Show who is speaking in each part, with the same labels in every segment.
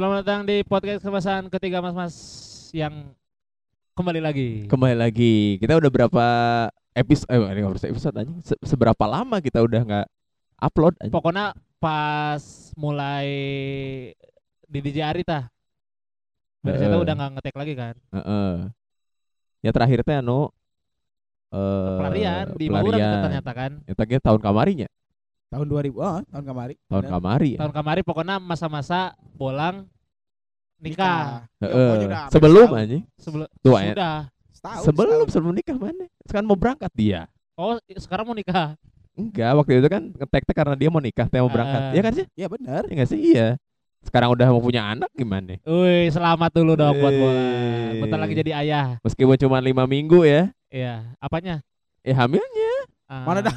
Speaker 1: Selamat datang di podcast kebasan ketiga mas-mas yang kembali lagi.
Speaker 2: Kembali lagi. Kita udah berapa episode eh ini berapa episode aja. seberapa lama kita udah nggak upload aja.
Speaker 1: Pokoknya pas mulai di DJ Ari tah. Dari situ
Speaker 2: Heeh.
Speaker 1: udah nggak ngetek lagi kan.
Speaker 2: Heeh. Ya terakhir teh anu eh
Speaker 1: Pelarian di
Speaker 2: pelarian.
Speaker 1: ternyata kan.
Speaker 2: Ya tahun kamarinya.
Speaker 3: Tahun 2000, oh, tahun kemarin.
Speaker 2: Tahun
Speaker 3: Bener.
Speaker 2: kamari. ya.
Speaker 1: Tahun kemarin pokoknya masa-masa bolang nikah.
Speaker 3: Ya,
Speaker 2: Heeh.
Speaker 3: hampir
Speaker 2: Sebelum anjing.
Speaker 1: Sebelum
Speaker 2: Tuh, ya.
Speaker 1: sudah.
Speaker 3: Setahun,
Speaker 2: Sebelum
Speaker 3: setahun.
Speaker 2: sebelum nikah mana? Sekarang mau berangkat dia.
Speaker 1: Oh, sekarang mau nikah.
Speaker 2: Enggak, waktu itu kan ngetek teh karena dia mau nikah, teh mau berangkat. Iya kan sih?
Speaker 3: Iya benar.
Speaker 2: Iya enggak sih? Iya. Sekarang udah mau punya anak gimana?
Speaker 1: Wih, selamat dulu dong buat bola. Bentar lagi jadi ayah.
Speaker 2: Meskipun cuma lima minggu ya.
Speaker 1: Iya, apanya?
Speaker 2: Eh hamilnya.
Speaker 1: Ah,
Speaker 3: Mana dah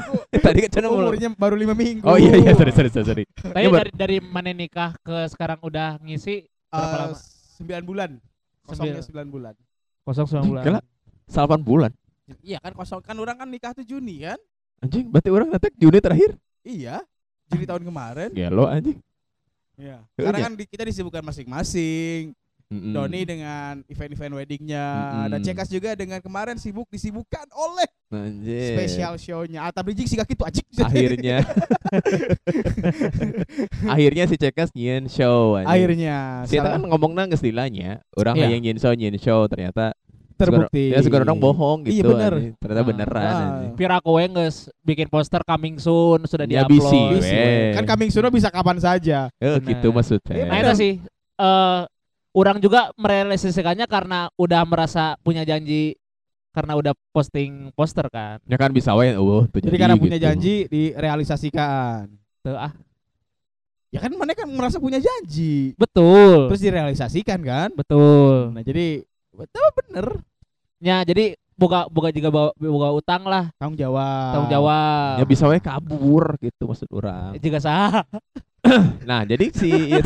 Speaker 2: tadi kan Cana mau-
Speaker 3: Umurnya baru lima minggu.
Speaker 2: Oh iya iya sorry sorry sorry. sorry.
Speaker 1: Tapi
Speaker 2: Ya,
Speaker 1: dari dari mana nikah ke sekarang udah ngisi berapa
Speaker 3: Eh,
Speaker 1: lama?
Speaker 3: Sembilan bulan. Kosongnya
Speaker 1: Sembilan.
Speaker 3: bulan.
Speaker 1: Kosong sembilan bulan.
Speaker 2: Gila. Salapan bulan.
Speaker 3: Iya kan kosong kan orang kan nikah tuh Juni kan?
Speaker 2: Anjing, berarti orang ngetek Juni terakhir.
Speaker 3: Iya. Juni tahun kemarin.
Speaker 2: Gelo anjing.
Speaker 3: Iya. Karena kan kita disibukkan masing-masing.
Speaker 2: Mm-mm.
Speaker 3: Doni dengan event-event weddingnya
Speaker 2: Mm-mm.
Speaker 3: dan Cekas juga dengan kemarin sibuk disibukkan oleh
Speaker 2: Anjing.
Speaker 3: special show-nya. Atau bridging sih gitu aja.
Speaker 2: Akhirnya. Akhirnya si Cekas nyin show anjing.
Speaker 3: Akhirnya salah-
Speaker 2: kan ngomongnya geus dilanya, orang
Speaker 3: Iya.
Speaker 2: hayang nyin show nyin show ternyata
Speaker 3: terbukti.
Speaker 2: Ya sekarang orang bohong
Speaker 3: Iya,
Speaker 2: gitu.
Speaker 3: bener.
Speaker 2: anjing. Ternyata
Speaker 1: Ah.
Speaker 2: beneran
Speaker 3: Ah.
Speaker 1: Pira kowe geus bikin poster coming soon sudah
Speaker 2: Ya,
Speaker 1: diupload.
Speaker 2: bisi.
Speaker 3: Kan coming soon bisa kapan saja.
Speaker 2: Eh,
Speaker 1: Bener.
Speaker 2: gitu maksudnya.
Speaker 3: Iya,
Speaker 1: Nah itu sih eh orang juga merealisasikannya karena udah merasa punya janji karena udah posting poster kan.
Speaker 2: Ya kan bisa wae uh tuh
Speaker 3: Jadi karena punya
Speaker 2: gitu.
Speaker 3: janji direalisasikan.
Speaker 1: Tuh ah,
Speaker 3: Ya kan mana kan merasa punya janji.
Speaker 1: betul.
Speaker 3: Terus direalisasikan kan?
Speaker 1: betul.
Speaker 3: Nah, jadi betul bener
Speaker 1: Ya jadi buka buka juga bawa, buka utang lah,
Speaker 3: tanggung jawab.
Speaker 1: tanggung jawab.
Speaker 2: Ya bisa wae kabur gitu maksud orang.
Speaker 1: Jika sah.
Speaker 2: Nah, jadi si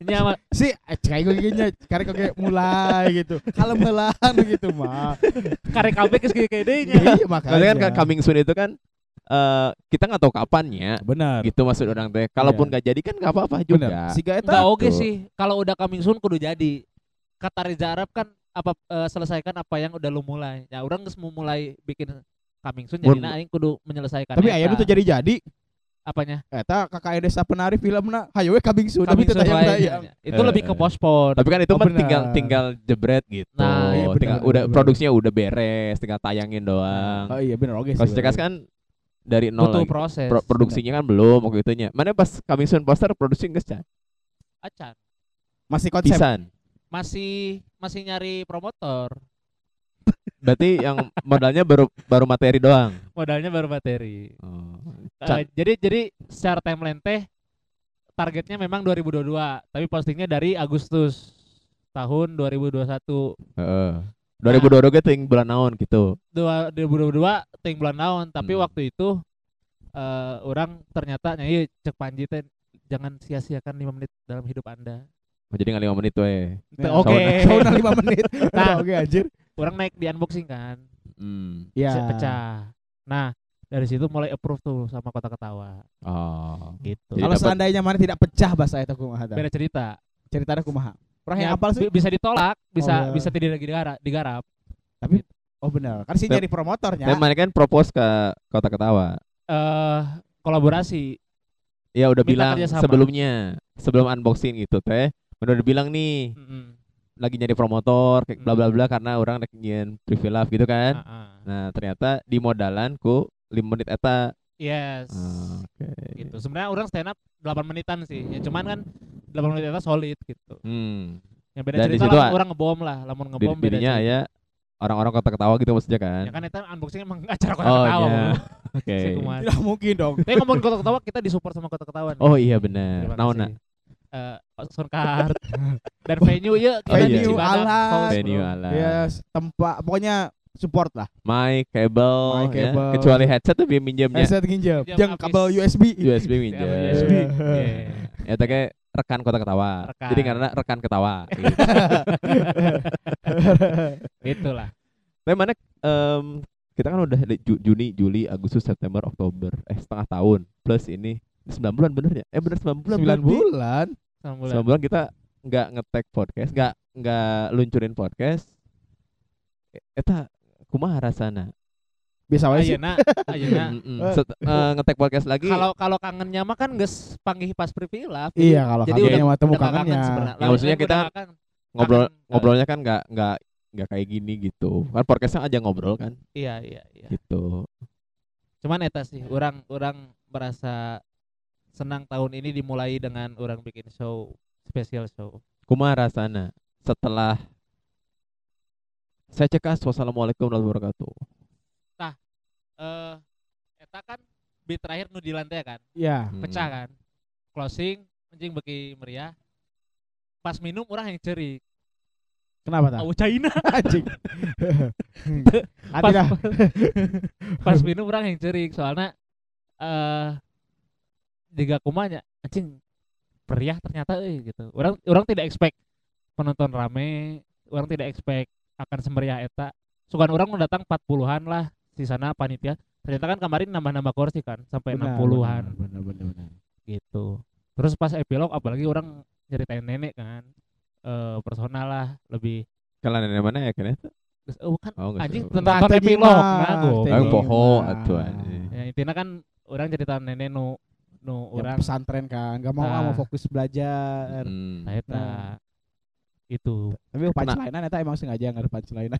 Speaker 1: Nya mah
Speaker 3: Si eh, kayak gue gini karek kayak mulai gitu. Kalau melan gitu mah.
Speaker 1: karek kabeh geus kayak nya.
Speaker 3: Iya
Speaker 2: Maksudnya
Speaker 3: makanya.
Speaker 2: kan coming soon itu kan eh kita nggak tahu kapannya
Speaker 3: benar.
Speaker 2: gitu maksud orang teh. Kalaupun
Speaker 3: Iya.
Speaker 2: nggak jadi kan nggak apa-apa juga.
Speaker 3: Benar. Si Gaeta
Speaker 1: Enggak oke
Speaker 2: Tuh.
Speaker 1: sih. Kalau udah coming soon kudu jadi. Kata Reza Arab kan apa eh, selesaikan apa yang udah lu mulai. Ya orang geus mau mulai bikin coming soon jadi aing kudu menyelesaikan
Speaker 3: tapi
Speaker 1: eta.
Speaker 3: aya itu jadi-jadi.
Speaker 1: apanya?
Speaker 3: Eta kakak desa penari filmna hayo we coming soon
Speaker 1: Coming
Speaker 3: tapi tayang
Speaker 1: wae.
Speaker 3: tayang.
Speaker 1: Itu lebih ke
Speaker 2: eh.
Speaker 1: postpone.
Speaker 2: Tapi kan itu
Speaker 3: Oh,
Speaker 2: mah tinggal tinggal jebret gitu.
Speaker 1: Nah,
Speaker 3: iya,
Speaker 2: tinggal udah produksinya udah beres, tinggal tayangin doang.
Speaker 3: Oh iya benar oke
Speaker 2: Kalau si Cekas kan dari nol
Speaker 1: butuh proses.
Speaker 2: Pro- produksinya kan belum waktu itunya. Mana pas coming soon poster produksi geus can?
Speaker 1: Acan.
Speaker 3: masih konsep.
Speaker 2: Pisan.
Speaker 1: Masih masih nyari promotor.
Speaker 2: Berarti yang modalnya baru baru materi doang.
Speaker 1: Modalnya baru materi.
Speaker 2: Oh.
Speaker 1: Eh,
Speaker 2: Can-
Speaker 1: jadi jadi secara timeline teh targetnya memang 2022, tapi postingnya dari Agustus tahun 2021.
Speaker 2: Heeh. 2022 ge teuing bulan naon gitu.
Speaker 1: Dua- 2022 ting bulan naon, tapi
Speaker 2: Hmm.
Speaker 1: waktu itu eh orang ternyata nyanyi cek Panji teh jangan sia-siakan 5 menit dalam hidup Anda.
Speaker 2: Oh, jadi nggak lima menit we.
Speaker 3: Ya,
Speaker 1: Oke.
Speaker 3: Sauna 5 menit.
Speaker 1: Nah.
Speaker 3: Oke anjir.
Speaker 1: Orang naik di unboxing kan,
Speaker 2: Hmm.
Speaker 3: Iya.
Speaker 1: se- pecah. Nah, dari situ mulai approve tuh sama Kota Ketawa
Speaker 2: Oh.
Speaker 1: gitu.
Speaker 2: Jadi
Speaker 3: Kalau seandainya mana tidak pecah bahasa eta kumaha?
Speaker 1: Beda cerita.
Speaker 3: Ceritanya kumaha? Orang
Speaker 1: Ya,
Speaker 3: yang apal sih?
Speaker 1: bi- bisa ditolak, bisa
Speaker 3: Oh, iya.
Speaker 1: bisa tidak lagi digarap, digarap.
Speaker 3: Oh benar. Kan sih nyari promotornya.
Speaker 2: Tapi mana kan propose ke Kota Ketawa.
Speaker 1: Eh kolaborasi.
Speaker 2: Ya udah
Speaker 1: Minta
Speaker 2: bilang
Speaker 1: kerjasama.
Speaker 2: sebelumnya, sebelum unboxing gitu teh, udah bilang nih
Speaker 1: Mm-mm.
Speaker 2: Lagi nyari promotor kayak bla bla
Speaker 1: Hmm.
Speaker 2: bla karena orang rek nyen preview live gitu kan.
Speaker 1: Ah, ah.
Speaker 2: Nah, ternyata di modalan ku 5 menit eta.
Speaker 1: Yes.
Speaker 2: Oke.
Speaker 1: Gitu. Sebenarnya orang stand up 8 menitan sih. Ya cuman kan 8 menit itu solid gitu.
Speaker 2: Hmm.
Speaker 1: Yang beda
Speaker 2: Dan
Speaker 1: cerita lah orang ngebom lah, lamun ngebom beda
Speaker 2: dirinya
Speaker 1: cerita.
Speaker 2: ya orang-orang Kota Ketawa gitu maksudnya kan.
Speaker 1: Ya kan itu unboxing emang acara kota
Speaker 2: oh
Speaker 1: ketawa.
Speaker 2: iya.
Speaker 1: bro.
Speaker 2: Oke.
Speaker 3: Tidak mungkin dong.
Speaker 1: Tapi ngomongin kota ketawa kita disupport sama kota ketawa. nih.
Speaker 2: Oh iya benar. Naona.
Speaker 1: Eh, soundcard dan venue ya kita
Speaker 2: Oh,
Speaker 1: di
Speaker 2: iya.
Speaker 1: Cibadak,
Speaker 3: Alas.
Speaker 1: host, bro.
Speaker 2: Venue ala.
Speaker 3: Yes, tempat pokoknya support lah.
Speaker 2: Mic, kabel,
Speaker 3: Mic,
Speaker 2: ya.
Speaker 3: kabel.
Speaker 2: kecuali headset tuh biar minjemnya
Speaker 3: Headset jeung
Speaker 1: habis.
Speaker 3: kabel USB.
Speaker 2: USB
Speaker 1: Ya,
Speaker 2: minjem.
Speaker 1: USB.
Speaker 3: Iya.
Speaker 1: Iya.
Speaker 2: Ya kayak rekan kota ketawa.
Speaker 1: Rekan.
Speaker 2: Jadi karena rekan ketawa. gitu.
Speaker 1: Itulah.
Speaker 2: Tapi mana em, kita kan udah di Ju- Juni, Juli, Agustus, September, Oktober, eh setengah tahun plus ini 9 bulan bener ya? Eh bener 9 bulan.
Speaker 3: Sembilan
Speaker 2: berarti.
Speaker 3: bulan.
Speaker 1: Sama
Speaker 2: 9
Speaker 1: bulan.
Speaker 2: bulan kita nggak ngetek podcast, nggak nggak luncurin podcast. E- Eta kumaha rasana?
Speaker 3: Biasa wae sih.
Speaker 1: Ayeuna, ayeuna.
Speaker 2: Mm-mm. Set- eh, ngetek podcast lagi.
Speaker 1: Kalau kalau kangennya mah kan geus panggih pas privila.
Speaker 3: Iya kalau
Speaker 1: Jadi
Speaker 3: kangennya
Speaker 1: udah-
Speaker 3: mah temu
Speaker 1: kangen
Speaker 3: kangennya.
Speaker 1: sebenarnya.
Speaker 2: Ya, maksudnya kita
Speaker 1: kangen.
Speaker 2: ngobrol
Speaker 1: kangen, eh,
Speaker 2: ngobrolnya kan nggak nggak nggak kayak gini gitu. Kan podcastnya aja ngobrol kan,
Speaker 1: Iya iya iya.
Speaker 2: gitu.
Speaker 1: Cuman eta sih, orang orang merasa senang tahun ini dimulai dengan orang bikin show spesial show.
Speaker 2: Kumaha rasana setelah saya cekas wassalamualaikum warahmatullahi wabarakatuh.
Speaker 1: Eh eta kan beat terakhir nu di lantai kan,
Speaker 3: Iya.
Speaker 2: Hmm.
Speaker 1: pecah kan. Closing anjing beki meriah. Pas minum orang yang cerik.
Speaker 3: Kenapa tak?
Speaker 1: Au China.
Speaker 3: Anjing.
Speaker 1: Pas, pas minum orang yang cerik soalnya eh jika kumanya anjing meriah ternyata eh gitu. Orang orang tidak expect penonton rame, orang tidak expect akan semeriah eta. Sukan orang mau datang 40-an lah di sana panitia. Ternyata kan kemarin nambah-nambah kursi kan sampai
Speaker 3: Benar,
Speaker 1: 60-an
Speaker 3: Benar benar benar.
Speaker 1: gitu. Terus pas epilog apalagi orang ceritain nenek kan eh personal lah lebih
Speaker 2: Kalau nenek mana ya kan itu?
Speaker 1: oh, kan
Speaker 2: Oh,
Speaker 1: anjing tentang
Speaker 3: Nah,
Speaker 1: epilog nah
Speaker 3: gimana?
Speaker 2: poho atuh anjing.
Speaker 1: Ya intinya kan orang cerita nenek nu nu
Speaker 3: Ya,
Speaker 1: orang
Speaker 3: pesantren kan, gak mau
Speaker 1: Ah.
Speaker 3: mau fokus belajar.
Speaker 2: Hmm.
Speaker 1: nah eta
Speaker 3: Nah.
Speaker 1: itu
Speaker 3: Tapi punchline-an eta emang sengaja nggak ada punchline.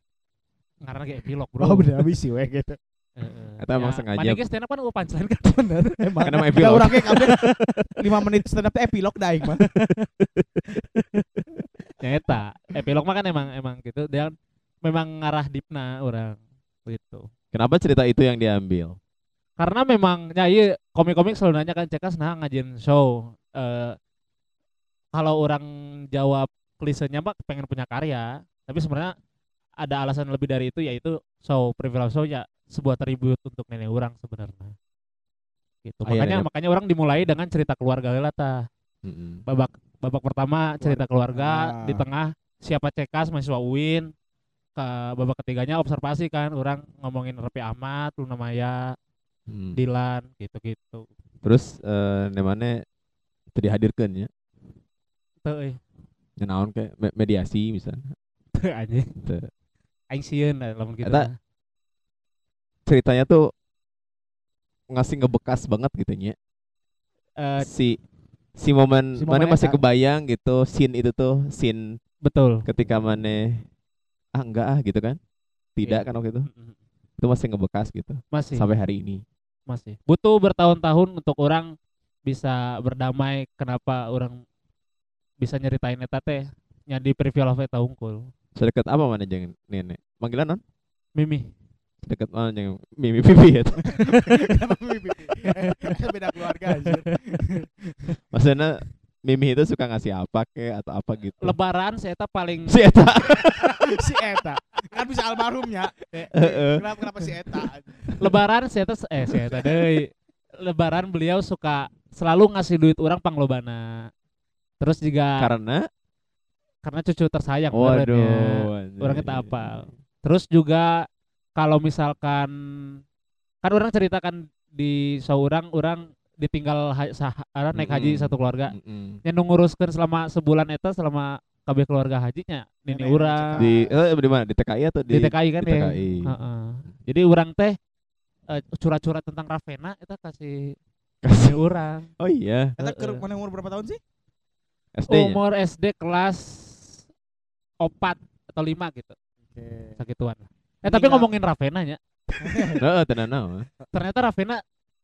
Speaker 1: karena kayak epilog bro
Speaker 3: Oh bener habis sih we gitu.
Speaker 1: Heeh.
Speaker 2: Eta emang
Speaker 1: Ya,
Speaker 2: sengaja.
Speaker 1: Mana stand up kan gue punchline kan
Speaker 3: Bener emang.
Speaker 2: Karena emang epilog.
Speaker 3: orang kayak kabeh 5 menit stand up epilog dah aing mah.
Speaker 1: ya eta epilog mah kan emang emang gitu dan memang ngarah dipna orang gitu
Speaker 2: Kenapa cerita itu yang diambil?
Speaker 1: Karena memang ya iya komik-komik selalu nanya kan cekas nah ngajin show eh kalau orang jawab klisenya mah pengen punya karya tapi sebenarnya ada alasan lebih dari itu yaitu show privilege show ya sebuah tribute untuk nenek orang sebenarnya gitu
Speaker 2: Ah, iya,
Speaker 1: makanya
Speaker 2: nenek.
Speaker 1: makanya orang dimulai dengan cerita keluarga heula tah
Speaker 2: Mm-mm.
Speaker 1: babak babak pertama cerita keluarga
Speaker 3: Ah.
Speaker 1: di tengah siapa cekas mahasiswa UIN ke babak ketiganya observasi kan orang ngomongin Repi Ahmad Luna Maya
Speaker 2: Hmm.
Speaker 1: Dilan gitu-gitu
Speaker 2: Terus eh nemane itu dihadirkan ya.
Speaker 1: euy
Speaker 2: Nyenaon kayak me- mediasi misalnya.
Speaker 1: teu anjing
Speaker 2: Teu.
Speaker 1: aing sieun lah lamun gitu
Speaker 2: Eta-. Ceritanya tuh ngasih ngebekas banget gitu nya.
Speaker 1: Eh,
Speaker 2: si si momen
Speaker 3: Si
Speaker 2: mana masih kebayang gitu scene itu tuh scene
Speaker 1: betul
Speaker 2: ketika mana ah enggak ah gitu kan tidak
Speaker 1: Iya.
Speaker 2: kan waktu itu itu masih ngebekas gitu
Speaker 1: masih
Speaker 2: sampai hari ini
Speaker 1: masih butuh bertahun-tahun untuk orang bisa berdamai kenapa orang bisa nyeritain eta teh nya di preview of eta unggul
Speaker 2: sedekat apa mana jangan nenek? Panggilan non
Speaker 1: Mimi.
Speaker 2: Sedekat mana jangan mimi pipi ya?
Speaker 3: Kenapa mimpi? Beda keluarga anjir.
Speaker 2: maksudnya mimi itu suka ngasih apa ke atau apa gitu
Speaker 1: lebaran saya eta paling
Speaker 2: si eta
Speaker 3: si Eta. Kan bisa almarhumnya.
Speaker 2: Heeh.
Speaker 3: Kenapa kenapa si Eta?
Speaker 1: lebaran saya eta eh saya eta deui lebaran beliau suka selalu ngasih duit orang panglobana terus juga
Speaker 2: karena
Speaker 1: karena cucu tersayang ya.
Speaker 2: waduh
Speaker 1: orang kita apa terus juga kalau misalkan kan orang ceritakan di seorang orang ditinggal ha, sah- apa, naik haji satu keluarga.
Speaker 2: Mm-mm.
Speaker 1: yang nguruskan selama sebulan eta selama KB keluarga hajinya nini
Speaker 3: Nenek
Speaker 1: urang.
Speaker 2: di eh, di mana? Di TKI atau
Speaker 1: di
Speaker 2: di,
Speaker 1: TKI kan
Speaker 2: di
Speaker 1: ya
Speaker 2: TKI.
Speaker 1: Heeh. jadi orang teh eh, curhat-curhat tentang Ravena itu kasih
Speaker 2: Kasih-
Speaker 1: orang
Speaker 2: oh iya.
Speaker 3: Eta ke
Speaker 1: Heeh.
Speaker 3: mana umur berapa tahun sih?
Speaker 2: SD nya?
Speaker 1: Umur SD kelas opat atau lima gitu.
Speaker 3: Oke.
Speaker 1: sakituan lah. Eh tapi ngomongin Ravena ya
Speaker 2: Heeh,
Speaker 1: ternyata Ravena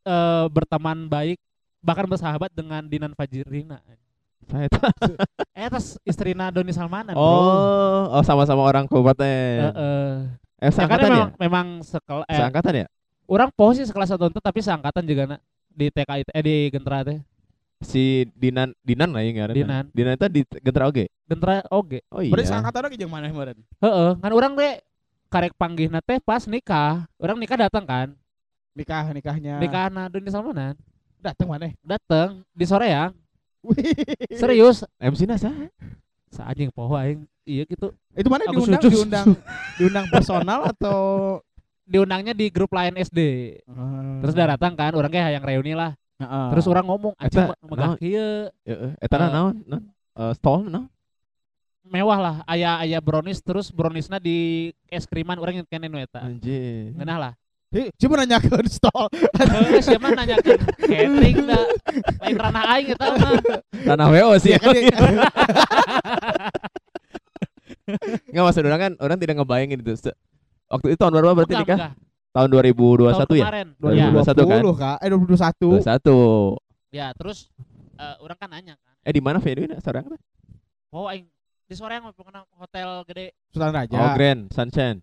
Speaker 1: eh, berteman baik bahkan bersahabat dengan Dinan Fajrina
Speaker 2: Saya tahu.
Speaker 1: eh tas istrina Doni Salmanan bro
Speaker 2: Oh, oh sama-sama orang
Speaker 1: Eh,
Speaker 2: kabupaten.
Speaker 1: eh.
Speaker 2: Eh,
Speaker 1: Ya kan
Speaker 2: seangkatan ya?
Speaker 1: memang, memang sekel eh,
Speaker 2: Seangkatan ya?
Speaker 1: orang poho sih sekelas satu tapi seangkatan juga na di TKI eh di Gentra teh
Speaker 2: Si Dinan Dinan lah yang ngaranna.
Speaker 1: Dinan.
Speaker 2: Dinan itu di Gentra oge.
Speaker 1: Gentra oge
Speaker 2: Oh iya.
Speaker 3: Berarti seangkatan lagi jeung mana kemarin?
Speaker 1: heeh kan orang teh karek panggihna teh pas nikah orang nikah datang kan
Speaker 3: Nikah nikahnya.
Speaker 1: nikah na Doni Salmanan
Speaker 3: datang mana?
Speaker 1: datang di sore ya serius
Speaker 2: MC nasa?
Speaker 1: anjing poho aing iya gitu
Speaker 3: Itu mana
Speaker 1: Aku
Speaker 3: diundang
Speaker 1: sucus.
Speaker 3: diundang diundang personal atau
Speaker 1: diundangnya di grup lain SD terus udah datang kan orang kayak yang reuni lah
Speaker 3: Heeh.
Speaker 1: terus orang ngomong me- megah
Speaker 2: naon?
Speaker 1: kieu
Speaker 2: Heeh, eta
Speaker 1: Eh.
Speaker 2: naon? Naon? Eh, stall naon?
Speaker 1: mewah lah aya aya brownies terus browniesna di es kriman orang yang kene nu eta
Speaker 2: Anjir.
Speaker 1: ngeunah lah
Speaker 3: Hi, coba nanyakeun stall.
Speaker 1: Heuh, siapa nanya ke catering da lain ranah aing eta mah
Speaker 2: Tanah WO sih.
Speaker 3: Iya kan,
Speaker 2: Enggak maksud orang kan orang tidak ngebayangin itu. Waktu itu tahun berapa berarti nikah? Tahun 2021
Speaker 1: Tahun
Speaker 2: ya?
Speaker 1: kemarin.
Speaker 2: 2021
Speaker 1: ya
Speaker 3: 2020 Kak. Eh 2021.
Speaker 2: 21.
Speaker 1: ya terus eh, orang kan nanya kan
Speaker 2: Eh di mana venue-nya sekarang?
Speaker 1: oh aing di sore yang hotel gede
Speaker 3: Sultan Raja.
Speaker 2: Oh, Grand Sunshine,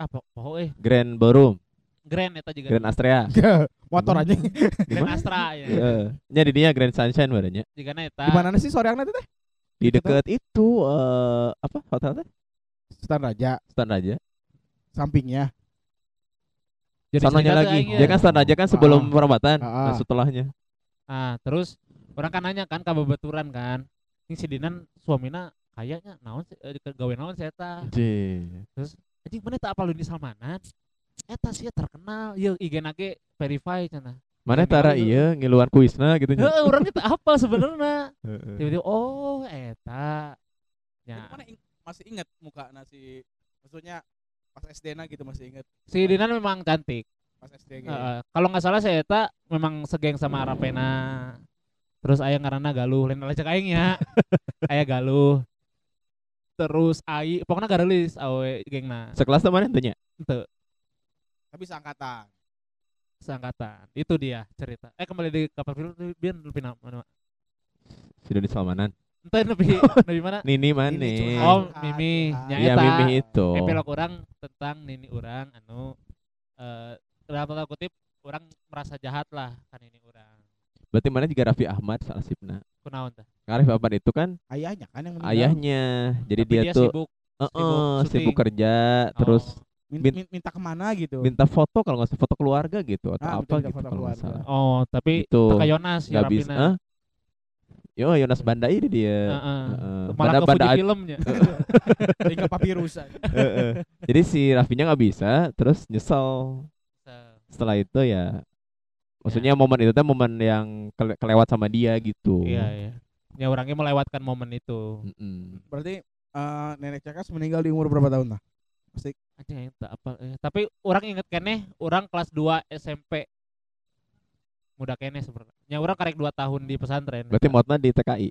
Speaker 1: apa oh eh
Speaker 2: Grand Ballroom,
Speaker 1: Grand eta juga
Speaker 2: Grand Astrea.
Speaker 3: Motor aja.
Speaker 1: Grand Astra ya
Speaker 2: Heeh. Nya di dinya Grand Sunshine badannya.
Speaker 1: juga eta
Speaker 3: Di mana sih sore nanti teh?
Speaker 2: Di deket itu eh apa hotelnya?
Speaker 3: Sultan Raja.
Speaker 2: Sultan Raja.
Speaker 3: Sampingnya.
Speaker 1: Jadi tuh
Speaker 2: lagi.
Speaker 1: ya.
Speaker 2: Dia kan Sultan Raja kan sebelum
Speaker 3: Ah.
Speaker 2: perabatan.
Speaker 3: Ah.
Speaker 2: Nah, setelahnya.
Speaker 1: Nah, terus orang kan nanya kan kabebeturan kan. Ini si Dinan suamina kayaknya naon sih eh, gawe naon sih eta.
Speaker 2: Anjir.
Speaker 1: Anjing mana tak apa lu di Salmanan? Eta sih terkenal. Ye IG nage verify cenah.
Speaker 2: Mana tara iya ngiluan kuisna gitu nya.
Speaker 1: Heeh, urang teh teu apa sebenarnya.
Speaker 2: Heeh.
Speaker 1: Tiba-tiba oh eta. Ya.
Speaker 3: Mana ing- masih inget muka nasi maksudnya pas SD na gitu masih inget
Speaker 1: Si Dinan memang cantik.
Speaker 3: pas SD gitu.
Speaker 1: Heeh. Kalau nggak salah saya eta memang segeng sama Rapena. Terus aya ngaranna Galuh, lain lecek aing ya. aya Galuh. Terus Ai, pokoknya garelis awe gengna.
Speaker 2: Sekelas tuh mana tanya?
Speaker 1: Ente
Speaker 3: Tapi seangkatan.
Speaker 1: seangkatan. Itu dia cerita. Eh kembali di kapal film biar lebih nama. nama.
Speaker 2: Si Doni Salmanan.
Speaker 1: Ente lebih lebih mana?
Speaker 2: Nini mana?
Speaker 1: Oh, Mimi.
Speaker 3: curhat.
Speaker 1: Nya
Speaker 2: Iya
Speaker 1: eta.
Speaker 2: Mimi itu.
Speaker 1: Epilog orang tentang nini orang anu eh dalam tanda kutip orang merasa jahat lah kan ini orang.
Speaker 2: Berarti mana juga Raffi Ahmad salah sipna.
Speaker 1: Kunaon teh?
Speaker 2: Raffi Ahmad itu kan
Speaker 3: Ayahnya kan yang meninggal.
Speaker 2: ayahnya. Jadi
Speaker 1: Tapi
Speaker 2: dia, tuh
Speaker 1: sibuk sibuk
Speaker 2: eh, sibuk
Speaker 1: syuting.
Speaker 2: kerja
Speaker 1: Oh.
Speaker 2: terus
Speaker 3: Min-
Speaker 2: Min-
Speaker 3: min- minta ke mana gitu.
Speaker 2: minta foto kalau nggak salah foto keluarga gitu atau
Speaker 3: Ah,
Speaker 2: apa
Speaker 3: minta
Speaker 2: gitu
Speaker 3: foto
Speaker 2: kalau nggak salah.
Speaker 1: Oh, tapi
Speaker 2: Itu
Speaker 1: teka Yonas ya
Speaker 2: bisa.
Speaker 1: Rapina.
Speaker 2: Hah? Yo Yonas Banda ini dia.
Speaker 1: Heeh.
Speaker 2: Heeh.
Speaker 1: Malah ke
Speaker 2: Banda
Speaker 1: filmnya.
Speaker 3: Papirusan.
Speaker 2: Heeh. Jadi si Raffinya nggak bisa, terus nyesel. Setelah itu ya, maksudnya momen itu teh momen yang kele- kelewat sama dia gitu.
Speaker 1: Iya, iya. Ya orangnya melewatkan momen itu.
Speaker 2: Mm-mm.
Speaker 3: Berarti eh, nenek Cakas meninggal di umur berapa tahun lah? Pasti
Speaker 1: Anjing aing teu apa eh. Tapi orang inget keneh orang kelas 2 SMP. Muda keneh sebenarnya. Ya orang karek 2 tahun di pesantren.
Speaker 2: Berarti mautnya di TKI.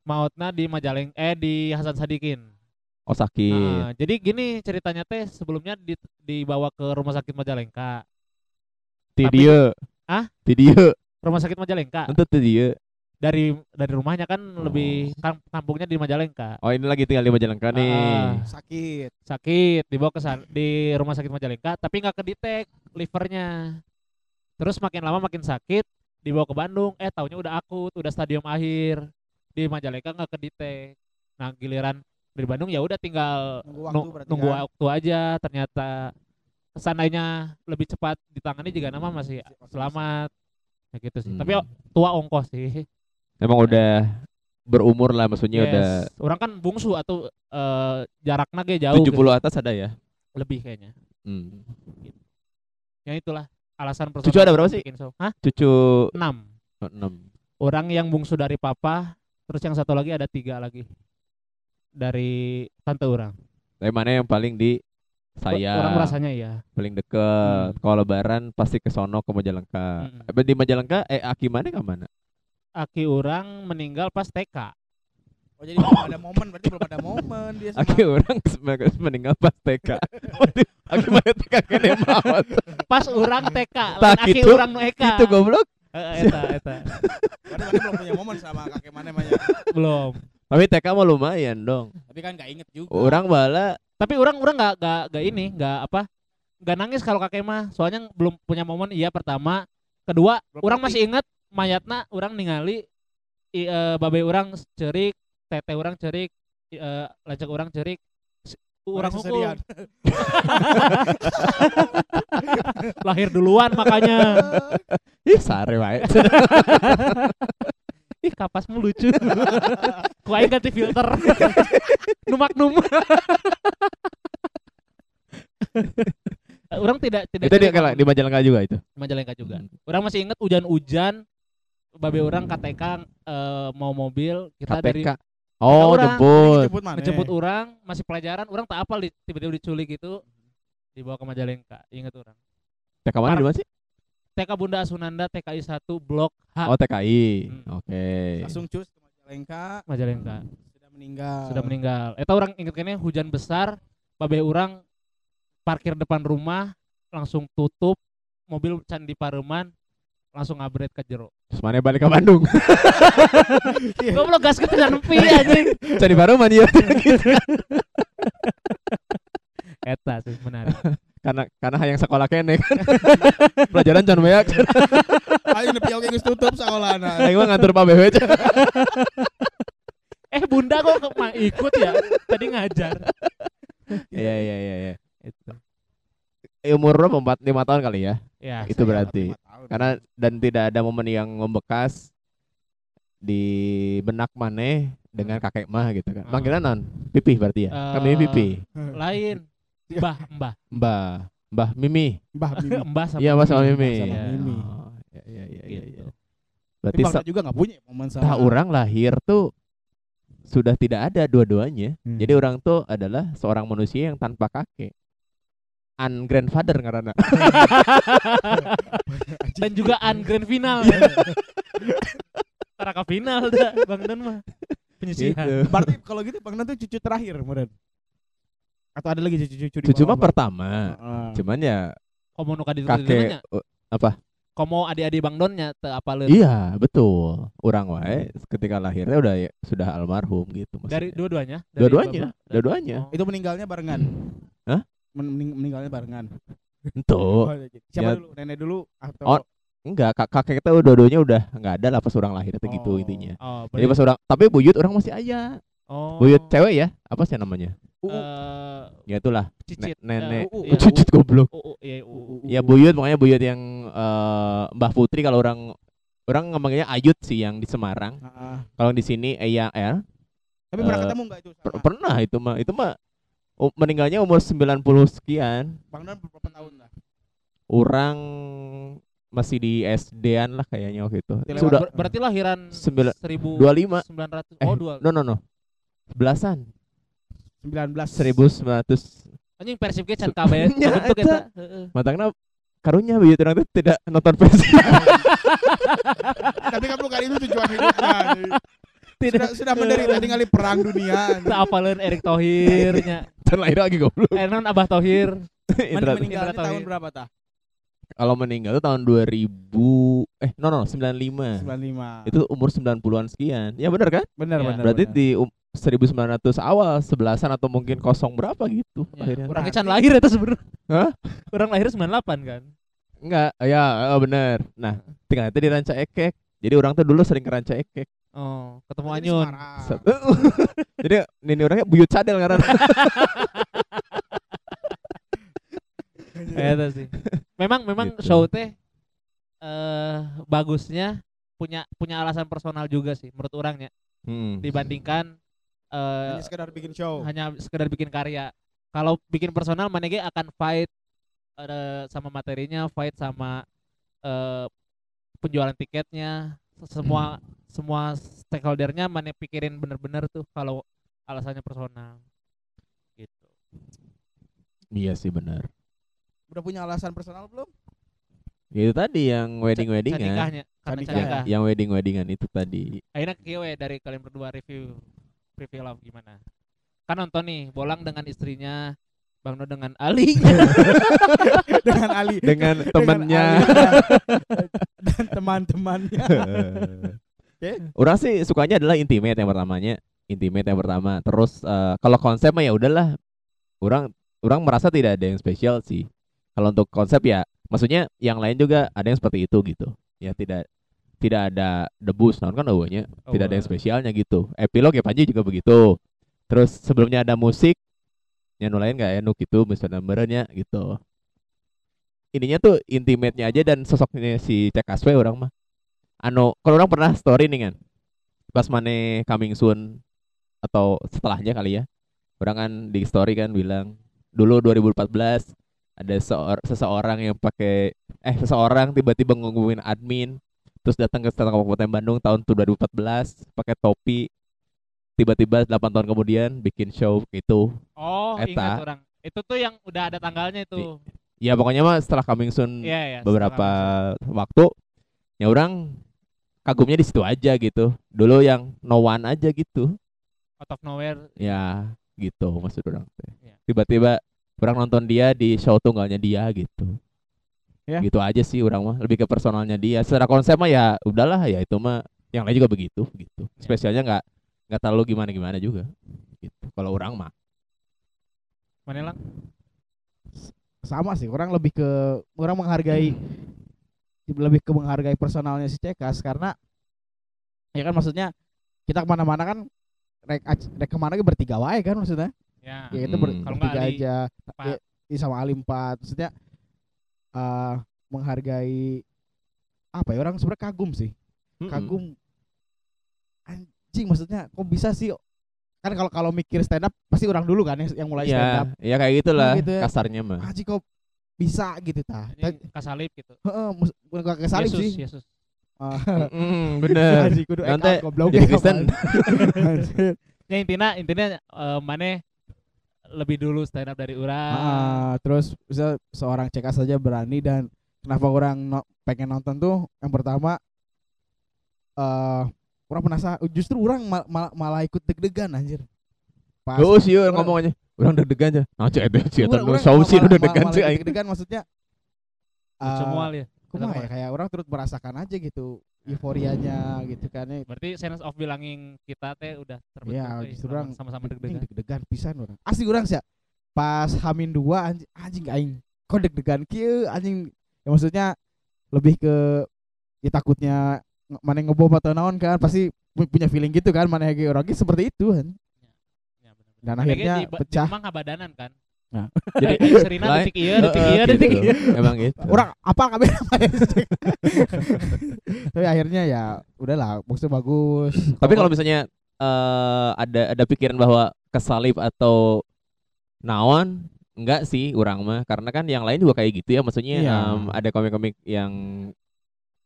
Speaker 1: mautna di Majaleng eh di Hasan Sadikin.
Speaker 2: Oh sakit.
Speaker 1: Ah, jadi gini ceritanya teh sebelumnya di, dibawa ke rumah sakit Majalengka.
Speaker 2: Ti
Speaker 1: tapi-
Speaker 2: dia.
Speaker 1: Ah?
Speaker 2: Ti dia.
Speaker 1: Rumah sakit Majalengka
Speaker 2: Ente ti dia.
Speaker 1: Dari dari rumahnya kan
Speaker 2: Oh.
Speaker 1: lebih kam- kampungnya di Majalengka.
Speaker 2: Oh ini lagi tinggal di Majalengka nih.
Speaker 1: Ah.
Speaker 3: sakit.
Speaker 1: sakit dibawa ke di rumah sakit Majalengka tapi nggak kedetek livernya terus makin lama makin sakit dibawa ke Bandung eh taunya udah akut udah stadium akhir di Majalengka nggak kedetek nah giliran dari Bandung ya udah tinggal
Speaker 3: Nunggu waktu
Speaker 1: nunggu
Speaker 3: kan.
Speaker 1: waktu aja ternyata seandainya lebih cepat ditangani juga nama masih selamat ya gitu sih tapi
Speaker 2: Hmm.
Speaker 1: tua ongkos sih
Speaker 2: Emang udah berumur lah maksudnya udah
Speaker 1: Yes. orang kan bungsu atau eh, jaraknya ge jauh
Speaker 2: 70
Speaker 1: gitu.
Speaker 2: atas ada ya.
Speaker 1: lebih kayaknya
Speaker 2: Hmm.
Speaker 1: ya itulah alasan
Speaker 2: Cucu ada berapa sih?
Speaker 1: show. Hah?
Speaker 2: Cucu
Speaker 1: 6
Speaker 2: oh, 6.
Speaker 1: orang yang bungsu dari papa terus yang satu lagi ada tiga lagi dari tante orang
Speaker 2: Tapi mana yang paling di saya
Speaker 1: orang merasanya ya
Speaker 2: paling deket.
Speaker 1: Hmm.
Speaker 2: Kalau lebaran pasti ke sono ke Majalengka.
Speaker 1: Mm-mm.
Speaker 2: Eh, Di Majalengka eh Aki mana ke mana?
Speaker 1: Aki orang meninggal pas TK
Speaker 3: Oh jadi belum ada momen berarti belum ada momen dia sama.
Speaker 2: Aki orang sebagai meninggal pas TK. Aki mana TK kene maut.
Speaker 1: pas orang TK lain aki orang nu Eka
Speaker 2: Itu goblok.
Speaker 1: Eh, eta eta
Speaker 3: Berarti mana belum punya momen sama kakek mana banyak.
Speaker 1: belum
Speaker 2: Tapi TK mah lumayan dong.
Speaker 3: Tapi kan nggak inget juga.
Speaker 2: Orang bala
Speaker 1: tapi orang orang nggak nggak nggak ini nggak apa nggak nangis kalau kakek mah soalnya belum punya momen iya pertama kedua
Speaker 3: Belum
Speaker 1: orang
Speaker 3: ngerti.
Speaker 1: masih ingat mayatna orang ningali i, eh, babe orang cerik tete orang cerik eh, lajak orang cerik orang hukum lahir duluan makanya
Speaker 2: ih sare wae.
Speaker 1: ih kapasmu lucu ku aing ganti filter numak num orang tidak tidak
Speaker 2: Itu di, di Majalengka juga itu.
Speaker 1: Majalengka juga.
Speaker 2: Hmm.
Speaker 1: Orang masih ingat hujan-hujan babe orang KTK eh, mau mobil kita dari
Speaker 2: KPK. Oh,
Speaker 1: orang.
Speaker 2: jemput.
Speaker 3: Jemput mana?
Speaker 1: ngejemput orang masih pelajaran orang tak apal di- tiba-tiba diculik itu dibawa ke Majalengka ingat orang
Speaker 2: TK mana di mana sih?
Speaker 1: TK Bunda Asunanda TKI 1 Blok H
Speaker 2: Oh, TKI.
Speaker 1: Hmm.
Speaker 2: Oke.
Speaker 3: Langsung cus ke Majalengka
Speaker 1: Majalengka
Speaker 3: sudah meninggal.
Speaker 1: sudah meninggal eta orang inget kene hujan besar babe orang parkir depan rumah langsung tutup mobil can di Pareman langsung ngabret ke jero
Speaker 2: Terus mana balik ke Bandung?
Speaker 1: goblok gas ke nepi anjing
Speaker 2: Cari baru mana gitu.
Speaker 1: eta sih menarik
Speaker 2: Karena karena hayang sekolah kene kan. Pelajaran can banyak.
Speaker 3: Ayo nepi oke geus tutup sekolahna.
Speaker 2: Aing mah ngatur Pak BW.
Speaker 1: eh bunda kok ke- ma- ikut ya tadi ngajar
Speaker 2: Iya iya iya iya.
Speaker 1: itu
Speaker 2: Umur lo 4 5 tahun kali ya.
Speaker 1: ya
Speaker 2: Itu berarti. Karena dan tidak ada momen yang membekas di benak maneh dengan kakek mah gitu kan.
Speaker 1: Ah.
Speaker 2: Panggilan non? Pipih berarti ya. Kami
Speaker 1: Eh,
Speaker 2: pipih.
Speaker 1: lain mbah mbah
Speaker 2: Mbah, Mbah Mimi.
Speaker 3: Mbah Mimi.
Speaker 1: mbah sama
Speaker 2: Iya, Mbah sama Mimi.
Speaker 3: sama
Speaker 2: Iya.
Speaker 3: Mimi.
Speaker 2: Oh, Iya iya iya iya.
Speaker 1: Gitu.
Speaker 2: iya.
Speaker 3: Tapi
Speaker 2: Berarti sa-
Speaker 3: juga nggak punya momen sama.
Speaker 2: Nah, orang lahir tuh sudah tidak ada dua-duanya.
Speaker 3: Hmm.
Speaker 2: Jadi orang tuh adalah seorang manusia yang tanpa kakek. Un grandfather karena
Speaker 1: dan juga un grand final Taraka final dah Bang Don mah penyisihan
Speaker 2: gitu.
Speaker 3: Berarti kalau gitu Bang Nan tuh cucu terakhir, Meren. Atau ada lagi cucu-cucu di
Speaker 2: Cucu mah pertama.
Speaker 3: Heeh.
Speaker 2: Cuman ya
Speaker 1: komo nu kadi
Speaker 2: kakek uh, apa?
Speaker 1: komo adik-adik Bang Donnya teu apaleun
Speaker 2: Iya, betul. Orang wae ketika lahirnya udah ya, sudah almarhum gitu maksudnya.
Speaker 1: dari dua-duanya Dari
Speaker 2: Dua-duanya, dua-duanya.
Speaker 1: Oh.
Speaker 3: Itu meninggalnya barengan.
Speaker 2: Hah?
Speaker 3: Men- mening- meninggalnya barengan.
Speaker 2: Ento.
Speaker 3: Siapa
Speaker 2: Ya.
Speaker 3: dulu? Nenek dulu atau
Speaker 2: Oh, Enggak, kak kakek kita dua-duanya udah enggak ada lah pas orang lahir itu gitu
Speaker 3: Oh.
Speaker 2: intinya.
Speaker 1: oh
Speaker 2: Jadi pas orang tapi buyut orang masih aja.
Speaker 1: oh
Speaker 2: Buyut cewek ya? Apa sih namanya?
Speaker 3: UU.
Speaker 1: eh,
Speaker 2: Ya itulah.
Speaker 1: cicit
Speaker 2: Ne- nenek.
Speaker 1: Eh,
Speaker 3: Uh,
Speaker 1: iya,
Speaker 3: uh,
Speaker 2: Cucut goblok.
Speaker 1: uh, uh, iya, uh, uh.
Speaker 2: Ya buyut makanya buyut yang eh, Mbah Putri kalau orang orang ngomongnya Ayut sih yang di Semarang.
Speaker 3: Heeh.
Speaker 2: Kalau di sini Eya El
Speaker 3: Tapi pernah
Speaker 2: Eh,
Speaker 3: ketemu enggak itu? sama
Speaker 2: pernah itu mah itu mah u- meninggalnya umur 90 sekian.
Speaker 3: Bang Nan berapa tahun lah?
Speaker 2: Orang masih di SD-an lah kayaknya waktu itu.
Speaker 3: Dilewat
Speaker 2: Sudah
Speaker 1: Ber- berarti lahiran
Speaker 2: Sembilan-
Speaker 1: 1900
Speaker 2: 25
Speaker 1: oh
Speaker 2: Eh,
Speaker 1: dua
Speaker 2: no no no. Belasan
Speaker 3: 19
Speaker 2: 1900
Speaker 1: anjing Persib ge can kabeh bentuk
Speaker 2: eta. matangna karunya buyut orang tidak nonton Persib.
Speaker 3: Tapi kan bukan itu tujuan hidupnya. Sudah sudah menderita ningali perang dunia.
Speaker 1: teu apaleun Erick Thohir nya
Speaker 2: Terlahir lagi goblok.
Speaker 1: eh non Abah Thohir
Speaker 3: Men-
Speaker 2: Indra-
Speaker 3: meninggalnya
Speaker 1: Indra
Speaker 3: tahun berapa tah?
Speaker 2: Kalau meninggal tuh tahun 2000 eh no no 95.
Speaker 3: 95.
Speaker 2: Itu umur 90-an sekian. Ya benar kan?
Speaker 3: benar
Speaker 1: Ya,
Speaker 3: benar.
Speaker 2: Berarti
Speaker 3: benar.
Speaker 2: di um, 1900 awal, sebelasan atau mungkin kosong berapa gitu
Speaker 1: Ya,
Speaker 2: akhirnya.
Speaker 1: orang can lahir itu sebenarnya
Speaker 2: Hah?
Speaker 1: orang lahir 98 kan
Speaker 2: Enggak, ya oh, bener. Nah, tinggal itu di Ranca Ekek. Jadi orang tuh dulu sering ke Ranca Ekek.
Speaker 1: Oh ketemu
Speaker 3: Berarti di
Speaker 1: Anyun
Speaker 2: Jadi ini orangnya buyut cadel karena
Speaker 1: Eta sih. Memang memang
Speaker 2: Gitu.
Speaker 1: show teh eh bagusnya punya punya alasan personal juga sih menurut orangnya
Speaker 2: hmm.
Speaker 1: dibandingkan eh
Speaker 3: Hanya sekedar bikin show.
Speaker 1: hanya sekedar bikin karya. Kalau bikin personal mana ge akan fight eh, sama materinya, fight sama eh penjualan tiketnya, semua semua stakeholdernya mana pikirin bener-bener tuh kalau alasannya personal. Gitu.
Speaker 2: Iya sih benar.
Speaker 3: Udah punya alasan personal belum?
Speaker 2: Itu tadi yang wedding weddingan.
Speaker 1: karena
Speaker 3: nikah.
Speaker 2: Yang wedding weddingan itu tadi.
Speaker 1: Akhirnya kieu we dari kalian berdua review review love gimana? Kan nonton nih, Bolang dengan istrinya, Bang No dengan Ali.
Speaker 3: Dengan Ali.
Speaker 2: Dengan temennya.
Speaker 3: Ali dan teman-temannya.
Speaker 2: Orang sih sukanya adalah intimate yang pertamanya, intimate yang pertama. Terus eh, kalau konsep mah ya udahlah. Orang orang merasa tidak ada yang spesial sih. Kalau untuk konsep ya, maksudnya yang lain juga ada yang seperti itu gitu. Ya tidak tidak ada debus, naon kan awalnya tidak ada yang spesialnya gitu. Epilog ya Panji juga begitu. Terus sebelumnya ada musik, yang lain nggak enak gitu, misalnya merenya gitu. Ininya tuh intimate-nya aja dan sosoknya si CKSW orang mah. Anu, kalau orang pernah story nih kan, pas mana coming soon atau setelahnya kali ya, orang kan di story kan bilang dulu 2014 ada seor- seseorang yang pakai eh seseorang tiba-tiba ngomongin admin terus datang ke up Kabupaten Bandung tahun 2014 pakai topi tiba-tiba 8 tahun kemudian bikin show gitu
Speaker 1: Oh,
Speaker 2: Eta.
Speaker 1: ingat orang. Itu tuh yang udah ada tanggalnya itu.
Speaker 2: ya pokoknya mah setelah coming soon
Speaker 1: Iya, ya.
Speaker 2: beberapa waktu ya orang kagumnya di situ aja gitu dulu yang no one aja gitu
Speaker 1: out of nowhere.
Speaker 2: ya gitu maksud orang teh.
Speaker 1: Iya.
Speaker 2: tiba-tiba orang nonton dia di show tunggalnya dia gitu
Speaker 3: Ya.
Speaker 2: gitu aja sih orang mah lebih ke personalnya dia secara konsep mah ya udahlah ya itu mah yang lain juga begitu gitu
Speaker 1: Ya.
Speaker 2: spesialnya nggak nggak terlalu gimana gimana juga gitu kalau orang mah
Speaker 1: Mana lang?
Speaker 3: sama sih orang lebih ke orang menghargai lebih ke menghargai personalnya si Cekas karena ya kan maksudnya kita ke mana-mana kan rek, rek ke mana ke bertiga wae kan maksudnya
Speaker 1: Ya.
Speaker 3: ya itu ber,
Speaker 2: Hmm.
Speaker 1: Kalau nggak
Speaker 3: bertiga
Speaker 1: Ali,
Speaker 3: aja ya, ya sama Ali empat maksudnya eh menghargai apa ya orang sebenarnya kagum sih
Speaker 2: Mm-mm.
Speaker 3: kagum anjing maksudnya kok bisa sih kan kalau kalau mikir stand up pasti orang dulu kan yang, yang mulai stand up
Speaker 2: ya ya kayak gitulah
Speaker 3: gitu ya.
Speaker 2: kasarnya mah
Speaker 3: anjing kok bisa gitu tah
Speaker 1: Ini kasalip gitu.
Speaker 3: Heeh, bukan kesalip
Speaker 1: Yesus,
Speaker 3: sih.
Speaker 1: Yesus.
Speaker 3: Ah,
Speaker 2: Mm, bener
Speaker 3: anjing kudu
Speaker 2: Nanti jadi Kristen.
Speaker 1: Ya intinya intinya eh, mana lebih dulu stand up dari orang.
Speaker 3: Ah, terus bisa seorang CK saja berani dan kenapa orang no- pengen nonton tuh yang pertama eh orang penasaran justru orang mal- mal- malah ikut deg-degan anjir. Pas
Speaker 2: Gak sih orang
Speaker 3: Orang-
Speaker 2: ngomong aja Orang deg-degan aja Nah cek itu sih sih
Speaker 3: malah-
Speaker 2: udah deg-degan sih aing.
Speaker 3: Deg-degan maksudnya eh,
Speaker 1: Semua ya.
Speaker 3: kumaha ya kayak orang turut merasakan aja gitu euforianya gitu kan ya.
Speaker 1: Berarti sense of belonging kita teh udah terbentuk.
Speaker 3: Iya,
Speaker 1: euy,
Speaker 3: justru orang
Speaker 1: sama-sama deg-degan.
Speaker 3: deg-degan pisan orang. Asli orang sih. Pas Hamin dua anjing anjing aing kok deg-degan kieu anjing. Ya maksudnya lebih ke ya takutnya mana ngebom atau naon kan pasti pu- punya feeling gitu kan mana lagi orang seperti itu kan.
Speaker 1: Ya, bener-bener.
Speaker 3: Dan akhirnya
Speaker 1: di,
Speaker 3: pecah.
Speaker 1: Di Mang kabadanan kan.
Speaker 2: Jadi
Speaker 1: Jadi Serina detik iya, detik iya, detik iya.
Speaker 2: Emang gitu
Speaker 3: Orang apa kabeh Tapi akhirnya ya udahlah maksudnya bagus.
Speaker 2: Tapi kalau misalnya eh ada ada pikiran bahwa kesalip atau naon enggak sih orang mah karena kan yang lain juga kayak gitu ya maksudnya
Speaker 3: Iya.
Speaker 2: ada komik-komik yang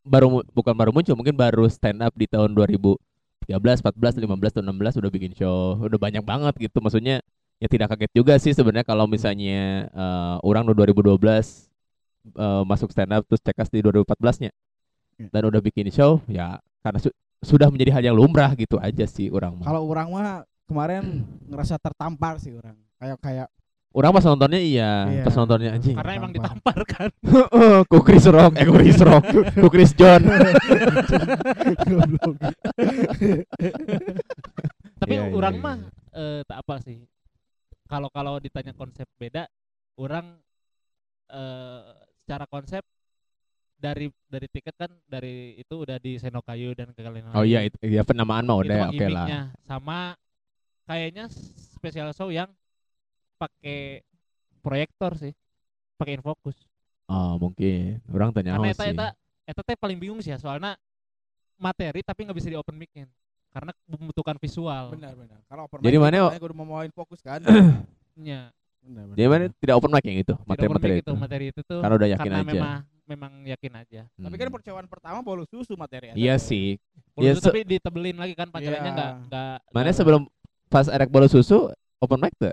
Speaker 2: baru bukan baru muncul mungkin baru stand up di tahun 2013, 14, 15, atau 16 udah bikin show udah banyak banget gitu maksudnya ya tidak kaget juga sih sebenarnya kalau misalnya eh, orang di 2012 eh, masuk stand up terus cekas di 2014 nya
Speaker 3: Iya.
Speaker 2: dan udah bikin show ya karena su- sudah menjadi hal yang lumrah gitu aja sih orang
Speaker 3: kalau orang mah kemarin ngerasa tertampar sih orang. Kayak kayak
Speaker 2: Orang pas nontonnya iya,
Speaker 3: Iya.
Speaker 2: pas nontonnya anjing.
Speaker 1: Karena emang
Speaker 3: Tampar.
Speaker 1: ditampar kan.
Speaker 2: ku Chris Rock, eh ku Chris Rock, ku Chris John.
Speaker 3: goblok.
Speaker 1: Tapi
Speaker 2: Iya, iya,
Speaker 1: orang
Speaker 2: iya.
Speaker 1: mah eh, tak apa sih. Kalau kalau ditanya konsep beda, orang eh secara konsep dari dari tiket kan dari itu udah di Senokayu dan kekalian
Speaker 2: Oh iya, itu ya penamaan mah udah oke lah.
Speaker 1: gimmicknya. sama kayaknya spesial show yang pakai proyektor sih pakai infocus.
Speaker 2: Oh mungkin, orang tanya
Speaker 1: karena eta eta eta teh paling bingung sih ya soalnya materi tapi nggak bisa di open mic karena membutuhkan visual.
Speaker 3: Benar benar. Kalau open
Speaker 2: Jadi
Speaker 3: mic
Speaker 2: mana-
Speaker 3: itu makanya kudu mau mauin fokus kan? Benar benar
Speaker 2: Dia mana tidak open mic yang itu, materi-materi
Speaker 1: mic
Speaker 2: itu.
Speaker 1: itu materi itu tuh
Speaker 2: Karena udah yakin
Speaker 1: karena
Speaker 2: aja.
Speaker 1: memang memang yakin aja.
Speaker 3: Tapi
Speaker 2: Hmm.
Speaker 3: kan percobaan pertama bolu susu materi
Speaker 2: Iya sih. Ya, se-
Speaker 1: tapi ditebelin lagi kan pancelannya
Speaker 3: Iya.
Speaker 1: nggak nggak
Speaker 2: Mana sebelum pas erek bola susu open mic tuh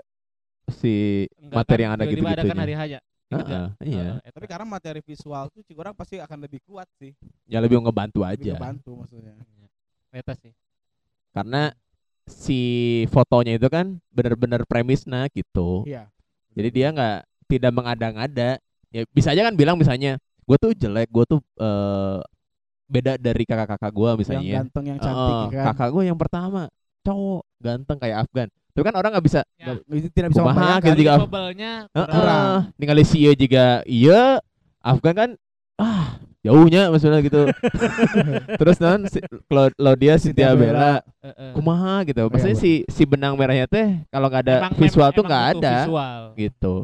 Speaker 2: si
Speaker 1: nggak
Speaker 2: materi
Speaker 1: kan,
Speaker 2: yang ada
Speaker 1: tiba-tiba ada kan hari
Speaker 2: iya.
Speaker 1: Eta.
Speaker 3: tapi karena materi visual tuh cik orang pasti akan lebih kuat sih
Speaker 2: Ya lebih ngebantu
Speaker 3: lebih
Speaker 2: aja.
Speaker 3: ngebantu maksudnya
Speaker 1: Iya. Eta sih
Speaker 2: Karena si fotonya itu kan benar-benar premisnya gitu.
Speaker 3: iya
Speaker 2: Jadi dia nggak tidak mengada-ngada. Ya bisa aja kan bilang misalnya, gue tuh jelek, gue tuh eh, beda dari kakak-kakak gue
Speaker 3: yang
Speaker 2: misalnya.
Speaker 3: ganteng yang cantik ya kan
Speaker 2: Kakak gue yang pertama cowok ganteng kayak Afgan. Tapi kan orang nggak bisa.
Speaker 1: Ya,
Speaker 3: itu tidak bisa
Speaker 2: Kumaha,
Speaker 3: membayangkan
Speaker 2: gitu juga.
Speaker 1: Kurang.
Speaker 2: ningali si juga iya Afgan kan ah jauhnya maksudnya gitu. Terus non si, Claudia Cynthia Bella kumaha gitu.
Speaker 3: Iya,
Speaker 2: Maksudnya si si benang merahnya teh kalau nggak ada
Speaker 1: Emang-
Speaker 2: visual
Speaker 1: emang-
Speaker 2: tuh nggak ada
Speaker 1: Visual.
Speaker 2: gitu.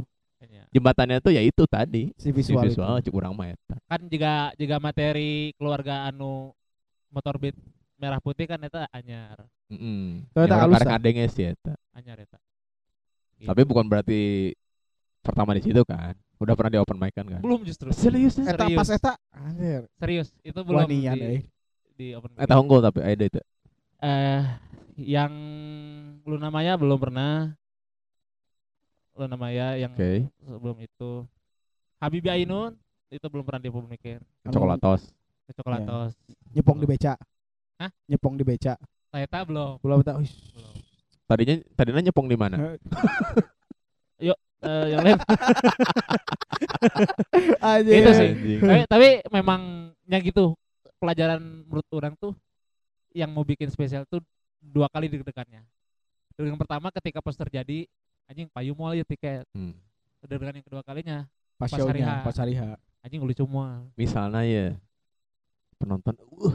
Speaker 1: Iya.
Speaker 2: Jembatannya tuh ya itu tadi.
Speaker 3: si
Speaker 2: Si
Speaker 3: visual, itu.
Speaker 2: visual cuk urang mah.
Speaker 1: Kan juga juga materi keluarga anu motor beat merah putih kan eta anyar,
Speaker 2: Heeh.
Speaker 3: Eta ah.
Speaker 2: adenge sih eta.
Speaker 1: anyar eta.
Speaker 2: Tapi bukan berarti pertama di situ kan. Udah pernah di open mic kan kan?
Speaker 1: belum justru
Speaker 2: Serius?
Speaker 3: Eta
Speaker 1: Serius.
Speaker 3: pas eta anjir.
Speaker 1: serius itu belum
Speaker 3: Wanian
Speaker 1: di,
Speaker 3: euy.
Speaker 1: di open mic.
Speaker 2: Eh tahu unggul tapi ada itu.
Speaker 1: eh yang lu namanya belum pernah lu namanya yang
Speaker 2: Oke.
Speaker 1: sebelum itu Habibie Ainun itu belum pernah dipublikin
Speaker 2: Coklatos.
Speaker 1: Coklatos
Speaker 3: Nyepong di beca.
Speaker 1: Hah?
Speaker 3: Nyepong di beca.
Speaker 1: Taeta belum
Speaker 3: Belum tahu.
Speaker 1: Belum
Speaker 2: Tadinya tadinya nyepong di mana?
Speaker 1: Eh, yang lain
Speaker 3: Anjir.
Speaker 1: Itu sih. Tapi, tapi memang yang gitu pelajaran menurut orang tuh yang mau bikin spesial tuh dua kali deg-degannya yang pertama ketika poster jadi anjing payu mau ya tiket
Speaker 2: Hmm.
Speaker 1: deg-degan yang kedua kalinya
Speaker 3: Pas
Speaker 1: Pas hari H.
Speaker 3: pas hari H.
Speaker 1: anjing lucu semua
Speaker 2: Misalnya ya penonton uh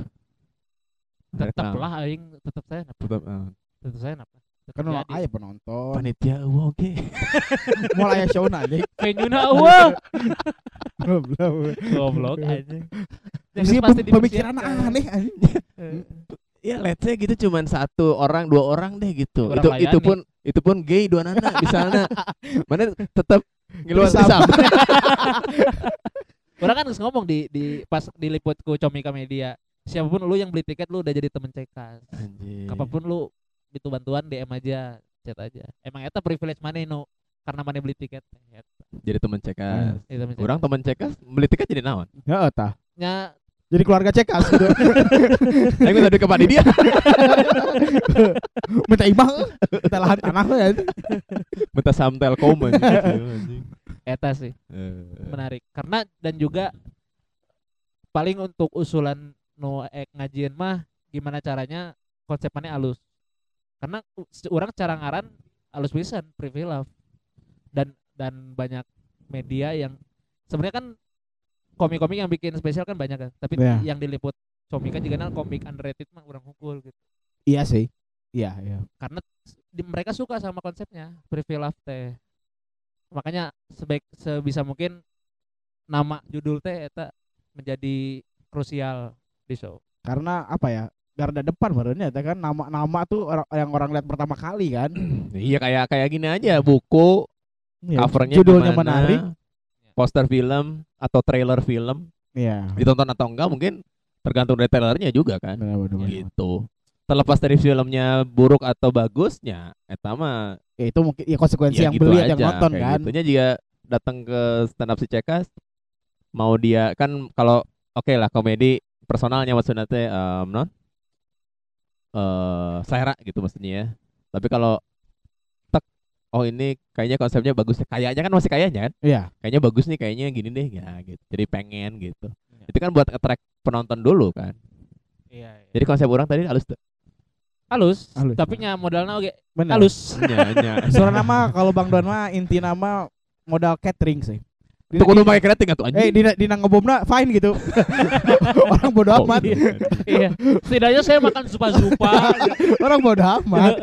Speaker 1: tetap
Speaker 2: Rekam.
Speaker 1: lah aing tetap saya napa
Speaker 2: tetap eh,
Speaker 1: tetap saya napa tetap
Speaker 3: Kan
Speaker 1: jadi.
Speaker 3: aya penonton.
Speaker 2: panitia uh, oke.
Speaker 3: Mau aya show na anjing.
Speaker 1: venue na
Speaker 3: Belum.
Speaker 1: goblok Yang
Speaker 3: Mesti
Speaker 1: pasti
Speaker 3: pemikiran
Speaker 1: dipersiapkan.
Speaker 3: aneh anjing.
Speaker 1: Eh,
Speaker 2: Ya let's say gitu cuman satu orang dua orang deh gitu.
Speaker 1: Orang
Speaker 2: itu
Speaker 1: layani.
Speaker 2: itu pun itu pun gay dua nana misalnya. Mana tetap ngiluan
Speaker 3: Bisa.
Speaker 2: pisang.
Speaker 1: orang kan geus ngomong di di pas diliput ku Comika Media siapa pun lu yang beli tiket lu udah jadi temen cekas
Speaker 2: Anjing.
Speaker 1: apa pun lu itu bantuan DM aja chat aja emang eta privilege mana no karena mana beli tiket Eta.
Speaker 2: Jadi teman cekas.
Speaker 1: Itu temen
Speaker 2: Orang teman cekas beli tiket jadi naon?
Speaker 3: Heeh tah.
Speaker 1: nya
Speaker 3: Jadi keluarga cekas gitu.
Speaker 2: Minta duit ke dia.
Speaker 3: Minta imah, minta lahan tanah anjing.
Speaker 2: Minta saham Telkom
Speaker 1: eta sih
Speaker 2: Eh,
Speaker 1: menarik karena dan juga paling untuk usulan no ek ngajian mah gimana caranya konsepnya halus karena orang cara ngaran halus pisan privy love dan dan banyak media yang sebenarnya kan komik-komik yang bikin spesial kan banyak kan tapi
Speaker 3: Iya.
Speaker 1: yang diliput komik kan juga kan komik underrated mah orang hukul gitu
Speaker 3: Iya sih. Iya, iya.
Speaker 1: karena di- mereka suka sama konsepnya privy love teh makanya sebaik sebisa mungkin nama judul teh eta menjadi krusial show
Speaker 3: Karena apa ya? Garda depan barunya kan nama-nama tuh orang yang orang lihat pertama kali kan.
Speaker 2: Iya kayak kayak gini aja buku
Speaker 3: Iya,
Speaker 2: covernya
Speaker 3: judulnya
Speaker 2: gimana,
Speaker 3: menarik.
Speaker 2: poster film atau trailer film
Speaker 3: Iya.
Speaker 2: ditonton atau enggak mungkin tergantung dari trailernya juga kan
Speaker 3: Benar benar. benar.
Speaker 2: gitu terlepas dari filmnya buruk atau bagusnya eta mah
Speaker 3: Ya itu mungkin ya konsekuensi
Speaker 2: ya
Speaker 3: yang
Speaker 2: gitu
Speaker 3: beli
Speaker 2: aja
Speaker 3: yang nonton
Speaker 2: kayak
Speaker 3: kan.
Speaker 2: gitunya juga datang ke stand up si cekas mau dia kan kalau oke lah komedi personalnya maksudnya teh em, non eh selera gitu maksudnya ya tapi kalau tek oh ini kayaknya konsepnya bagus kayaknya kan masih kayaknya kan
Speaker 3: Iya.
Speaker 2: kayaknya bagus nih kayaknya gini deh ya gitu jadi pengen gitu
Speaker 1: Iya.
Speaker 2: itu kan buat attract penonton dulu kan
Speaker 1: iya, iya.
Speaker 2: jadi konsep orang tadi halus tuh
Speaker 1: halus,
Speaker 3: Halus.
Speaker 1: tapi nya modalnya oke
Speaker 3: Benar.
Speaker 1: halus
Speaker 2: nya
Speaker 3: Soalnya nama kalau Bang Don mah inti nama modal catering sih.
Speaker 2: Itu kudu pakai kreatif tuh
Speaker 3: Eh
Speaker 2: anjing
Speaker 3: dina dina ngebomna fine gitu. Orang bodo
Speaker 2: Oh,
Speaker 3: amat.
Speaker 1: iya. iya setidaknya saya makan zupa-zupa
Speaker 3: Orang bodo amat.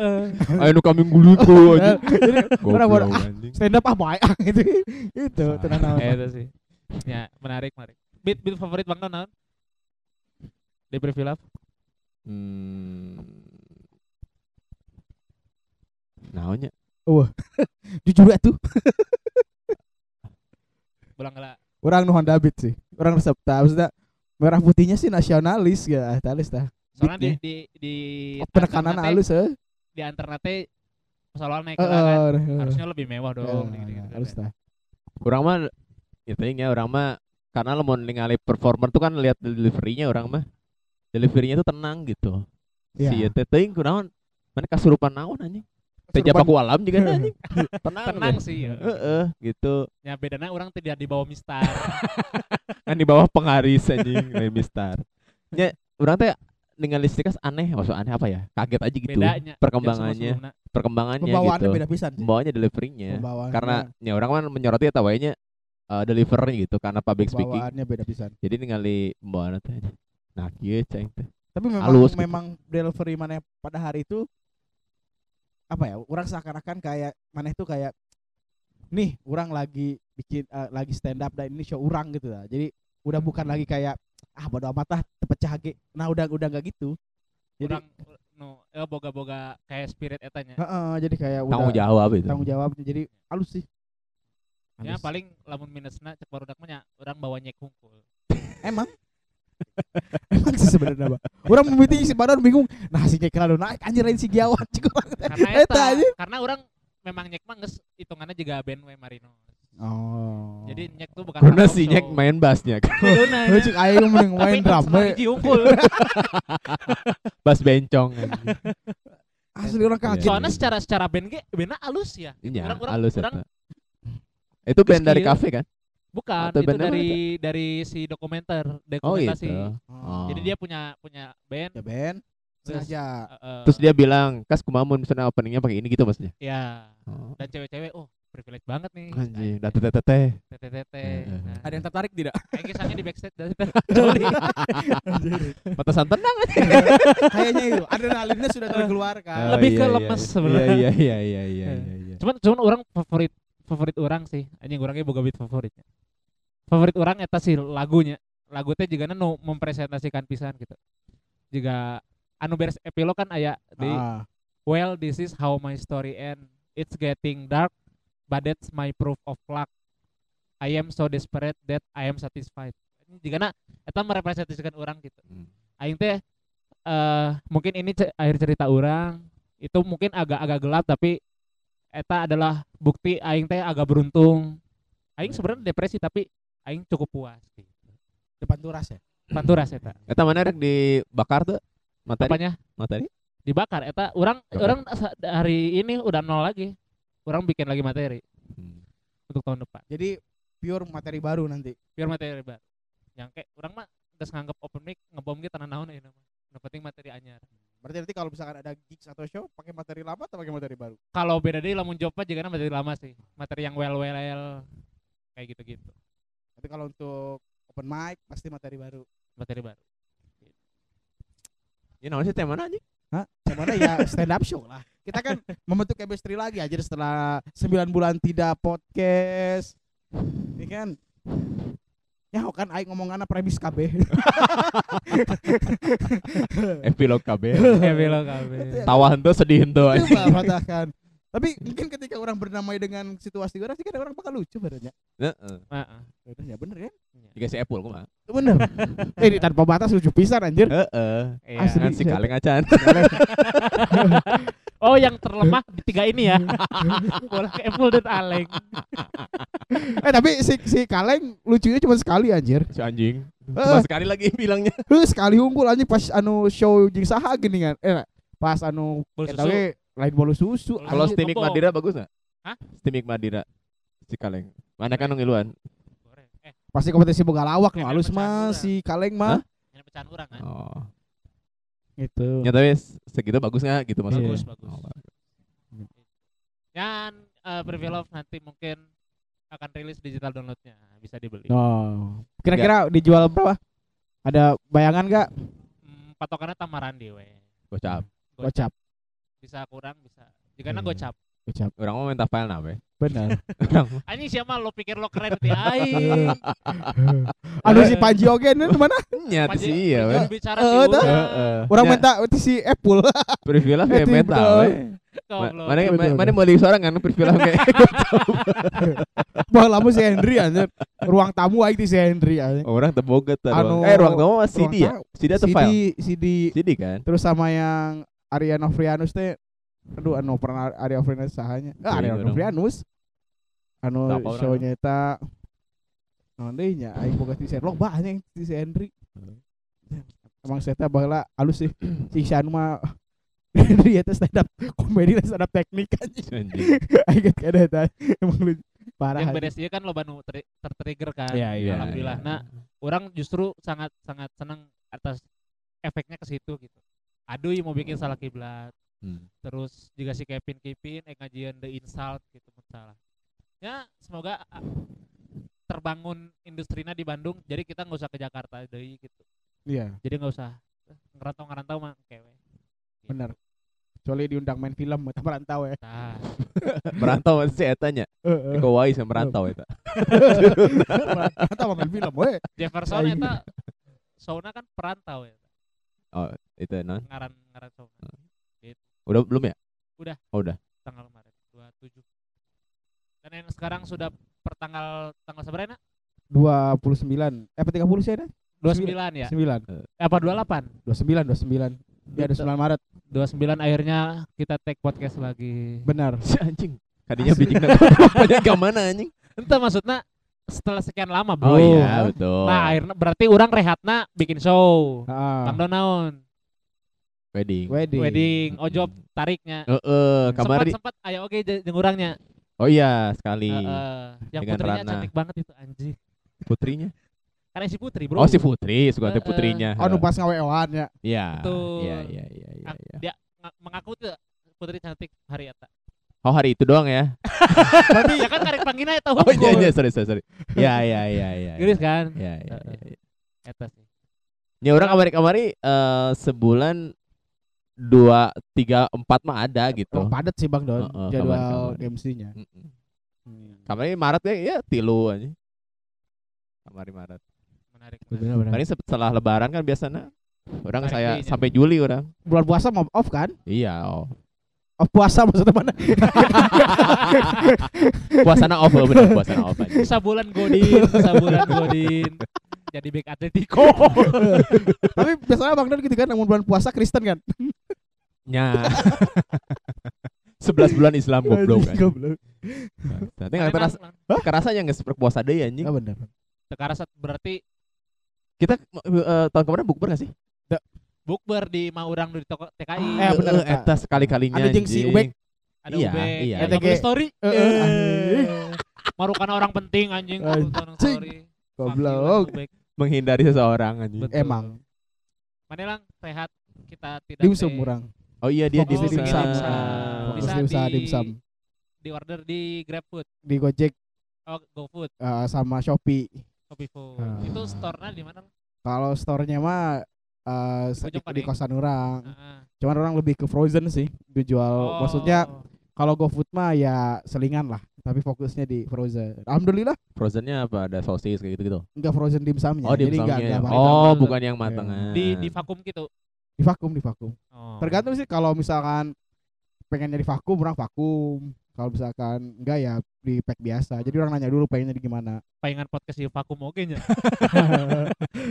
Speaker 2: ayo nu kami gulut ku anjing
Speaker 3: orang bodo
Speaker 2: Goblok,
Speaker 3: ah,
Speaker 2: anjing.
Speaker 3: stand up ah baik ah, gitu. Itu tenang naon.
Speaker 1: Eh, itu sih ya menarik menarik beat beat favorit bang Don naon? di preview love
Speaker 2: Hmm. Naonnya?
Speaker 3: Jujur tuh.
Speaker 1: Bulang gala
Speaker 3: Orang Nuhan David sih. Orang resep tah maksudnya merah putihnya sih nasionalis ya, talis tah.
Speaker 1: soalnya di di di
Speaker 3: Penekanan halus eh.
Speaker 1: di alternate soalnya naik kelas kan harusnya lebih mewah
Speaker 3: Ya,
Speaker 1: dong
Speaker 3: ya, halus tah.
Speaker 2: Orang mah ya teuing ya orang mah karena lo mau ningali performer tuh kan lihat deliverynya orang mah. Deliverynya tuh tenang gitu.
Speaker 3: Iya.
Speaker 2: Si teh teuing kunaon? Mana kasurupan naon anjing?
Speaker 3: Kasurupan-
Speaker 2: jabaku alam juga anjing. tenang.
Speaker 1: tenang
Speaker 2: deh.
Speaker 1: sih ya.
Speaker 2: Heeh, gitu.
Speaker 1: ya bedanya orang tidak di bawah mistar
Speaker 2: Kan di bawah pengharis anjing, Remy Star. Ya, orang teh ningali stikas aneh, maksud aneh apa ya? Kaget aja gitu.
Speaker 1: bedanya
Speaker 2: Perkembangannya, perkembangannya
Speaker 3: Pembawaannya
Speaker 2: gitu.
Speaker 3: beda pisan.
Speaker 2: Pembawaannya deliverynya.
Speaker 3: Pembawaannya,
Speaker 2: karena ya orang kan menyoroti ya tawanya uh, delivery gitu karena public speaking
Speaker 3: pembawaannya beda pisan.
Speaker 2: jadi ningali pembawaan teh nah kieu ceng teh
Speaker 3: Tapi memang
Speaker 2: Halus gitu.
Speaker 3: memang delivery mana pada hari itu apa ya? Orang seakan-akan kayak mana itu kayak nih orang lagi bikin eh, lagi stand up dan ini show orang gitu lah. Jadi udah bukan lagi kayak ah bodo amat lah terpecah ge. Nah udah udah nggak gitu. Jadi
Speaker 1: orang no eh, boga-boga kayak spirit etanya
Speaker 3: heeh, jadi kayak udah
Speaker 2: tanggung jawab itu
Speaker 3: tanggung jawab jadi halus sih.
Speaker 1: Ya
Speaker 3: Halus.
Speaker 1: paling lamun minusna cek barudak mah nya urang bawa nyek hungkul.
Speaker 3: Emang Emang sih sebenarnya Pak. Orang memiting si Baron bingung. Nah si Jack lalu naik anjir lain si Giawan.
Speaker 1: Karena
Speaker 3: Eta
Speaker 1: karena orang memang nyek mah geus hitungannya juga band we Marino.
Speaker 3: Oh.
Speaker 1: Jadi nyek tuh bukan
Speaker 2: Karena si. Nyek main bassnya kan.
Speaker 1: Nya.
Speaker 3: cik aing mending
Speaker 1: Tapi
Speaker 3: main drum
Speaker 1: hiji hungkul.
Speaker 2: Bass bencong.
Speaker 3: Asli orang kaget.
Speaker 1: Soalnya secara secara band ge bandnya alus ya.
Speaker 2: Iya,
Speaker 1: Orang- orang-
Speaker 2: halus
Speaker 1: orang-
Speaker 2: eta. Itu band dari kafe kan?
Speaker 1: Bukan,
Speaker 2: Atau
Speaker 1: itu
Speaker 2: band apa
Speaker 1: dari dari si dokumenter,
Speaker 2: Oh
Speaker 1: dokumentasi.
Speaker 2: itu.
Speaker 3: Oh.
Speaker 1: Jadi dia punya punya band.
Speaker 3: ya Ben
Speaker 1: Terus,
Speaker 3: sengaja.
Speaker 1: eh, eh,
Speaker 2: Terus dia bilang, "Kas kumamun misalnya openingnya pakai ini gitu maksudnya."
Speaker 1: ya
Speaker 2: Oh.
Speaker 1: dan cewek-cewek oh privilege banget nih.
Speaker 2: Anjing, dah tete tete.
Speaker 1: TTT.
Speaker 2: Eh, eh.
Speaker 1: Nah,
Speaker 3: Ada yang tertarik tidak?
Speaker 1: kayak kisahnya di backstage dari Joli.
Speaker 2: Pantesan tenang aja.
Speaker 3: Kayaknya itu adrenalinnya sudah terkeluarkan.
Speaker 2: Oh,
Speaker 1: Lebih ke
Speaker 2: iya,
Speaker 1: lemes
Speaker 2: iya.
Speaker 1: sebenarnya.
Speaker 2: Iya iya iya iya iya iya.
Speaker 1: Cuman cuman orang favorit favorit orang sih. Anjing orangnya boga beat favoritnya. Favorit orang eta sih lagunya. Lagu teh juga nu mempresentasikan pisan gitu. Juga anu beres epilog kan aya di
Speaker 3: Ah,
Speaker 1: Well, this is how my story end. It's getting dark, but that's my proof of luck. I am so desperate that I am satisfied. Jika na, eta merepresentasikan orang gitu.
Speaker 2: Hmm.
Speaker 1: Aing teh eh mungkin ini ce- akhir cerita orang itu mungkin agak-agak gelap tapi eta adalah bukti aing teh agak beruntung. Aing sebenarnya depresi tapi aing cukup puas gitu.
Speaker 3: depan turas ya.
Speaker 1: Panturas eta.
Speaker 2: Eta mana rek dibakar tuh? Materi?
Speaker 1: Apanya?
Speaker 2: Materi?
Speaker 1: Dibakar eta orang
Speaker 2: Bakar.
Speaker 1: orang hari ini udah nol lagi. Orang bikin lagi materi
Speaker 2: Hmm.
Speaker 1: untuk tahun depan.
Speaker 3: Jadi pure materi baru nanti.
Speaker 1: biar materi baru yang kayak orang mah udah nganggap open mic ngebom gitu tanah naon ya nama yang penting materi anyar
Speaker 3: Berarti nanti kalau misalkan ada gigs atau show pakai materi lama atau pakai materi baru?
Speaker 1: kalau beda deh lamun jawab juga materi lama sih materi yang well well kayak gitu gitu
Speaker 3: Tapi kalau untuk open mic pasti materi baru.
Speaker 1: materi baru
Speaker 2: Ya naon sih tema anjing?
Speaker 3: Hah? Mana ya stand up show lah. Kita kan membentuk chemistry lagi aja setelah 9 bulan tidak podcast. Ini kan Ya kan aing ngomong anak premis KB.
Speaker 2: Epilog KB.
Speaker 1: ya belo kabe
Speaker 2: Tawa henteu sedih anjing.
Speaker 3: Coba patahkan. Tapi mungkin ketika orang berdamai dengan situasi orang sih kan orang bakal lucu badannya.
Speaker 2: Heeh.
Speaker 1: Heeh.
Speaker 3: Bener ya bener ya.
Speaker 2: Jika si Apple kumaha?
Speaker 3: Bener. eh ini tanpa batas lucu pisan anjir.
Speaker 2: Heeh.
Speaker 1: Iya.
Speaker 3: Asli.
Speaker 2: Kan si kaleng acan.
Speaker 1: oh yang terlemah di tiga ini ya bola ke Apple dan Aleng
Speaker 3: eh tapi si si Kaleng lucunya cuma sekali anjir.
Speaker 2: Si anjing.
Speaker 3: Eh.
Speaker 2: Cuma sekali lagi bilangnya.
Speaker 3: Heuh sekali unggul anjing pas anu show jeung saha geuningan. Eh pas anu eta we lain bolu susu.
Speaker 2: Kalau Stimik. Madira bagus nggak?
Speaker 1: Hah?
Speaker 2: Stimik Madira. Si kaleng. Mana kan ngiluan?
Speaker 1: Goreng. eh
Speaker 3: Pasti kompetisi boga lawak nu
Speaker 1: Emang
Speaker 3: halus mah si Kaleng mah.
Speaker 1: ini pecahan orang kan
Speaker 2: Oh.
Speaker 3: Gitu.
Speaker 2: Ya tapi segitu bagus nggak gitu maksudnya?
Speaker 1: bagus bagus
Speaker 2: Oh,
Speaker 1: dan uh, Love nanti mungkin akan rilis digital downloadnya bisa dibeli
Speaker 3: Oh. Kira-kira dijual berapa? Ada bayangan gak?
Speaker 1: Hmm, patokannya tamaran di we
Speaker 2: Gocap.
Speaker 3: Gocap.
Speaker 1: Bisa kurang bisa jika
Speaker 3: Hmm.
Speaker 1: gocap
Speaker 3: Gocap.
Speaker 2: Orang mau minta file nabe.
Speaker 3: Benar.
Speaker 2: Orang
Speaker 1: anjing siapa lo pikir lo keren ti aing
Speaker 3: Anu si Panji oge ini mana?
Speaker 1: Panji-
Speaker 2: sih iya we.
Speaker 1: bicara
Speaker 3: Eh, dah.
Speaker 1: urang.
Speaker 2: Heeh.
Speaker 3: Orang
Speaker 2: Ya,
Speaker 3: minta itu si Apple.
Speaker 2: Privilege
Speaker 3: Eh,
Speaker 2: kayak
Speaker 1: Goblok.
Speaker 2: Mana mana mau di seorang kan privilege kayak
Speaker 3: Bah lama si Henry anjir. Ruang tamu aing ti si Henry anjir.
Speaker 2: orang teboga tuh.
Speaker 3: Anu,
Speaker 2: Eh ruang tamu mah CD ya? CD atau file?
Speaker 3: CD
Speaker 2: CD kan?
Speaker 3: terus sama yang Ariana Frianus teh aduh anu pernah Ariana Frianus sahanya. Ah,
Speaker 2: Iya,
Speaker 3: Ariana
Speaker 2: dong.
Speaker 3: Frianus anu show-nya eta naon deui nya aing boga ti Sherlock banyak ti si Henry emang saya teh baheula halus sih. Si Shan mah Henry eta stand up komedi dan stand up teknik anjing.
Speaker 2: Anjing.
Speaker 3: aing get kada eta emang lucu parah
Speaker 1: yang
Speaker 3: anjing.
Speaker 1: beres ieu kan lo banu ter tertrigger kan.
Speaker 3: Iya, iya,
Speaker 1: alhamdulillah.
Speaker 2: Iya.
Speaker 1: nah orang justru sangat sangat senang atas efeknya ke situ gitu aduh mau bikin salah kiblat.
Speaker 2: Hmm.
Speaker 1: terus juga si Kevin Kipin eh ngajian The Insult gitu masalah ya semoga ah, terbangun industrinya di Bandung jadi kita nggak usah ke Jakarta deh gitu.
Speaker 3: Iya.
Speaker 1: Jadi nggak usah eh, ngerantau ngerantau mah kewe.
Speaker 3: Bener kecuali diundang main film eta merantau ya.
Speaker 1: Nah
Speaker 2: Merantau masih si etanya.
Speaker 3: heeh.
Speaker 2: Eko Wais yang merantau eta.
Speaker 3: merantau main film we
Speaker 1: Jefferson eta sauna kan perantau ya
Speaker 2: Oh, itu non.
Speaker 1: ngaran ngaran sauna
Speaker 2: Udah belum ya?
Speaker 1: Udah.
Speaker 2: Oh, udah.
Speaker 1: tanggal kemarin 27 dan yang sekarang sudah per tanggal tanggal seberapa?
Speaker 3: 29 eh apa 30 sih ada?
Speaker 1: 29 ya?
Speaker 3: 9
Speaker 1: Apa 28?
Speaker 3: 29 29 Ya ada 9 Maret
Speaker 1: 29 akhirnya kita take podcast lagi.
Speaker 3: Benar
Speaker 2: Si anjing. Kadinya
Speaker 3: Asli.
Speaker 2: bijing Padahal ke mana anjing?
Speaker 1: Entah maksudnya setelah sekian lama, Bro.
Speaker 2: Oh iya, betul.
Speaker 1: Nah, akhirnya berarti orang rehatna bikin show. Tanggal naon?
Speaker 2: wedding.
Speaker 3: Wedding
Speaker 1: Wedding, ojob tariknya.
Speaker 2: Heeh,
Speaker 1: sempat
Speaker 2: kamari.
Speaker 1: sempat ayo oke je- jeung urangnya.
Speaker 2: Oh iya, sekali.
Speaker 1: Heeh. yang
Speaker 2: Dengan
Speaker 1: putrinya
Speaker 2: Rana.
Speaker 1: cantik banget itu anjing.
Speaker 2: Putrinya.
Speaker 1: Karena si putri, Bro.
Speaker 2: Oh, si Putri, suka
Speaker 1: Heeh.
Speaker 2: putrinya.
Speaker 3: Oh nu pas ngawewan ya
Speaker 2: Iya. Iya, iya, iya, iya, iya.
Speaker 1: Dia nga- mengaku tuh putri cantik hari eta.
Speaker 2: Oh, hari itu doang ya.
Speaker 3: Berarti
Speaker 1: ya kan karek panggilnya eta
Speaker 2: Oh iya,
Speaker 1: hukum.
Speaker 2: iya, sorry, sorry, sorry. Iya, iya, iya, iya.
Speaker 1: Geus kan?
Speaker 2: Iya, iya,
Speaker 1: Heeh.
Speaker 2: iya.
Speaker 1: Eta sih.
Speaker 2: Ya orang kamari-kamari eh sebulan dua tiga empat mah ada gitu.
Speaker 3: oh, padat sih Bang Don
Speaker 2: Heeh,
Speaker 3: jadwal
Speaker 2: kabar-kabar.
Speaker 3: MC-nya
Speaker 2: Mm-mm.
Speaker 3: Hmm.
Speaker 2: Kamari Maret ya, ya tilu aja. Kamari Maret.
Speaker 1: Menarik.
Speaker 3: Benar benar.
Speaker 2: Setelah Lebaran kan biasanya orang saya sampai Juli orang.
Speaker 3: Bulan puasa mau off kan?
Speaker 2: Iya. Oh.
Speaker 3: Off puasa maksudnya mana?
Speaker 2: Puasana off oh, bener puasana off aja.
Speaker 1: Sabulan Godin, sabulan Godin. Jadi back Atletico.
Speaker 3: Tapi biasanya Bang Don gitu kan namun bulan puasa Kristen kan?
Speaker 2: Nya. 11 bulan Islam goblok kan.
Speaker 3: Goblok.
Speaker 2: Tapi nggak terasa kerasa yang nggak seperti puasa deh anjing.
Speaker 3: Ah benar.
Speaker 1: Sekarang berarti
Speaker 2: Kita eh, tahun kemarin bukber gak sih?
Speaker 1: Bukber di Maurang di toko TKI.
Speaker 3: Eh, bener,
Speaker 2: Eh, eta sekali-kalinya
Speaker 3: Ada jeung si
Speaker 2: anjing.
Speaker 3: Ubek.
Speaker 1: ada
Speaker 2: iya,
Speaker 1: Ubek.
Speaker 2: iya.
Speaker 1: Nge-upload
Speaker 3: ge-
Speaker 1: story.
Speaker 3: Eh.
Speaker 1: Marukan orang penting anjing
Speaker 3: Anjing.
Speaker 1: nonton story.
Speaker 3: Goblok.
Speaker 2: Menghindari seseorang anjing.
Speaker 1: Betul.
Speaker 3: Emang.
Speaker 1: Mana lang rehat kita tidak
Speaker 3: Dimsum
Speaker 1: teh
Speaker 3: urang.
Speaker 2: Oh iya dia
Speaker 3: Fokus
Speaker 2: di
Speaker 3: di dimsum.
Speaker 1: Bisa
Speaker 3: di usaha
Speaker 1: di-
Speaker 3: dimsum.
Speaker 1: di order di GrabFood.
Speaker 3: Di Gojek
Speaker 1: Oh, GoFood,
Speaker 3: eh, sama Shopee.
Speaker 1: ShopeeFood.
Speaker 3: Ah.
Speaker 1: Itu store-nya di mana?
Speaker 3: Kalau store-nya mah eh,
Speaker 1: Pojok
Speaker 3: di, kosan orang.
Speaker 1: Heeh.
Speaker 3: Cuman orang lebih ke frozen sih. Dijual
Speaker 1: Oh.
Speaker 3: maksudnya kalau GoFood mah ya selingan lah, tapi fokusnya di frozen. Alhamdulillah
Speaker 2: Frozennya apa? Ada sosis kayak gitu-gitu.
Speaker 3: enggak frozen dimsumnya.
Speaker 2: Oh,
Speaker 3: Jadi enggak
Speaker 2: dimsumnya.
Speaker 3: enggak
Speaker 1: matang.
Speaker 2: Oh,
Speaker 1: Matang.
Speaker 2: bukan yang matangan.
Speaker 1: di di vakum gitu.
Speaker 3: di vakum di vakum.
Speaker 1: Oh.
Speaker 3: Tergantung sih kalau misalkan pengennya di vakum orang vakum. Kalau misalkan enggak ya di pack biasa. Jadi orang nanya dulu pengennya di gimana.
Speaker 1: Palingan podcast di vakum oke nya.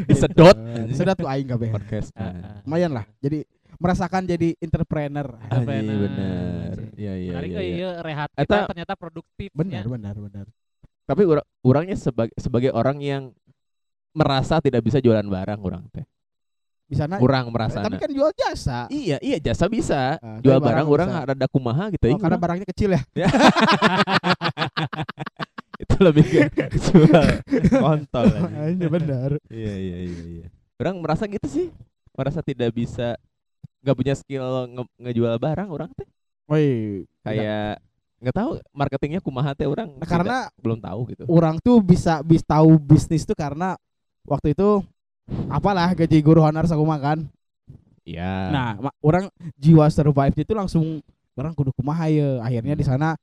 Speaker 2: Disedot.
Speaker 3: Sedot tuh aing kabeh.
Speaker 2: podcast.
Speaker 1: Ah, ah.
Speaker 3: Lumayan lah. Jadi merasakan jadi entrepreneur.
Speaker 1: Bener.
Speaker 2: bener. Iya iya iya. iya.
Speaker 1: ieu rehat
Speaker 2: Eta-
Speaker 1: kita ternyata produktif
Speaker 3: Benar,
Speaker 1: nya.
Speaker 3: benar, benar.
Speaker 2: Tapi orangnya sebagai sebagai orang yang merasa tidak bisa jualan barang orang teh.
Speaker 3: Bisa naik.
Speaker 2: Kurang merasa.
Speaker 3: tapi kan jual jasa.
Speaker 2: Iya, iya jasa bisa.
Speaker 3: Ah,
Speaker 2: Jual
Speaker 3: tapi
Speaker 2: barang orang ada kumaha gitu
Speaker 3: Oh,
Speaker 2: ya.
Speaker 3: karena barangnya kecil ya.
Speaker 2: itu lebih ke jual kontol.
Speaker 3: Iya benar.
Speaker 2: Iya iya iya iya. Orang merasa gitu sih. Merasa tidak bisa nggak punya skill nge- ngejual barang orang teh.
Speaker 3: Woi,
Speaker 2: Kayak nggak tahu marketingnya kumaha teh orang
Speaker 3: Nah, karena
Speaker 2: belum tahu gitu.
Speaker 3: orang tuh bisa bis tahu bisnis tuh karena waktu itu apalah gaji guru honor sakumaha kan.
Speaker 2: Iya.
Speaker 3: Nah, orang jiwa survive itu langsung orang kudu kumaha ya. Akhirnya di sana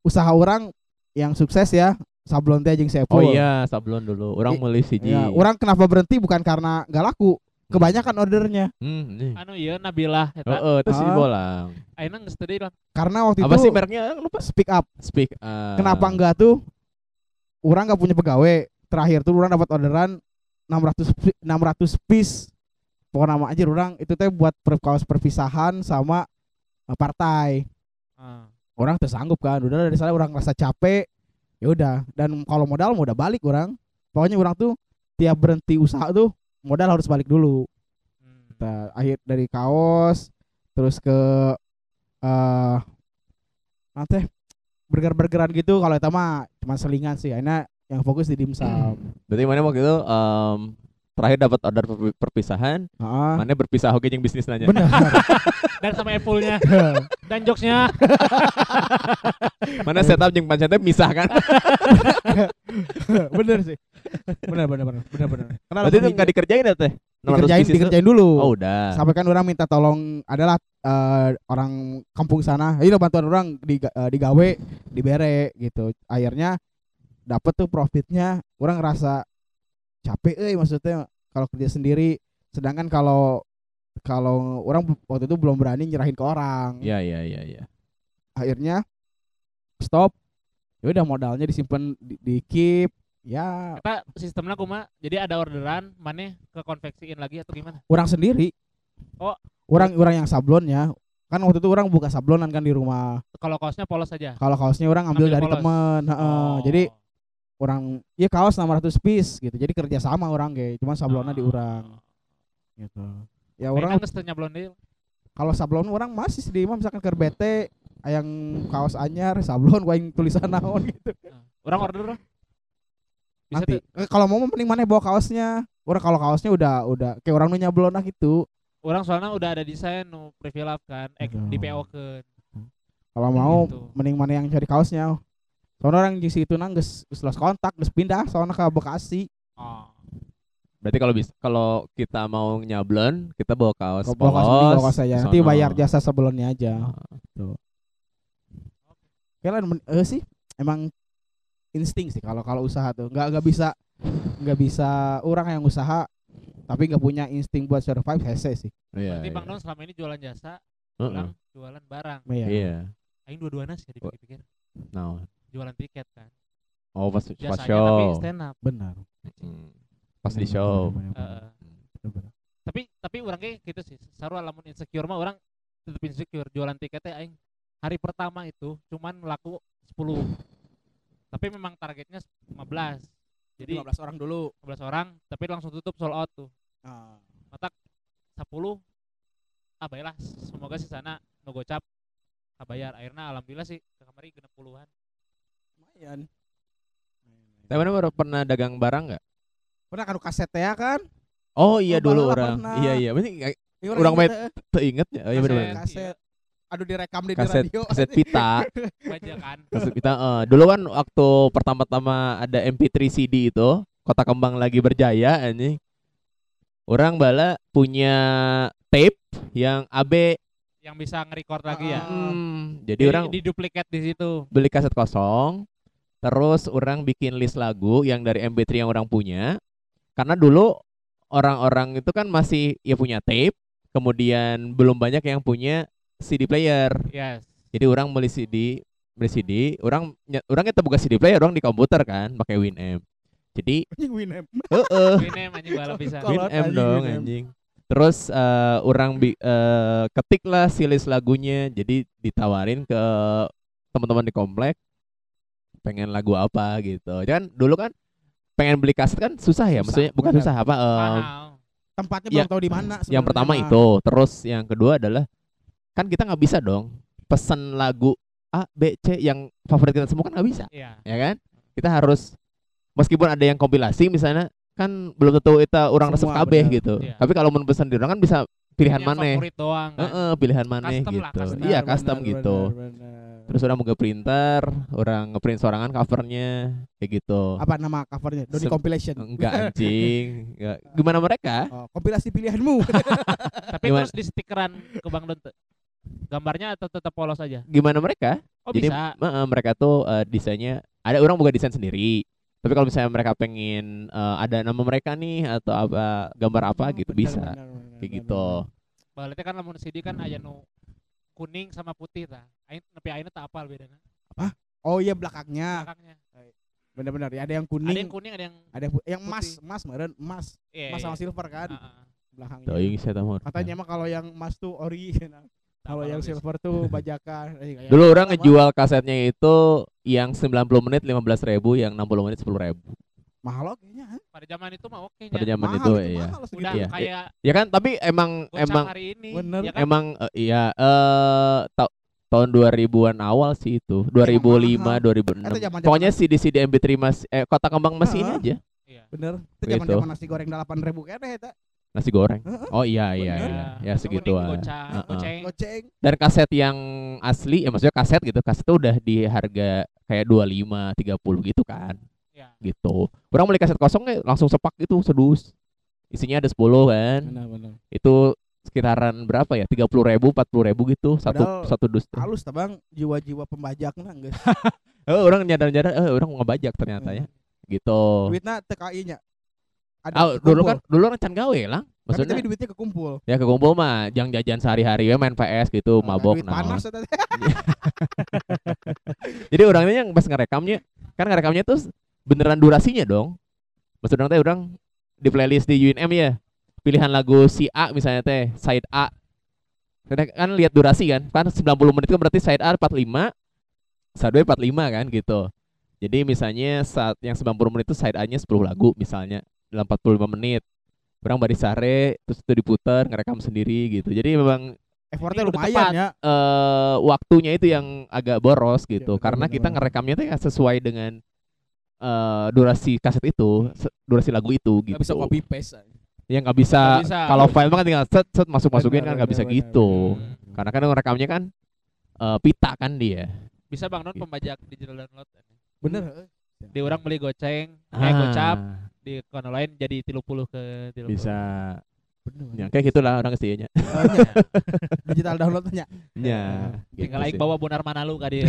Speaker 3: usaha orang yang sukses ya sablon teh jeung Sepo.
Speaker 2: Oh iya, sablon dulu. Orang mulai siji.
Speaker 3: Ya, orang kenapa berhenti bukan karena nggak laku, kebanyakan ordernya.
Speaker 2: Hmm.
Speaker 1: Anu ieu Nabilah
Speaker 2: Oh,
Speaker 1: eta.
Speaker 2: oh, itu sih
Speaker 3: Ah.
Speaker 2: bolang.
Speaker 1: Ayeuna geus teu deui lah.
Speaker 3: Karena waktu
Speaker 2: Apa
Speaker 3: itu
Speaker 2: sih mereknya? Lupa.
Speaker 3: speak up.
Speaker 2: Speak. up.
Speaker 3: Kenapa enggak tuh? Orang nggak punya pegawai. Terakhir tuh orang dapat orderan 600 pi- 600 piece. Pokoknya nama aja orang itu teh buat per, kaos perpisahan sama eh, partai.
Speaker 1: Ah.
Speaker 3: Orang tersanggup kan. Udah dari sana orang rasa capek. Ya udah. Dan kalau modal mau udah balik orang. Pokoknya orang tuh tiap berhenti usaha tuh modal harus balik dulu.
Speaker 1: Hmm.
Speaker 3: Nah, akhir dari kaos terus ke eh nanti burger-burgeran gitu kalau itu mah cuma selingan sih akhirnya yang fokus di dimsum.
Speaker 2: Berarti mana waktu itu em, terakhir dapat order perpi- perpisahan,
Speaker 3: Heeh.
Speaker 2: mana berpisah oke yang bisnis nanya.
Speaker 3: bener
Speaker 1: Dan sama Apple-nya. Dan jokesnya.
Speaker 2: Mana setup yang pancetnya misah kan?
Speaker 3: bener sih. Bener bener bener bener bener karena
Speaker 2: Berarti itu nggak dikerjain ya teh? 600
Speaker 3: dikerjain dikerjain dulu.
Speaker 2: Oh udah.
Speaker 3: sampai kan orang minta tolong adalah eh, orang kampung sana ini bantuan orang di eh, digawe dibere gitu. Akhirnya dapet tuh profitnya orang ngerasa capek eh maksudnya kalau kerja sendiri sedangkan kalau kalau orang waktu itu belum berani nyerahin ke orang
Speaker 2: Iya iya iya iya.
Speaker 3: akhirnya stop ya udah modalnya disimpan di, di keep ya
Speaker 1: Kita sistemnya kuma jadi ada orderan mana ke konveksiin lagi atau gimana?
Speaker 3: orang sendiri
Speaker 1: Oh.
Speaker 3: orang orang yang sablonnya kan waktu itu orang buka sablonan kan di rumah
Speaker 1: Kalau kaosnya polos aja.
Speaker 3: kalau kaosnya orang ambil,
Speaker 1: Ambil
Speaker 3: dari
Speaker 1: polos.
Speaker 3: temen heeh.
Speaker 1: Oh.
Speaker 3: jadi orang ya kaos 600 piece gitu. Jadi kerja sama orang kayak cuma sablonnya di
Speaker 1: Oh.
Speaker 3: orang gitu. Ya
Speaker 1: Orang
Speaker 3: kalau sablon orang masih di imam misalkan ke BT yang kaos anyar sablon gua yang tulisan naon gitu.
Speaker 1: Orang order lah. Bisa
Speaker 3: nanti. Eh, kalau mau mending mana bawa kaosnya? Orang kalau kaosnya udah udah kayak orang nu nyablon gitu.
Speaker 1: Orang soalnya udah ada desain nu prefill up kan, eh di PO ke.
Speaker 3: kalau mau
Speaker 1: Gitu.
Speaker 3: mending mana yang cari kaosnya soalnya orang di situ nang geus kontak geus pindah soalnya ke Bekasi
Speaker 1: Oh.
Speaker 2: Berarti kalau bisa kalau kita mau nyablon, kita bawa kaos
Speaker 3: bawa kaos mending bawa kaos aja nanti bayar jasa sebelumnya aja
Speaker 2: Ah.
Speaker 3: Kalian men- eh sih emang insting sih kalau kalau usaha tuh nggak nggak bisa nggak bisa orang yang usaha tapi nggak punya insting buat survive hese sih
Speaker 2: Iya.
Speaker 1: Berarti
Speaker 2: iya.
Speaker 1: Bang Don selama ini jualan jasa,
Speaker 2: Heeh.
Speaker 1: orang jualan barang.
Speaker 3: Iya.
Speaker 2: Iya.
Speaker 1: Aing dua-duanya sih dipikir-pikir.
Speaker 2: Nah
Speaker 1: jualan tiket kan.
Speaker 2: Oh pas Biasanya,
Speaker 1: pas
Speaker 2: show.
Speaker 1: tapi stand up
Speaker 3: benar.
Speaker 2: Hmm. pas di show.
Speaker 3: uh, benar.
Speaker 1: tapi tapi kayak gitu sih saru alamun insecure mah orang tetap insecure jualan tiketnya aing. Hari pertama itu cuman laku 10 tapi memang targetnya 15 jadi
Speaker 3: 15 orang dulu.
Speaker 1: 15 orang tapi langsung tutup sold out tuh.
Speaker 3: Ah.
Speaker 1: mata 10 ah baiklah semoga sih sana no gocap. Ah, Kabayar akhirnya alhamdulillah sih ke kamari 60-an
Speaker 3: Yan.
Speaker 2: Tapi baru pernah dagang barang nggak?
Speaker 3: Pernah kan kaset ya kan?
Speaker 2: Oh iya dulu orang. Iya iya. Berarti
Speaker 3: ya,
Speaker 2: orang main
Speaker 3: eh.
Speaker 2: ya. Oh, iya benar.
Speaker 1: Kaset.
Speaker 3: Aduh direkam di
Speaker 2: kaset,
Speaker 3: radio.
Speaker 2: Kaset pita.
Speaker 1: Bajakan.
Speaker 2: kaset pita. Uh, dulu kan waktu pertama-tama ada MP3 CD itu, Kota Kembang lagi berjaya ini Orang bala punya tape yang AB
Speaker 1: yang bisa nge-record lagi ya.
Speaker 2: Hmm, jadi,
Speaker 1: jadi
Speaker 2: orang
Speaker 1: diduplikat di situ.
Speaker 2: Beli kaset kosong, terus orang bikin list lagu yang dari MP3 yang orang punya. Karena dulu orang-orang itu kan masih ya punya tape kemudian belum banyak yang punya CD player.
Speaker 1: Yes.
Speaker 2: Jadi orang beli CD beli CD orang ny- orang kita buka CD player orang di komputer kan pakai Winamp jadi
Speaker 3: anjing Winem
Speaker 2: heeh.
Speaker 1: Ini anjing bala bisa
Speaker 3: Kolot
Speaker 2: Winamp dong
Speaker 3: Winamp.
Speaker 2: anjing. Terus eh, orang bi eh, ketik lah si list lagunya. Jadi ditawarin ke teman-teman di komplek pengen lagu apa gitu kan dulu kan pengen beli kaset kan susah ya
Speaker 3: Susah,
Speaker 2: maksudnya bukan
Speaker 3: bener.
Speaker 2: susah apa
Speaker 1: mahal
Speaker 3: tempatnya
Speaker 2: Ya,
Speaker 3: belum tahu di mana
Speaker 2: yang
Speaker 3: sebenarnya
Speaker 2: pertama itu terus yang kedua adalah kan kita nggak bisa dong pesen lagu A B C yang favorit kita semua kan nggak bisa
Speaker 1: iya
Speaker 2: ya kan kita harus meskipun ada yang kompilasi misalnya kan belum tentu itu orang resep
Speaker 3: bener.
Speaker 2: gitu
Speaker 1: Iya.
Speaker 2: tapi kalau mau pesan di orang kan bisa pilihan
Speaker 1: Yang
Speaker 2: mana
Speaker 1: favorit doang kan.
Speaker 2: Heeh, pilihan mana
Speaker 1: Custom
Speaker 2: gitu
Speaker 1: lah, custom.
Speaker 2: iya custom
Speaker 3: benar,
Speaker 2: gitu
Speaker 3: benar, benar.
Speaker 2: Terus orang mau printer orang ngeprint sorangan covernya kayak gitu.
Speaker 3: Apa nama covernya? Doni
Speaker 2: Sem-
Speaker 3: compilation.
Speaker 2: Enggak anjing. Enggak. gimana mereka?
Speaker 3: Oh, kompilasi pilihanmu.
Speaker 1: Tapi
Speaker 2: Gimana?
Speaker 1: terus di stikeran ke Bang Don tuh. gambarnya atau tetap polos aja?
Speaker 2: Gimana mereka?
Speaker 1: Oh
Speaker 2: Jadi
Speaker 1: bisa.
Speaker 2: mereka tuh eh, desainnya ada orang buka desain sendiri. Tapi kalau misalnya mereka pengen eh, ada nama mereka nih atau apa gambar apa
Speaker 3: Hmm,
Speaker 2: gitu
Speaker 3: benar,
Speaker 2: bisa.
Speaker 3: benar, benar,
Speaker 2: kayak
Speaker 3: benar,
Speaker 2: gitu.
Speaker 1: Berarti kan lamun CD kan aya nu kuning sama putih tah. Aing nepi ayeuna tak apal bedana.
Speaker 3: benar. oh iya belakangnya
Speaker 1: Belakangnya.
Speaker 3: benar-benar ya ada yang
Speaker 1: Ada
Speaker 3: kuning
Speaker 1: yang kuning, ada yang
Speaker 3: ada yang, yang emas emas meren emas
Speaker 1: iya,
Speaker 3: emas sama
Speaker 1: iya.
Speaker 3: silver kan
Speaker 1: Heeh.
Speaker 3: belakangnya
Speaker 2: Teuing saya tahu.
Speaker 3: katanya mah kalau yang emas tuh ori kalau
Speaker 1: Tambah
Speaker 3: yang
Speaker 1: habis.
Speaker 3: silver tuh bajakan Eh,
Speaker 2: Dulu orang
Speaker 3: apa?
Speaker 2: ngejual kasetnya itu yang 90 menit 15.000 ribu, yang 60 menit 10.000 ribu.
Speaker 3: Mahal kayaknya ha?
Speaker 1: Pada zaman itu mah oke
Speaker 2: Pada
Speaker 1: nya.
Speaker 2: zaman
Speaker 3: Mahal
Speaker 2: itu ya.
Speaker 3: mahal segitu.
Speaker 1: Udah
Speaker 2: Iya.
Speaker 1: kayak
Speaker 2: Ya kan, tapi emang emang
Speaker 1: hari ini.
Speaker 3: Bener.
Speaker 1: Ya kan?
Speaker 2: emang eh, iya eh ta- tahun 2000-an awal sih itu. 2005,
Speaker 3: mahal.
Speaker 2: 2006.
Speaker 3: Itu zaman-zaman-
Speaker 2: Pokoknya CD-CD MP3 mas eh Kota Kembang masih ini aja.
Speaker 1: Iya.
Speaker 3: bener itu
Speaker 2: Gitu.
Speaker 3: zaman zaman nasi goreng delapan ribu kayaknya eta
Speaker 2: Nasi goreng. Oh iya iya
Speaker 3: Bener.
Speaker 2: iya. Ya segituan. Heeh.
Speaker 1: goceng.
Speaker 3: goceng
Speaker 2: Dan kaset yang asli ya maksudnya kaset gitu. Kaset tuh udah di harga kayak 25, 30 gitu kan.
Speaker 1: Iya.
Speaker 2: Gitu. Orang beli kaset kosong langsung sepak gitu sedus. Isinya ada 10 kan.
Speaker 3: benar benar
Speaker 2: Itu sekitaran berapa ya? 30 ribu, 40 ribu gitu satu
Speaker 3: Padahal
Speaker 2: satu dus. tuh.
Speaker 3: halus tabang jiwa-jiwa pembajak nah geus
Speaker 2: Eh, orang nyadar-nyadar eh orang mau ngebajak ternyata ya. Gitu.
Speaker 3: duitna TKI nya ada
Speaker 2: Ah, dulu kan dulu kan can gawe lah. Maksudnya
Speaker 3: tapi duitnya kekumpul
Speaker 2: ya kekumpul mah yang jajan sehari-hari ya main PS gitu,
Speaker 3: Nah,
Speaker 2: mabok
Speaker 3: duit
Speaker 2: nah.
Speaker 3: panas.
Speaker 2: Jadi orangnya yang pas ngerekamnya kan ngerekamnya tuh beneran durasinya dong. Maksud orang teh orang di playlist di UNM ya. Pilihan lagu si A misalnya teh side A. Karena kan lihat durasi kan. Kan 90 menit itu berarti side A 45, side B 45 kan gitu. Jadi misalnya saat yang 90 menit itu side A-nya 10 lagu misalnya dalam 45 menit. Orang bari sare terus itu diputar ngerekam sendiri gitu. Jadi memang
Speaker 3: effortnya lumayan
Speaker 1: tepat.
Speaker 3: ya
Speaker 2: eh waktunya itu yang agak boros gitu
Speaker 3: Iya, benar,
Speaker 2: karena
Speaker 3: benar,
Speaker 2: kita ngerekamnya tuh ya sesuai dengan eh durasi kaset itu durasi lagu itu gitu
Speaker 3: nggak bisa copy paste
Speaker 2: ya nggak bisa,
Speaker 1: bisa.
Speaker 2: kalau file mah kan tinggal set set masuk masukin kan nggak bisa
Speaker 3: benar,
Speaker 2: gitu
Speaker 1: benar.
Speaker 2: karena kan ngerekamnya kan eh, pita kan dia
Speaker 1: Bisa Bang Non
Speaker 2: Gitu.
Speaker 1: pembajak digital download.
Speaker 3: bener
Speaker 1: Di orang beli goceng, eh
Speaker 2: Ah,
Speaker 1: gocap di kono lain jadi 30 ke 30.
Speaker 2: bisa
Speaker 3: bener
Speaker 2: ya kayak gitulah orang
Speaker 3: Oh, iya. digital downloadnya
Speaker 2: ya
Speaker 1: Tinggal
Speaker 2: gitu
Speaker 1: aing
Speaker 2: sih.
Speaker 1: bawa Bonar Manalu ka dia.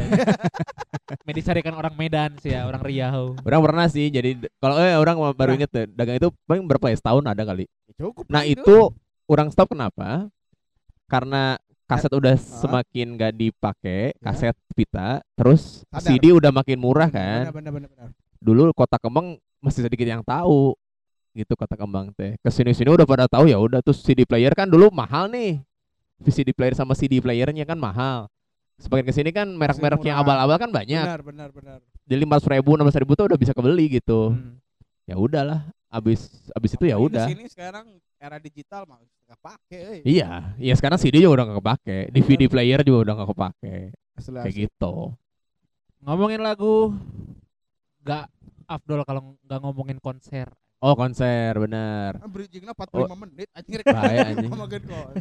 Speaker 1: Medi carikan orang Medan sih ya, orang Riau.
Speaker 2: orang pernah sih jadi kalau eh orang baru
Speaker 3: Pernah.
Speaker 2: inget tuh dagang itu paling berapa ya setahun ada kali
Speaker 3: Ya, cukup
Speaker 2: Nah itu orang stop kenapa? Karena kaset udah
Speaker 3: Ah.
Speaker 2: semakin gak dipakai,
Speaker 3: Ya.
Speaker 2: kaset pita, terus
Speaker 3: Sadar.
Speaker 2: CD udah makin murah kan.
Speaker 3: bener bener bener
Speaker 2: Dulu kota kembang masih sedikit yang tahu, gitu kota kembang teh. Ke sini sini udah pada tahu ya udah terus CD player kan dulu mahal nih. CD player sama CD playernya kan mahal. Semakin ke sini kan merek-merek yang abal-abal kan banyak.
Speaker 3: bener bener bener
Speaker 2: Jadi lima ribu, enam ribu tuh udah bisa kebeli gitu.
Speaker 1: Hmm.
Speaker 2: Ya udahlah, abis abis itu ya udah.
Speaker 3: ke sini sekarang era digital mah nggak pakai euy.
Speaker 2: Iya, iya sekarang CD juga udah gak kepake, DVD player juga udah gak kepake,
Speaker 3: Asli,
Speaker 2: kayak
Speaker 3: asli.
Speaker 2: gitu.
Speaker 1: Ngomongin lagu gak afdol kalau nggak ngomongin konser.
Speaker 2: Oh konser, bener.
Speaker 3: Ah, bridgingnya 45 menit anjing rek.
Speaker 2: Bahaya, anjing.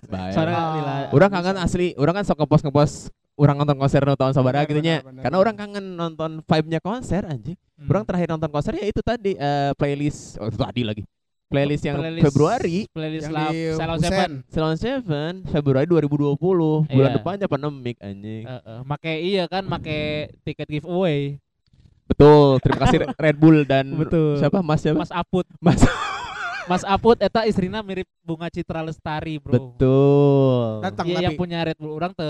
Speaker 2: Bahaya.
Speaker 1: Soalnya
Speaker 3: Ah,
Speaker 2: Orang kangen asli, orang kan sok ngepost ngepost orang nonton konser nu tahun sabaraha
Speaker 3: Benar,
Speaker 2: gitu nya. Karena orang kangen nonton vibe-nya konser anjing.
Speaker 1: Hmm.
Speaker 2: Orang terakhir nonton konser ya itu tadi eh, playlist oh itu tadi lagi. Playlist yang
Speaker 1: Playlist-
Speaker 2: Februari
Speaker 1: playlist
Speaker 3: Yang di
Speaker 1: Salon. Seven.
Speaker 2: Salon Seven Februari 2020 bulan
Speaker 1: Iya.
Speaker 2: depannya pandemik anjing.
Speaker 1: Eh, eh, make iya kan make tiket giveaway
Speaker 2: Betul, terima kasih Red Bull dan
Speaker 1: Betul.
Speaker 2: siapa Mas siapa?
Speaker 1: Mas Aput
Speaker 2: Mas.
Speaker 1: Mas Aput eta istrina mirip bunga Citra Lestari bro
Speaker 2: Betul.
Speaker 3: Datang
Speaker 1: dia yang
Speaker 3: tapi
Speaker 1: punya Red Bull orang te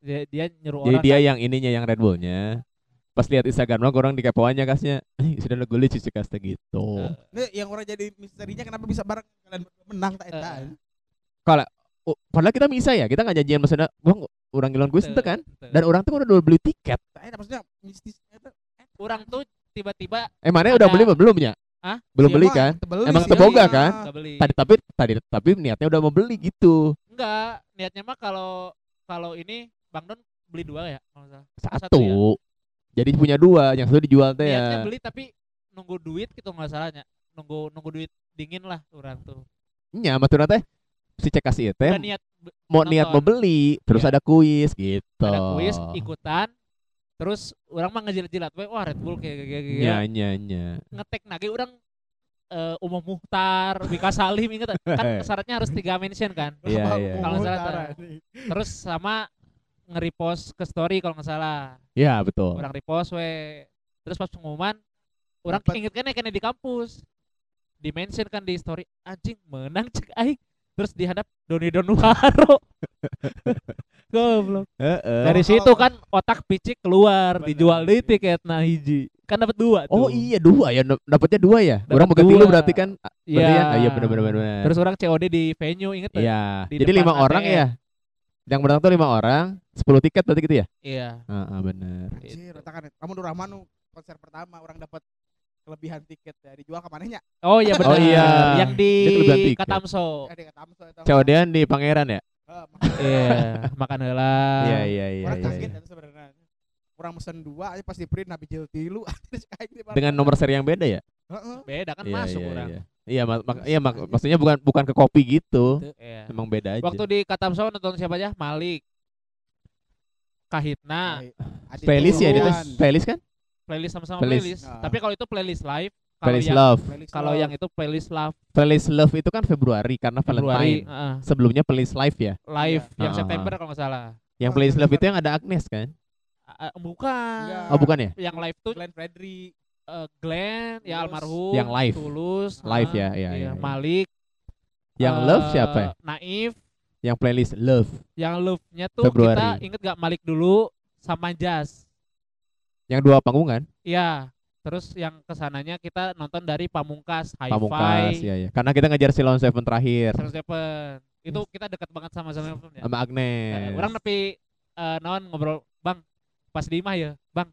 Speaker 1: dia, dia nyuruh
Speaker 2: Jadi
Speaker 1: orang
Speaker 2: dia
Speaker 1: kan,
Speaker 2: yang ininya yang Red Bullnya. Pas lihat Instagram lo orang dikepoannya kasnya, "Eh, sudah lo gue cuci kasnya gitu.
Speaker 3: Nih, yang orang jadi misterinya kenapa bisa bareng kalian berdua menang tak eta.
Speaker 1: Eh.
Speaker 2: Oh, padahal kita bisa ya, kita nggak janjian maksudnya, bang orang ngilon gue
Speaker 1: te-
Speaker 2: kan. Dan orang tuh udah udah beli tiket.
Speaker 3: Tak eta maksudnya mistis eta.
Speaker 1: Orang tuh tiba-tiba
Speaker 2: Eh mana udah beli belum ya?
Speaker 1: Hah?
Speaker 2: Belum
Speaker 3: Iya,
Speaker 2: beli kan?
Speaker 3: tebeli
Speaker 2: Emang
Speaker 3: sih,
Speaker 2: teboga
Speaker 3: iya.
Speaker 2: kan? Tadi tapi tadi tapi niatnya udah mau beli gitu.
Speaker 1: enggak niatnya mah kalau kalau ini Bang Don beli dua ya kalau salah.
Speaker 2: Satu.
Speaker 1: ya?
Speaker 2: Jadi punya dua, yang satu dijual teh
Speaker 1: niatnya
Speaker 2: ya.
Speaker 1: beli tapi nunggu duit gitu nggak salahnya nunggu nunggu duit dingin lah orang tuh
Speaker 2: Nya, maksudnya teh si cek kasih teh
Speaker 1: niat be-
Speaker 2: mau niat mau beli, terus
Speaker 1: Iya.
Speaker 2: ada kuis gitu.
Speaker 1: ada kuis ikutan terus orang mah ngejilat-jilat we wah Red Bull kayak kayak kayak
Speaker 2: Nya, nya, nya.
Speaker 1: ngetek nage orang eh, Umum Muhtar, Mika Salim inget kan syaratnya harus tiga mention kan?
Speaker 2: Iya, iya.
Speaker 3: mau
Speaker 1: Kalau salah terus sama nge-repost ke story kalau nggak salah.
Speaker 2: Iya, betul.
Speaker 1: orang repost we terus pas pengumuman orang inget kan ya kena di kampus. Di mention kan di story anjing menang cek aing terus dihadap Doni Donuaro goblok
Speaker 2: Heeh.
Speaker 1: dari situ kan otak picik keluar
Speaker 3: Benar,
Speaker 1: dijual di tiket nah hiji kan dapat dua tuh
Speaker 2: Oh iya dua ya, dap- dapatnya dua ya.
Speaker 1: Dapat
Speaker 2: Orang bukan tilu
Speaker 1: dua.
Speaker 2: berarti kan.
Speaker 1: iya
Speaker 2: Berarti ya? Ah, iya benar benar benar.
Speaker 1: terus orang COD di venue inget?
Speaker 2: Iya.
Speaker 1: di
Speaker 2: Jadi lima orang
Speaker 1: ATM.
Speaker 2: ya. Yang menang tuh lima orang, 10 tiket berarti gitu ya?
Speaker 1: iya
Speaker 2: Heeh, benar.
Speaker 3: Anjir, eta kan kamu Nur Rahman konser pertama orang dapat kelebihan tiket ya dijual ke manehnya.
Speaker 1: oh iya benar
Speaker 2: Oh iya.
Speaker 1: yang di. Katamso
Speaker 3: Eh, di Katamso.
Speaker 2: COD-an di Pangeran ya?
Speaker 1: Iya makan heula
Speaker 2: Iya iya iya
Speaker 3: Orang
Speaker 2: iya.
Speaker 3: kaget
Speaker 2: iya.
Speaker 3: eta sebenarnya. Orang mesen dua aja pas di print nabi jil tilu.
Speaker 2: Dengan nomor seri yang beda ya?
Speaker 3: Heeh.
Speaker 1: beda kan
Speaker 2: Iya,
Speaker 1: masuk
Speaker 2: iya,
Speaker 1: orang
Speaker 2: Iya, iya, mak- mak- iya mak- maksudnya bukan bukan ke kopi gitu.
Speaker 1: Iya.
Speaker 2: Emang beda aja.
Speaker 1: waktu di Katamso nonton siapa aja Malik Kahitna
Speaker 2: playlist ya itu playlist kan?
Speaker 1: Playlist sama-sama
Speaker 2: Playlist.
Speaker 1: playlist,
Speaker 3: Nah.
Speaker 1: tapi kalau itu playlist live kalau
Speaker 2: Playlist
Speaker 1: yang
Speaker 2: Love.
Speaker 3: Playlist
Speaker 1: kalau
Speaker 3: love.
Speaker 1: yang itu playlist love
Speaker 2: Playlist Love itu kan Februari karena
Speaker 1: Februari
Speaker 2: Valentine.
Speaker 1: heeh.
Speaker 2: Sebelumnya playlist live ya.
Speaker 1: live
Speaker 3: Iya.
Speaker 1: yang
Speaker 2: Ah,
Speaker 1: September kalau nggak salah
Speaker 2: Yang playlist Love itu yang ada Agnes kan?
Speaker 1: Ah, ah, bukan
Speaker 3: Enggak.
Speaker 2: Oh bukan ya?
Speaker 1: yang live tuh
Speaker 3: Glenn Fredly.
Speaker 1: eh, Glenn ya
Speaker 3: Tulus.
Speaker 1: almarhum
Speaker 2: Yang live.
Speaker 1: Tulus
Speaker 2: Live
Speaker 1: ah,
Speaker 2: ya, iya, iya, iya.
Speaker 1: Malik
Speaker 2: Yang
Speaker 1: eh,
Speaker 2: love siapa ya?
Speaker 1: Naif
Speaker 2: Yang playlist Love.
Speaker 1: yang love-nya tuh
Speaker 2: Februari.
Speaker 1: kita inget gak Malik dulu sama Jazz
Speaker 2: Yang dua panggung kan?
Speaker 1: Iya terus yang ke sananya kita nonton dari Pamungkas Hi-Fi
Speaker 2: Pamungkas, ya ya. Karena kita ngejar Silon Seven terakhir
Speaker 1: Seven Seven itu kita dekat banget sama Seven ya
Speaker 2: sama Agnes.
Speaker 1: orang nepi eh, naon ngobrol bang pas di ya bang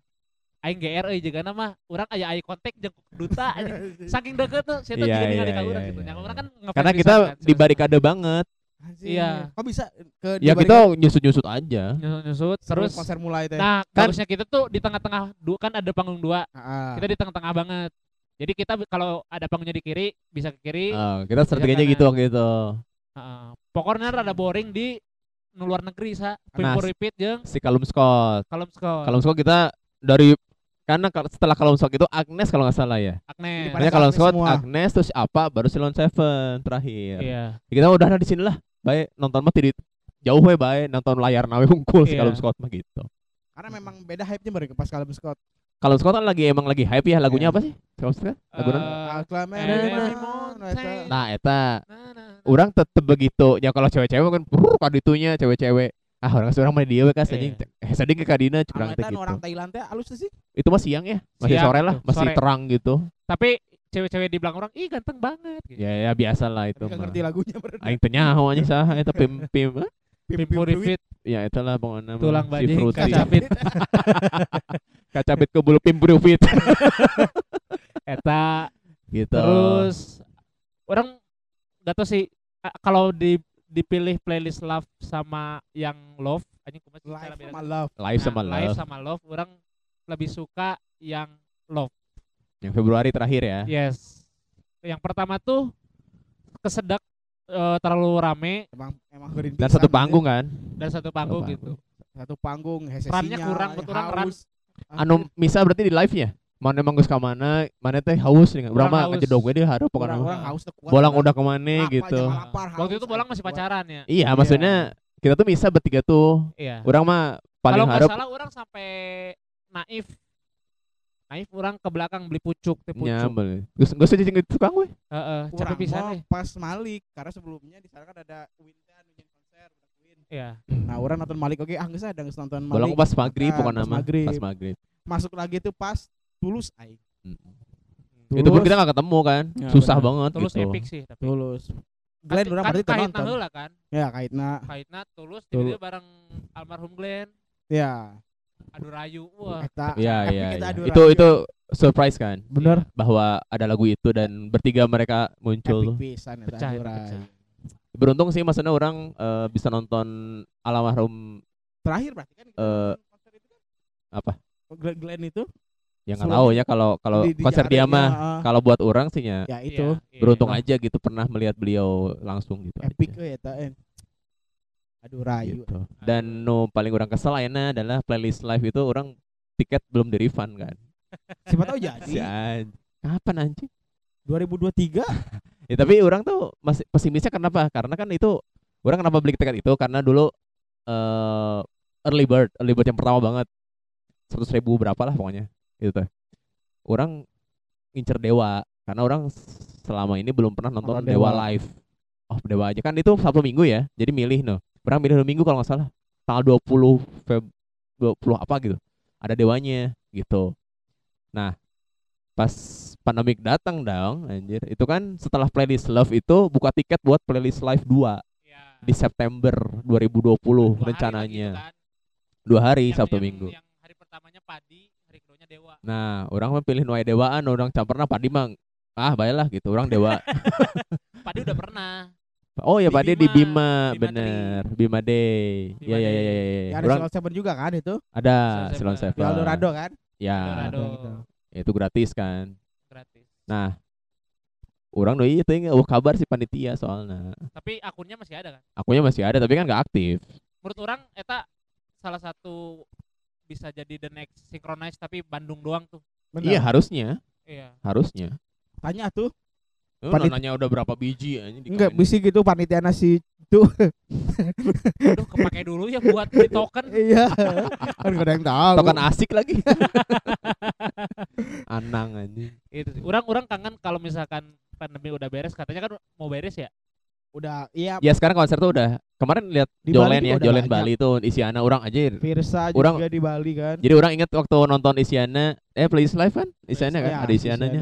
Speaker 1: aing GR euy juga nama orang aya eye contact jeung duta saking deket tuh saya tuh
Speaker 2: Iya, iya, iya,
Speaker 1: urang
Speaker 2: iya,
Speaker 1: gitu
Speaker 2: iya.
Speaker 1: yang orang kan
Speaker 2: Karena kita
Speaker 1: kan,
Speaker 2: di barikade banget.
Speaker 3: Anjing.
Speaker 1: Iya.
Speaker 3: Kok bisa ke
Speaker 2: Ya kita nyusut-nyusut aja.
Speaker 1: Seven. Nyusut- nyusut
Speaker 3: sebelum
Speaker 1: terus
Speaker 3: konser mulai teh.
Speaker 1: nah
Speaker 2: Kan-
Speaker 1: bagusnya kita tuh di tengah-tengah dua kan ada panggung dua
Speaker 3: Heeh.
Speaker 1: kita di tengah-tengah banget jadi kita kalau ada panggungnya di kiri bisa ke kiri
Speaker 2: Oh, kita strateginya gitu waktu itu.
Speaker 1: Heeh. pokoknya rada boring di luar negeri sa
Speaker 2: Nah,
Speaker 1: repeat jeung
Speaker 2: Si Kalum Scott.
Speaker 1: Kalem Scott
Speaker 2: Kalum Scott kita dari karena setelah Kalum Scott itu Agnes kalau nggak salah ya.
Speaker 1: Agnes
Speaker 2: Kalum
Speaker 3: Agnes
Speaker 2: Scott,
Speaker 3: semua.
Speaker 2: Agnes terus apa baru Silon Seven terakhir.
Speaker 1: iya
Speaker 2: Kita udah di sini lah. Baik nonton mah tidak jauh we baik nonton layar nawe hungkul si
Speaker 1: Iya.
Speaker 2: Kalum Scott mah gitu.
Speaker 3: Karena memang beda hype-nya baru pas Calum Scott.
Speaker 2: Kalum Scott kan lagi emang lagi hype ya lagunya
Speaker 3: Iya.
Speaker 2: apa sih? Scott? Lagu?
Speaker 1: Eh,
Speaker 3: Acclaim-
Speaker 1: Every
Speaker 3: Nah, eta.
Speaker 2: orang tetep begitu. Ya kalau cewek-cewek kan brrr kaditunya cewek-cewek. Ah, orang seorang mah dia kan
Speaker 1: Iya.
Speaker 2: anjing. Eh, sading ke kadina curang teh gitu.
Speaker 3: orang Thailand teh alus sih.
Speaker 2: Itu mah siang ya? Masih
Speaker 1: Siang
Speaker 2: sore lah, masih
Speaker 1: sore.
Speaker 2: terang gitu.
Speaker 1: tapi cewek-cewek di belakang orang ih ganteng banget gitu.
Speaker 2: Ya ya biasa lah itu
Speaker 3: Tapi nggak ngerti lagunya bener.
Speaker 2: Aing teh nyaho anjing saha eta pim pim. eh?
Speaker 3: Pim-
Speaker 1: refit
Speaker 2: Ya itulah pokoknya
Speaker 1: tulang
Speaker 2: Si
Speaker 1: bajing kacapit
Speaker 2: Kacapit ke bulu pim Fruity.
Speaker 1: eta
Speaker 2: gitu.
Speaker 1: terus orang gak tau sih eh, kalau di dipilih playlist love sama yang love anjing kumaha cara
Speaker 3: Live
Speaker 1: beda?
Speaker 3: sama love.
Speaker 2: live sama
Speaker 1: Nah, live
Speaker 2: love
Speaker 1: sama love orang lebih suka yang love
Speaker 2: yang Februari terakhir ya.
Speaker 1: yes yang pertama tuh kesedak eh, terlalu rame
Speaker 3: Emang emang
Speaker 2: Dan satu panggung kan.
Speaker 1: dan satu panggung
Speaker 2: Satu
Speaker 1: gitu
Speaker 3: Satu panggung hesesinya.
Speaker 1: Perannya kurang, buat orang ran.
Speaker 3: haus.
Speaker 2: Anu misa berarti di live-nya. Mana emang geus ka mana, mana teh haus nih. Mah
Speaker 1: haus.
Speaker 2: ngejedog we dia
Speaker 3: orang
Speaker 2: pokoknya.
Speaker 3: orang haus.
Speaker 2: Bolang
Speaker 3: Orang
Speaker 2: udah ke
Speaker 3: mana
Speaker 2: gitu.
Speaker 3: lapar,
Speaker 1: waktu itu bolang masih pacaran ya
Speaker 2: Iya, maksudnya kita tuh misa bertiga tuh.
Speaker 1: iya
Speaker 2: Urang mah paling
Speaker 1: kalau nggak
Speaker 2: harap
Speaker 1: salah orang sampai naif naif orang ke belakang beli pucuk teh pucuk
Speaker 2: nyambel. Geus geus aja jeung tukang we.
Speaker 1: Heeh, capek pisan deh
Speaker 3: pas Malik karena sebelumnya di sana kan ada Wintan nunjukin konser udah Queen.
Speaker 1: iya
Speaker 3: Nah, orang nonton Malik oke, ah geus ada geus nonton Malik.
Speaker 2: Bolang pas maghrib
Speaker 3: Makan,
Speaker 2: pokoknya
Speaker 3: pas
Speaker 2: mah.
Speaker 3: maghrib.
Speaker 2: Pas maghrib.
Speaker 3: Masuk lagi tuh pas Tulus aing.
Speaker 2: Mm. Itu pun
Speaker 3: Tulus.
Speaker 2: kita gak ketemu kan.
Speaker 3: Ya,
Speaker 2: Susah
Speaker 3: bener.
Speaker 2: banget
Speaker 1: tulus
Speaker 2: gitu.
Speaker 1: epic sih tapi
Speaker 3: Tulus. Glenn orang berarti
Speaker 1: kaitna
Speaker 3: nonton.
Speaker 1: heula kan
Speaker 3: Ya, kaitna.
Speaker 1: kaitna tulus
Speaker 3: Tulus.
Speaker 1: bareng almarhum Glenn
Speaker 3: Ya,
Speaker 1: adu rayu wah
Speaker 3: eta.
Speaker 2: Iya,
Speaker 3: epic
Speaker 2: iya,
Speaker 3: eta
Speaker 2: iya.
Speaker 3: adu
Speaker 2: Itu
Speaker 3: rayu.
Speaker 2: itu surprise kan
Speaker 3: bener
Speaker 2: bahwa ada lagu itu dan bertiga mereka muncul.
Speaker 3: epic pisan eta
Speaker 1: Pecah,
Speaker 3: adu
Speaker 1: itu
Speaker 3: rayu.
Speaker 1: pecah.
Speaker 2: Beruntung sih maksudnya orang eh, bisa nonton almarhum
Speaker 3: Terakhir berarti kan
Speaker 2: Eh,
Speaker 3: itu kan?
Speaker 2: apa?
Speaker 3: Glenn, Glenn itu
Speaker 2: Ya nggak tahu ya kalau kalau
Speaker 3: di- di
Speaker 2: konser dia mah
Speaker 3: ah.
Speaker 2: kalau buat orang sih ya
Speaker 3: ya
Speaker 1: Iya,
Speaker 3: itu
Speaker 1: iya.
Speaker 2: beruntung aja gitu pernah melihat beliau langsung gitu.
Speaker 3: epic
Speaker 2: aja.
Speaker 3: Aduh rayu.
Speaker 2: Gitu. Dan no paling orang kesel ayeuna adalah playlist live itu orang tiket belum di refund kan.
Speaker 3: Siapa tahu
Speaker 2: Si
Speaker 3: jadi
Speaker 2: anj- Kapan anjing?
Speaker 3: 2023
Speaker 2: Ya tapi orang tuh masih pesimisnya kenapa? Karena kan itu orang kenapa beli tiket itu karena dulu eh early bird, early bird yang pertama banget. Seratus ribu berapa lah pokoknya itu teh. Orang ngincer Dewa karena orang selama ini belum pernah nonton Dewa.
Speaker 3: Dewa.
Speaker 2: live. Oh Dewa aja kan itu Sabtu Minggu ya, jadi milih no. Orang milih hari Minggu kalau nggak salah tanggal 20 Feb 20 apa gitu. Ada Dewanya gitu. Nah pas pandemik datang dong anjir itu kan setelah playlist love itu buka tiket buat playlist live 2
Speaker 1: Iya.
Speaker 2: di September 2020
Speaker 1: Dua hari
Speaker 2: rencananya
Speaker 1: lagi itu kan.
Speaker 2: dua hari
Speaker 1: Yang-
Speaker 2: Sabtu
Speaker 1: yang-
Speaker 2: Minggu
Speaker 1: yang hari pertamanya padi hari keduanya dewa
Speaker 2: nah orang mah pilih nuai dewaan orang camperna padi mang ah baiklah gitu orang dewa
Speaker 1: padi udah pernah
Speaker 2: oh ya padi di
Speaker 1: Bima,
Speaker 2: bener. Bima Day
Speaker 1: Bima
Speaker 2: ya ya ya
Speaker 1: Day.
Speaker 2: ya, ya,
Speaker 3: ya
Speaker 2: ya.
Speaker 3: ada
Speaker 2: orang
Speaker 3: Silon Seven juga kan itu?
Speaker 2: Ada
Speaker 1: Silon Seven.
Speaker 3: di
Speaker 2: Seven.
Speaker 3: Eldorado kan?
Speaker 2: Ya
Speaker 1: Eldorado.
Speaker 3: Gitu.
Speaker 2: itu gratis kan?
Speaker 1: Gratis.
Speaker 2: Nah orang doi itu yang oh, kabar si panitia soalnya.
Speaker 1: Tapi akunnya masih ada kan?
Speaker 2: Akunya masih ada tapi kan nggak aktif.
Speaker 1: Menurut orang eta salah satu bisa jadi the next synchronize tapi Bandung doang tuh.
Speaker 3: Bener.
Speaker 2: iya harusnya.
Speaker 1: Iya.
Speaker 2: Harusnya.
Speaker 3: Tanya tuh
Speaker 2: Lu
Speaker 3: Panit-
Speaker 2: nanya udah berapa biji anjing di
Speaker 3: Enggak, bisi gitu panitia nasi itu.
Speaker 1: Aduh, kepake dulu ya buat beli token.
Speaker 3: iya. Kan gak ada yang tahu.
Speaker 2: Token asik lagi. Anang anjing.
Speaker 1: Itu sih. Orang-orang kangen kalau misalkan pandemi udah beres, katanya kan mau beres ya.
Speaker 3: Udah, iya.
Speaker 2: Ya sekarang konser tuh udah kemarin lihat
Speaker 3: Di
Speaker 2: Jolen
Speaker 3: Bali
Speaker 2: ya, Jolen
Speaker 3: banyak.
Speaker 2: Bali tuh Isyana orang aja.
Speaker 3: Virsa
Speaker 2: Orang-
Speaker 3: juga di Bali kan.
Speaker 2: Jadi orang inget waktu nonton Isyana, eh Playlist Live kan? Isyana kan,
Speaker 3: Iya,
Speaker 2: ada Isyananya.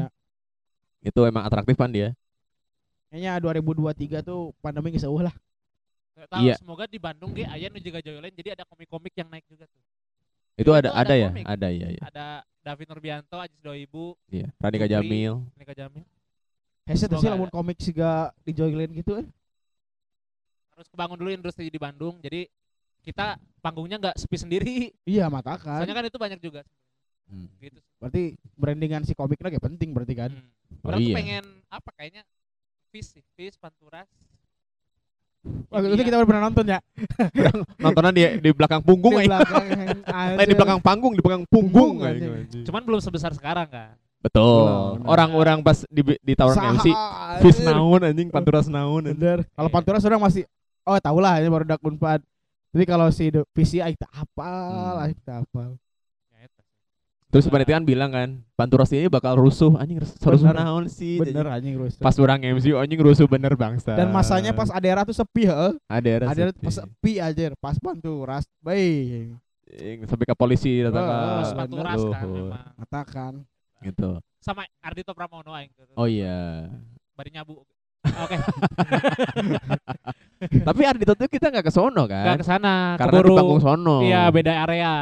Speaker 2: Itu emang atraktif kan dia.
Speaker 3: Kayaknya 2023 tuh pandemi geus lah.
Speaker 1: Tahu,
Speaker 2: Iya.
Speaker 1: semoga di Bandung ge aya nu juga Joylen jadi ada komik-komik yang naik juga tuh.
Speaker 2: Itu
Speaker 1: Itu
Speaker 2: ada
Speaker 1: ada
Speaker 2: ada ya,
Speaker 1: komik.
Speaker 2: ada ya ya.
Speaker 1: Ada David Nurbianto, Ajis Doibu,
Speaker 2: Iya, Radika. Jamil.
Speaker 1: Nika Jamil.
Speaker 3: Heset sih lamun komik siga di Joyland gitu kan.
Speaker 1: Harus kebangun dulu industri di Bandung. Jadi kita panggungnya nggak sepi sendiri.
Speaker 3: Iya, mata kan.
Speaker 1: Soalnya kan itu banyak juga.
Speaker 2: Hmm.
Speaker 1: Gitu.
Speaker 3: Berarti brandingan si komiknya kayak penting berarti kan.
Speaker 1: Hmm.
Speaker 2: Oh,
Speaker 1: Orang tuh
Speaker 2: iya.
Speaker 1: pengen apa kayaknya Fish sih, Fish Panturas.
Speaker 3: Waktu itu kita pernah nonton ya.
Speaker 2: Nontonan di di belakang punggung
Speaker 3: di
Speaker 2: aja.
Speaker 3: belakang
Speaker 2: Lain di belakang panggung, di belakang punggung.
Speaker 3: Punggung.
Speaker 1: Cuman belum sebesar sekarang kan.
Speaker 2: Betul. Orang-orang pas di di tawuran MC, Fis naon anjing, Panturas.
Speaker 3: Bener. Kalau
Speaker 1: Iya.
Speaker 3: Pantura orang masih oh tau lah ini baru dak unpad. Jadi kalau si The PC aing tak hafal,
Speaker 2: Hmm.
Speaker 3: aing tak hafal.
Speaker 2: Terus panitia kan bilang kan, Panturas ini bakal rusuh. Anjing rus- rusuh naon sih.
Speaker 3: Bener
Speaker 2: anjing.
Speaker 3: anjing terus.
Speaker 2: Pas orang MC anjing rusuh bener bangsa.
Speaker 3: Dan masanya pas Adera tuh sepi heeh.
Speaker 2: ada
Speaker 3: Adera tuh pas sepi aja, pas Panturas. Baik.
Speaker 2: sampai ke polisi datang
Speaker 3: Oh, bener.
Speaker 1: Panturas kan memang.
Speaker 3: Katakan.
Speaker 2: gitu.
Speaker 1: Sama Ardito Pramono aing.
Speaker 2: Oh iya.
Speaker 1: Bari nyabu. Oke,
Speaker 2: Tapi Ardito tuh kita nggak ke sono
Speaker 1: nggak
Speaker 2: kan?
Speaker 1: ke sana.
Speaker 2: Karena di panggung sono.
Speaker 1: Iya, beda area.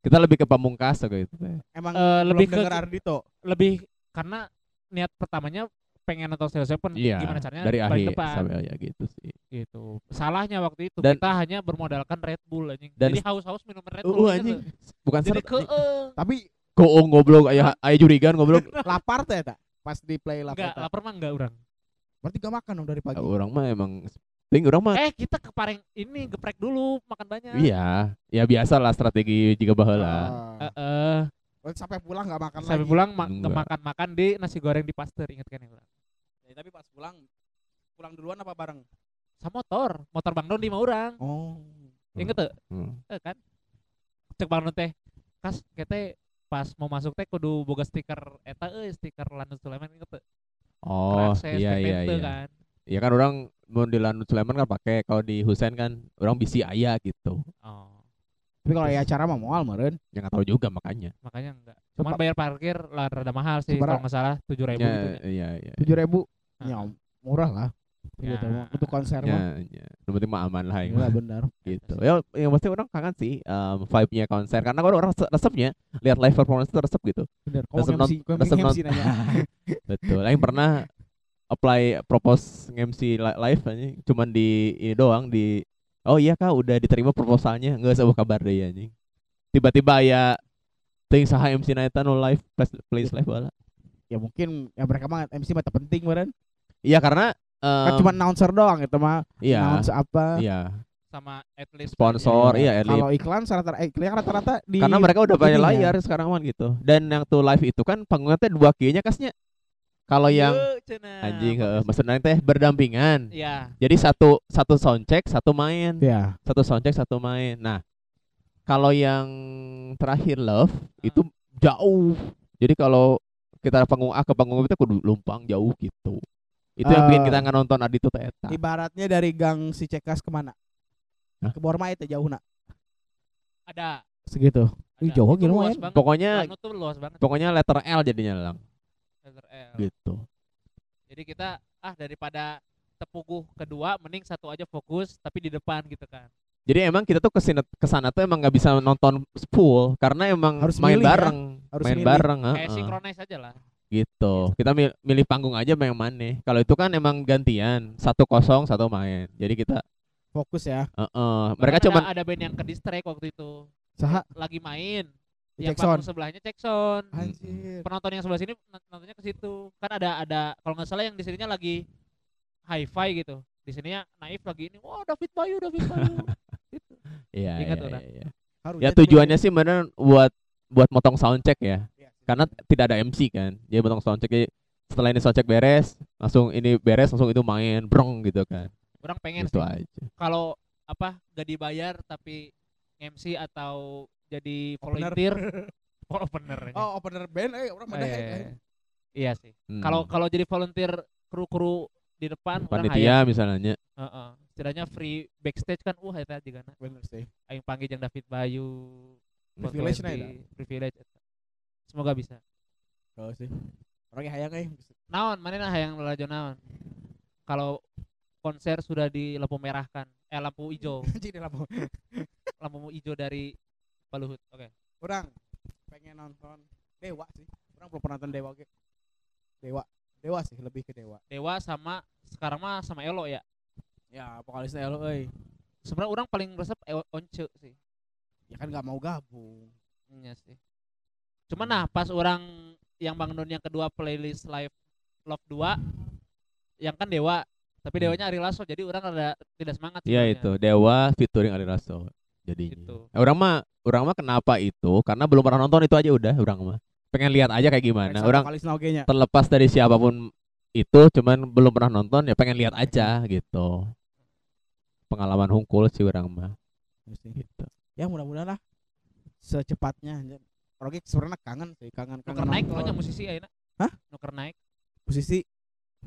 Speaker 2: Kita lebih ke pamungkas gitu.
Speaker 3: Emang belum
Speaker 1: lebih ke-
Speaker 3: Ardito.
Speaker 1: Lebih karena niat pertamanya pengen nonton Stereo Seven
Speaker 2: Iya.
Speaker 1: gimana caranya
Speaker 2: Dari akhir
Speaker 1: depan
Speaker 2: sampai ya gitu sih.
Speaker 1: gitu. Salahnya waktu itu
Speaker 2: Dan-
Speaker 1: kita hanya bermodalkan Red Bull anjing.
Speaker 2: Dan-
Speaker 1: Jadi haus-haus minum Red
Speaker 2: Uh,
Speaker 1: Bull. gitu.
Speaker 2: anjing. Bukan
Speaker 1: Jadi
Speaker 2: seret.
Speaker 1: ke eh,
Speaker 3: Tapi
Speaker 2: Goong goblok aya aya jurigan goblok.
Speaker 3: lapar teh tak? Pas di play lapar.
Speaker 1: enggak lapar mah enggak orang.
Speaker 3: Berarti gak makan dong dari pagi.
Speaker 2: Orang mah emang ting orang mah
Speaker 1: Eh, kita ke Pareng ini geprek dulu makan banyak.
Speaker 2: iya, ya biasa lah strategi jika baheula.
Speaker 3: Ah.
Speaker 1: Heeh.
Speaker 3: Berarti sampai pulang gak makan
Speaker 1: sampai
Speaker 3: lagi.
Speaker 1: pulang ma-
Speaker 2: Enggak.
Speaker 1: makan-makan di nasi goreng di Pasteur inget kan ya?
Speaker 3: Ya, tapi pas pulang pulang duluan apa bareng?
Speaker 1: sama motor motor Bang Don lima orang
Speaker 3: Oh.
Speaker 1: inget tuh
Speaker 2: Hmm.
Speaker 1: Eh, kan cek Bang Don teh kas kete pas mau masuk teh kudu boga stiker eta euy stiker Lanut Sulaiman inget tuh
Speaker 2: Oh,
Speaker 1: Akses,
Speaker 2: iya iya iya.
Speaker 1: kan
Speaker 2: Ya kan orang mau di Lanut Sleman kan pakai kalau di Husein kan orang bisi ayah gitu.
Speaker 1: oh
Speaker 3: Tapi kalau ya acara mah moal meureun.
Speaker 2: Ya nggak tahu juga makanya.
Speaker 1: makanya enggak cuman
Speaker 3: Coba-
Speaker 1: bayar parkir lah rada mahal sih kalau nggak salah tujuh ribu
Speaker 2: Ya,
Speaker 1: gitu ya.
Speaker 2: iya iya.
Speaker 3: tujuh ribu
Speaker 1: Ah.
Speaker 3: ya murah lah
Speaker 1: Ya.
Speaker 3: gitu mah. untuk konser mah
Speaker 2: Ya, ya. Yang penting mah aman lah yang
Speaker 3: Iya benar
Speaker 2: gitu. Ya yang pasti orang kangen sih um, vibe-nya konser karena kalau orang rese- resepnya lihat live performance itu resep gitu.
Speaker 3: benar
Speaker 2: Resep non- resep
Speaker 3: MC nanya
Speaker 2: Betul. Yang pernah apply propose li- live aja cuman di ini doang di Oh iya kak udah diterima proposalnya nggak usah kabar deh anjing. Tiba-tiba ya ting saha MC naeta no live place, place live bala.
Speaker 3: ya mungkin ya mereka mah MC mah tak penting meureun
Speaker 2: Iya karena
Speaker 3: kan
Speaker 2: em,
Speaker 3: cuma announcer doang itu mah
Speaker 2: iya
Speaker 3: announce apa
Speaker 2: iya
Speaker 1: sama at least
Speaker 2: sponsor iya at least.
Speaker 3: kalau iklan rata-rata eh, iklan rata-rata di
Speaker 2: karena mereka udah banyak layar sekarang man gitu. Dan yang tuh live itu kan panggungnya dua kieunya kasnya. Kalau yang anjing heeh maksudnya teh berdampingan.
Speaker 1: ya
Speaker 2: Jadi satu satu soundcheck, satu main.
Speaker 3: ya
Speaker 2: satu soundcheck satu main. Nah kalau yang terakhir love itu jauh. Jadi kalau kita panggung A ke panggung B itu kudu lumpang jauh gitu. Itu yang bikin
Speaker 3: Eh,
Speaker 2: kita nggak nonton Adito Teta.
Speaker 3: Ibaratnya dari gang si Cekas ke mana?
Speaker 2: Hah?
Speaker 3: ke Borma itu jauh nak?
Speaker 1: Ada.
Speaker 3: Segitu.
Speaker 1: Ada.
Speaker 3: Ih, jauh
Speaker 1: Itu
Speaker 3: gitu
Speaker 2: pokoknya
Speaker 1: luas banget.
Speaker 2: pokoknya letter L jadinya lang
Speaker 1: letter L.
Speaker 2: gitu
Speaker 1: Jadi kita ah daripada tepuguh kedua mending satu aja fokus tapi di depan gitu kan.
Speaker 2: jadi emang kita tuh ke sana ke sana tuh emang nggak bisa nonton full karena emang
Speaker 3: Harus
Speaker 2: main
Speaker 3: milih ya.
Speaker 2: bareng
Speaker 3: Harus
Speaker 2: main
Speaker 3: milih.
Speaker 2: bareng
Speaker 1: Kayak
Speaker 2: heeh.
Speaker 1: synchronize aja lah.
Speaker 2: gitu kita mil- milih panggung aja yang mana kalau itu kan emang gantian satu kosong satu main jadi kita
Speaker 3: fokus ya
Speaker 2: heeh. mereka
Speaker 1: Bahkan
Speaker 2: cuman
Speaker 1: ada, ada band yang ke distract waktu itu.
Speaker 3: saha
Speaker 1: Lagi main.
Speaker 3: Di
Speaker 1: Yang
Speaker 3: Jackson.
Speaker 1: panggung sebelahnya Jackson.
Speaker 3: anjir
Speaker 1: Penonton yang sebelah sini nont- nontonnya ke situ. Kan ada ada kalau nggak salah yang di sininya lagi hi-fi gitu. Di sininya Naif lagi ini, wah David Bayu, David Bayu. gitu.
Speaker 2: Iya,
Speaker 1: Ingat
Speaker 2: iya,
Speaker 1: Dak.
Speaker 2: iya, iya.
Speaker 3: Harusnya
Speaker 2: Ya tujuannya sih bener buat buat motong soundcheck ya.
Speaker 3: Iya.
Speaker 2: Karena tidak ada MC kan. Jadi motong soundcheck jadi setelah ini soundcheck beres langsung ini beres langsung itu main brong gitu kan
Speaker 1: Orang pengen
Speaker 2: gitu
Speaker 1: sih
Speaker 2: aja
Speaker 1: kalau apa gak dibayar tapi MC atau jadi volunteer oh, opener
Speaker 3: Oh, opener band eh orang mana
Speaker 1: Eh, iya sih
Speaker 2: Hmm.
Speaker 1: kalau kalau jadi volunteer kru-kru di depan
Speaker 2: panitia misalnya
Speaker 1: Heeh. Setidaknya free backstage kan uh eta juga na.
Speaker 3: bener sih.
Speaker 1: Aing panggil jeung David Bayu.
Speaker 3: Privilege na
Speaker 1: 420,
Speaker 3: eta.
Speaker 1: Privilege. Semoga bisa.
Speaker 3: Oh sih. Orangnya hayang eh.
Speaker 1: Naon, mana nah yang lalajo naon? Kalau konser sudah di lampu merah kan, eh lampu hijau,
Speaker 3: Anjing di lampu.
Speaker 1: lampu hijau dari Paluhut. Oke.
Speaker 3: Orang pengen nonton Dewa sih. Orang belum pernah nonton Dewa ge. Dewa. Dewa sih lebih ke Dewa.
Speaker 1: Dewa sama sekarang mah sama Elo ya.
Speaker 3: Ya, vokalisnya Elo euy.
Speaker 1: Sebenarnya orang paling resep Elo- Once sih.
Speaker 3: Ya kan gak mau gabung.
Speaker 1: Iya sih. Cuman nah pas orang yang bangun yang kedua playlist live Love 2 yang kan Dewa, tapi. Dewanya Ari Lasso jadi orang ada tidak semangat
Speaker 2: Iya itu Dewa featuring Ari Lasso jadinya.
Speaker 1: Gitu.
Speaker 2: Eh, orang mah orang mah kenapa itu? Karena belum pernah nonton itu aja udah orang mah. Pengen lihat aja kayak gimana.
Speaker 3: Reksa
Speaker 2: Orang terlepas dari siapa pun itu cuman belum pernah nonton ya pengen lihat aja gitu. Pengalaman hungkul sih orang mah
Speaker 3: Iya
Speaker 2: gitu.
Speaker 3: Ya mudah-mudahan lah secepatnya. Orangnya sebenarnya kangen sih, kangen kangen
Speaker 1: Nuker naik pokoknya musisi ayeuna.
Speaker 3: Hah?
Speaker 1: Nuker naik
Speaker 3: Posisi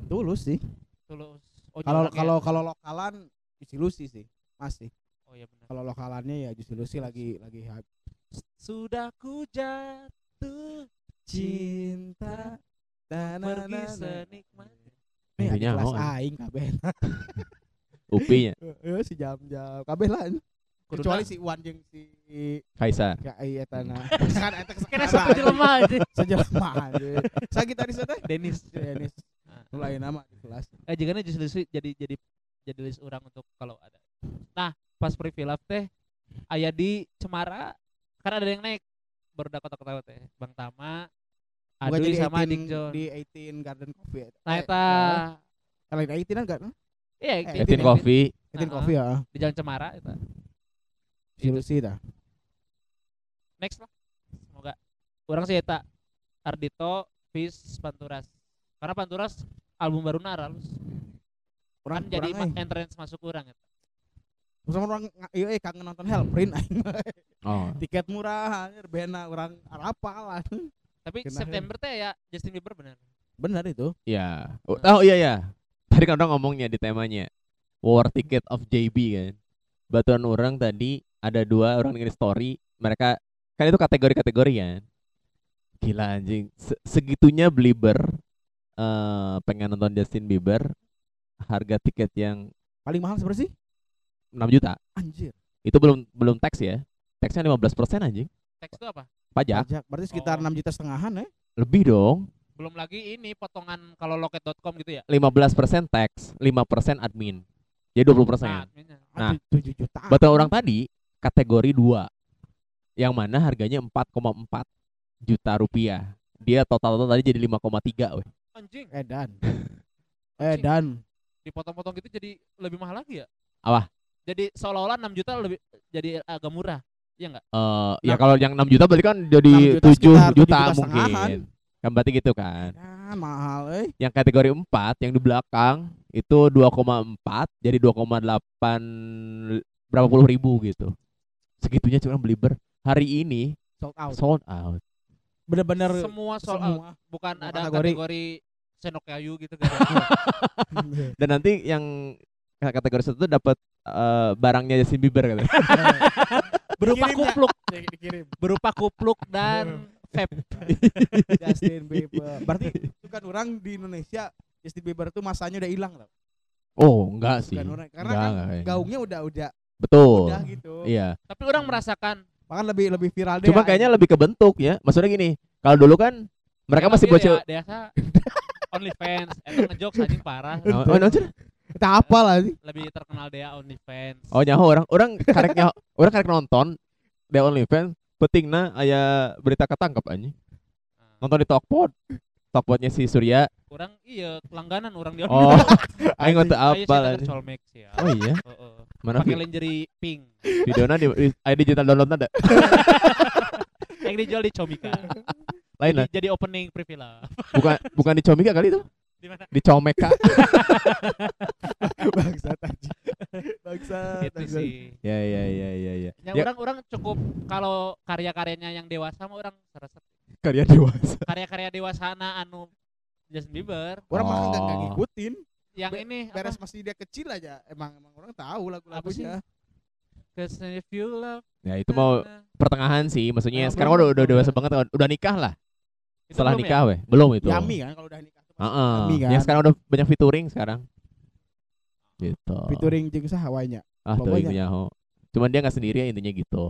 Speaker 3: tulus sih.
Speaker 1: tulus. Oh,
Speaker 3: Kalau kalau kalau lokalan Lucy sih masih.
Speaker 1: Oh iya benar.
Speaker 3: Kalau lokalannya ya Juicy Lucy lagi lagi hype.
Speaker 1: Sudah ku jatuh
Speaker 3: cinta na,
Speaker 1: pergi senikmat.
Speaker 3: Nih
Speaker 2: Intinya
Speaker 3: ada kelas
Speaker 2: oh,
Speaker 3: aing kabeh.
Speaker 2: Upinya
Speaker 3: Ya si jam-jam kabeh lah. Kecuali si Wan jeung si
Speaker 2: Kaisar.
Speaker 3: ya iya eta na. Kan eta
Speaker 1: Kena satu jelema aja.
Speaker 3: Sejelema anjir. Sagitaris teh.
Speaker 1: Denis.
Speaker 3: Denis. Mulai nama di kelas.
Speaker 1: Eh jika justru jadi jadi jadi list orang untuk kalau ada. Nah, pas pre-filaf teh aya di Cemara kan ada yang naik baru dapat kota teh. Bang Tama,
Speaker 3: jadi
Speaker 1: sama
Speaker 3: 18
Speaker 1: Dick John.
Speaker 3: di 18 Garden Coffee. eta.
Speaker 1: Nah,
Speaker 3: Eh,
Speaker 1: eta
Speaker 3: eh, lain 18 kan kan?
Speaker 1: iya
Speaker 3: eh,
Speaker 2: 18
Speaker 1: 18
Speaker 2: Coffee
Speaker 3: 18
Speaker 1: Heeh.
Speaker 3: Coffee ya.
Speaker 1: di Jalan Cemara eta.
Speaker 3: Si Lucy dah.
Speaker 1: Next lah. Semoga orang sih eta Ardito, Fis, Panturas. Karena Panturas album baru naral kan
Speaker 3: Orang
Speaker 1: jadi ma- entrance masuk orang eta.
Speaker 3: Sama orang iya eh kangen nonton Hellprint aing mah.
Speaker 2: oh
Speaker 3: tiket murah anjir bena orang apalan.
Speaker 1: Tapi
Speaker 3: Kena
Speaker 1: September teh ya Justin Bieber bener.
Speaker 3: Benar itu.
Speaker 2: ya oh, oh iya ya tadi kan orang ngomongnya di temanya war ticket of JB kan batuan orang tadi ada dua orang bikin story mereka kan itu kategori-kategori kan gila anjing Se- segitunya Belieber eh pengen nonton Justin Bieber harga tiket yang
Speaker 3: Paling mahal seberapa sih?
Speaker 2: 6 juta
Speaker 3: Anjir.
Speaker 2: itu belum belum teks ya teksnya 15% anjing
Speaker 1: Teks itu apa?
Speaker 2: pajak
Speaker 3: Pajak. Berarti sekitar
Speaker 1: Oh.
Speaker 3: 6 juta setengahan ya.
Speaker 2: lebih dong
Speaker 1: Belum lagi ini potongan kalau loket.com gitu ya.
Speaker 2: 15% tax 5% admin jadi 20%
Speaker 1: Nah, adminnya.
Speaker 2: Nah.
Speaker 3: Aduh, 7 juta.
Speaker 2: Batuan orang tadi kategori 2 yang mana harganya 4,4 juta rupiah. Dia total total tadi jadi 5,3 weh.
Speaker 1: Anjing,
Speaker 3: Edan. Edan.
Speaker 1: dipotong-potong gitu jadi lebih mahal lagi ya?
Speaker 2: Apa?
Speaker 1: Jadi seolah-olah 6 juta lebih jadi agak murah. Iya enggak?
Speaker 2: Eh ya
Speaker 3: Nah.
Speaker 2: kalau yang 6 juta berarti kan jadi
Speaker 3: 6 juta
Speaker 2: 7
Speaker 3: sekitar
Speaker 2: juta,
Speaker 3: 7 juta
Speaker 2: mungkin.
Speaker 3: setengahan.
Speaker 2: Kan berarti gitu kan.
Speaker 3: Edan mahal eh.
Speaker 2: Yang kategori 4 yang di belakang itu 2,4 jadi 2,8 berapa puluh ribu gitu. Segitunya cuma beli ber hari ini
Speaker 3: Sold out.
Speaker 2: sold out.
Speaker 3: Bener-bener
Speaker 1: Semua sold out.
Speaker 3: semua.
Speaker 1: Bukan
Speaker 3: Semua
Speaker 1: ada
Speaker 3: kategori.
Speaker 1: kategori, senok kayu gitu kan.
Speaker 2: Dan nanti yang kategori satu dapat eh, barangnya Justin Bieber katanya.
Speaker 1: berupa
Speaker 3: Dikirim ya?
Speaker 1: kupluk,
Speaker 3: dikirim
Speaker 1: berupa kupluk dan vape.
Speaker 3: Justin Bieber. Berarti itu kan orang di Indonesia Justin Bieber itu masanya udah hilang.
Speaker 2: Oh, enggak sih.
Speaker 3: Bukan orang- karena
Speaker 2: Enggak,
Speaker 3: kan
Speaker 2: enggak.
Speaker 3: Gaungnya udah udah
Speaker 2: Betul.
Speaker 3: udah gitu.
Speaker 2: Iya.
Speaker 1: Tapi orang merasakan
Speaker 3: Bahkan lebih lebih viral deh.
Speaker 2: Cuma kayaknya lebih ke bentuk ya. Maksudnya gini, kalau dulu kan mereka masih bocil.
Speaker 1: ya, biasa OnlyFans, itu ngejokes anjing parah.
Speaker 2: Oh, oh, no.
Speaker 3: Kita apa lah sih?
Speaker 1: Lebih terkenal dia OnlyFans.
Speaker 2: oh nyaho orang orang karek nyaho, orang karek nonton The OnlyFans pentingna aya berita ketangkep anjing.
Speaker 1: Nah,
Speaker 2: Nonton di Tokpot. Tokpotnya si Surya.
Speaker 1: orang iya langganan orang dia.
Speaker 2: Oh, aing nggak
Speaker 1: Ayo
Speaker 2: apa anjing.
Speaker 1: colmex ya.
Speaker 2: Oh iya,
Speaker 1: Heeh.
Speaker 2: mana
Speaker 1: Pakai lingerie pink.
Speaker 2: videonya di, di aya digital download ada.
Speaker 1: Yang dijual di Comika.
Speaker 2: lain lah
Speaker 1: Jadi, jadi opening preview lah.
Speaker 2: bukan bukan di Comika kali itu
Speaker 1: Di mana?
Speaker 2: di Comeka
Speaker 3: bangsat anjing. Bangsat.
Speaker 1: Itu
Speaker 3: bangsat.
Speaker 1: sih.
Speaker 2: ya ya ya ya ya
Speaker 1: Yang
Speaker 2: Ya.
Speaker 1: orang-orang cukup kalau karya-karyanya yang dewasa mah orang serasa
Speaker 2: karya dewasa
Speaker 1: karya-karya dewasana anu Justin Bieber
Speaker 3: Orang mah enggak
Speaker 2: Oh.
Speaker 3: ngikutin.
Speaker 1: yang
Speaker 3: Be-
Speaker 1: ini
Speaker 3: Beres
Speaker 1: apa?
Speaker 3: masih dia kecil aja. Emang emang orang tahu lagu-lagunya.
Speaker 1: Cause if you love
Speaker 2: ya itu mau
Speaker 1: na-
Speaker 2: pertengahan sih maksudnya
Speaker 3: Ah,
Speaker 2: sekarang
Speaker 3: belum,
Speaker 2: udah udah dewasa banget kan. udah nikah lah
Speaker 1: Itu
Speaker 2: setelah
Speaker 1: belum ya?
Speaker 2: nikah weh belum itu
Speaker 3: Yami kan kalau udah nikah. Yami kan.
Speaker 2: yang sekarang udah banyak featuring sekarang gitu
Speaker 3: featuring jeung saha wae nya.
Speaker 2: ah tuh
Speaker 3: Pokoknya.
Speaker 2: intinya ho cuman dia nggak sendiri ya intinya gitu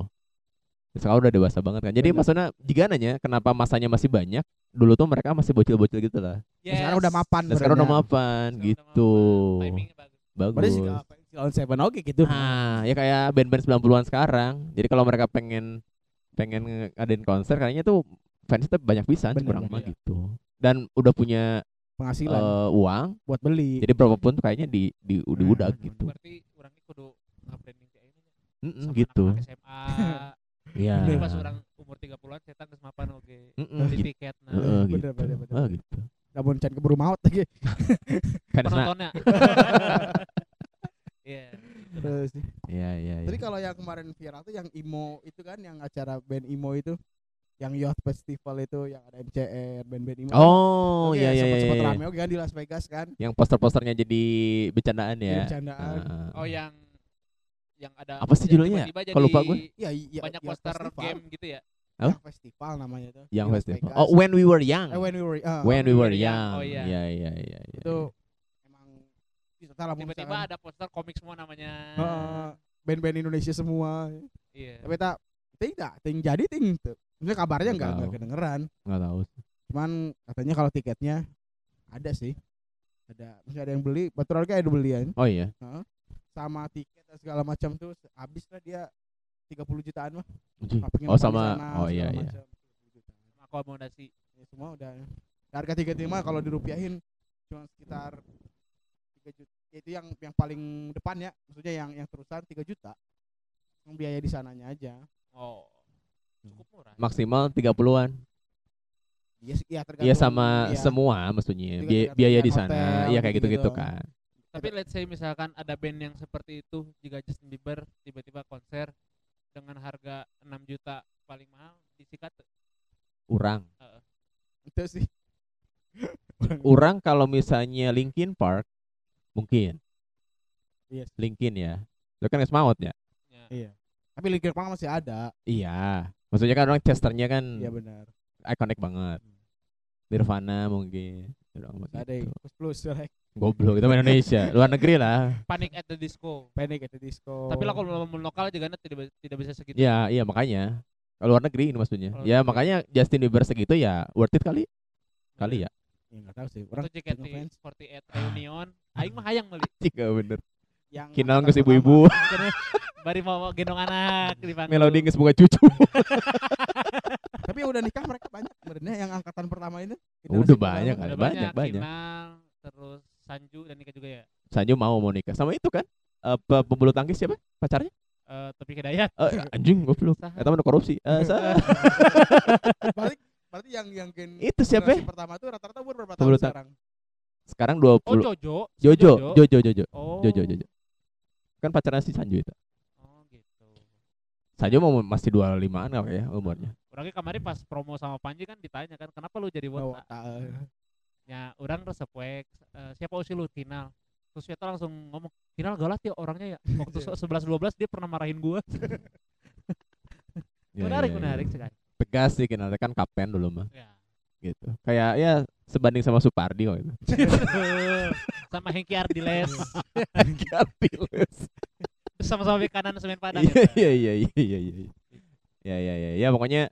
Speaker 2: sekarang udah dewasa banget kan jadi
Speaker 3: Benar.
Speaker 2: maksudnya jika nanya kenapa masanya masih banyak dulu tuh mereka masih bocil-bocil gitu lah
Speaker 1: Yes.
Speaker 3: Sekarang udah mapan.
Speaker 2: dan sekarang udah mapan
Speaker 1: Sekarang udah
Speaker 2: gitu
Speaker 1: mapan. Bagus.
Speaker 2: bagus
Speaker 3: Silon Seven oke gitu.
Speaker 2: Nah, ya kayak band-band 90-an sekarang. Jadi kalau mereka pengen pengen ngadain konser kayaknya tuh fans tuh banyak bisa
Speaker 3: Bener,
Speaker 2: kurang
Speaker 1: bener.
Speaker 2: mah gitu. Dan udah punya
Speaker 3: Penghasilan
Speaker 2: eh, uang,
Speaker 3: buat beli.
Speaker 2: jadi berapapun tuh kayaknya di di udah udah
Speaker 3: Hmm.
Speaker 2: gitu.
Speaker 1: Berarti orangnya kudu nge-branding kayak ini. Sama
Speaker 2: gitu.
Speaker 1: SMA.
Speaker 2: Iya.
Speaker 1: Jadi pas orang umur 30-an cetak geus mapan oge.
Speaker 2: Mm-mm,
Speaker 1: Beli
Speaker 2: gitu.
Speaker 1: tiket nah.
Speaker 2: Heeh,
Speaker 3: Bener,
Speaker 2: gitu.
Speaker 3: bener, bener.
Speaker 2: Oh, gitu.
Speaker 3: Namun can keburu maut lagi.
Speaker 2: Karena
Speaker 1: Penontonnya. Iya.
Speaker 3: Terus sih.
Speaker 2: Iya, iya, iya.
Speaker 3: Tapi kalau yang kemarin viral tuh yang emo itu kan yang acara band emo itu yang Youth Festival itu yang ada MCR band-band emo.
Speaker 2: Oh, iya iya iya.
Speaker 3: Sempat
Speaker 2: iya.
Speaker 3: rame oke kan di Las Vegas kan.
Speaker 2: Yang poster-posternya jadi bercandaan
Speaker 3: Jadi
Speaker 2: ya.
Speaker 3: bercandaan.
Speaker 2: Heeh.
Speaker 1: Oh yang yang ada
Speaker 2: Apa sih judulnya?
Speaker 1: tiba-tiba
Speaker 2: Kok lupa gue?
Speaker 3: Iya, iya.
Speaker 1: Banyak
Speaker 3: Youth
Speaker 1: poster
Speaker 3: Festival.
Speaker 1: game gitu ya.
Speaker 2: Apa?
Speaker 3: Yang festival namanya itu.
Speaker 2: yang
Speaker 3: Las
Speaker 2: festival.
Speaker 3: Vegas.
Speaker 2: Oh, when we were young.
Speaker 3: Eh, when we were ah,
Speaker 2: When we were
Speaker 1: Young. Oh, iya.
Speaker 2: Iya iya iya iya.
Speaker 3: itu emang
Speaker 1: Tiba-tiba ada poster komik semua namanya.
Speaker 3: Heeh, band-band Indonesia semua.
Speaker 1: Iya.
Speaker 3: Tapi tak tidak, ting jadi ting tuh. Maksudnya kabarnya
Speaker 2: Nggak
Speaker 3: enggak enggak
Speaker 2: tahu.
Speaker 3: kedengeran.
Speaker 2: Nggak tahu.
Speaker 3: Cuman katanya kalau tiketnya ada sih. Ada, masih ada yang beli. Betul ada yang beli ya.
Speaker 2: Oh iya.
Speaker 3: Sama tiket dan segala macam tuh habis lah dia 30 jutaan mah.
Speaker 2: Oh sama
Speaker 3: sana,
Speaker 2: oh iya iya.
Speaker 3: macam. 30 jutaan.
Speaker 1: Akomodasi.
Speaker 3: Ya, semua udah. Harga tiketnya mah kalau dirupiahin cuma sekitar 3 juta. Ya, Itu yang yang paling depan ya. Maksudnya yang yang terusan 3 juta. Yang biaya di sananya aja.
Speaker 1: Oh. Cukup murah.
Speaker 2: Maksimal 30-an.
Speaker 3: Iya, iya tergantung.
Speaker 2: Iya sama
Speaker 3: iya.
Speaker 2: semua maksudnya. Biaya, biaya di sana. Iya kayak gitu-gitu kan.
Speaker 1: Tapi let's say misalkan ada band yang seperti itu jika Justin Bieber tiba-tiba konser dengan harga 6 juta paling mahal disikat.
Speaker 2: Urang.
Speaker 3: Itu sih.
Speaker 2: Urang kalau misalnya Linkin Park mungkin.
Speaker 3: Iya sih.
Speaker 2: Linkin ya. Itu kan maut ya.
Speaker 1: Ya.
Speaker 3: Iya. Tapi Linkin Park masih ada.
Speaker 2: Iya. Maksudnya kan orang Chesternya kan
Speaker 3: Iya benar.
Speaker 2: ikonik banget. Nirvana mungkin. Orang
Speaker 3: Masih ada plus plus like
Speaker 2: Goblok itu Indonesia. Luar negeri lah.
Speaker 1: Panic at the Disco.
Speaker 3: Panic at the Disco.
Speaker 1: Tapi lah kalau mau lokal juga tidak tidak bisa segitu.
Speaker 2: Iya, iya makanya. Kalau luar negeri ini maksudnya.
Speaker 1: Kalau
Speaker 2: Ya
Speaker 1: luar negeri.
Speaker 2: makanya Justin Bieber segitu ya worth it kali. Kali ya.
Speaker 3: ya enggak tahu sih. Orang
Speaker 1: Atau JKT
Speaker 3: ngefans
Speaker 1: 48 reunion. Aing mah hayang beli.
Speaker 2: Jika bener.
Speaker 3: yang
Speaker 2: Kinal geus ibu-ibu.
Speaker 1: Bari mau gendong anak di panggung.
Speaker 2: Melodi geus boga cucu.
Speaker 3: Tapi udah nikah mereka banyak sebenarnya yang angkatan pertama itu.
Speaker 2: Udah banyak.
Speaker 1: Ada
Speaker 2: banyak, banyak.
Speaker 1: Terus Sanju dan Nika juga ya.
Speaker 2: Sanju mau mau nikah sama itu kan? Eh pe- pembulu tangkis siapa? Pacarnya?
Speaker 1: Eh tapi Hidayat.
Speaker 2: Eh, anjing goblok. Eta mah nu korupsi. Eh, sa-
Speaker 3: Balik berarti yang yang gen
Speaker 2: Itu siapa?
Speaker 3: pertama tuh rata-rata umur berapa tahun sekarang?
Speaker 2: Sekarang
Speaker 1: Oh
Speaker 2: 20.
Speaker 1: Jojo. Si
Speaker 2: Jojo, Jojo, Jojo.
Speaker 1: Oh.
Speaker 2: Jojo, Jojo. Kan pacarnya si Sanju itu. Sanju mau masih 25-an kali ya umurnya.
Speaker 1: Orangnya kemarin pas promo sama Panji kan ditanya kan kenapa lu jadi wota?
Speaker 3: eh.
Speaker 1: Ya orang resep wek eh, siapa usil lu final. Terus Veta langsung ngomong final galak ya orangnya ya. Waktu 11 12 dia pernah marahin gua.
Speaker 2: Ya,
Speaker 1: menarik
Speaker 2: ya, ya.
Speaker 1: menarik sekali.
Speaker 2: Tegas sih kenalnya kan kapten dulu mah
Speaker 1: Ya.
Speaker 2: gitu. Kayak ya sebanding sama Supardi kok itu.
Speaker 1: sama Hengki Ardiles
Speaker 2: Ardiles.
Speaker 1: Sama-sama bek kanan semen padang.
Speaker 2: Iya
Speaker 1: ya.
Speaker 2: iya iya iya iya iya. Ya ya ya ya pokoknya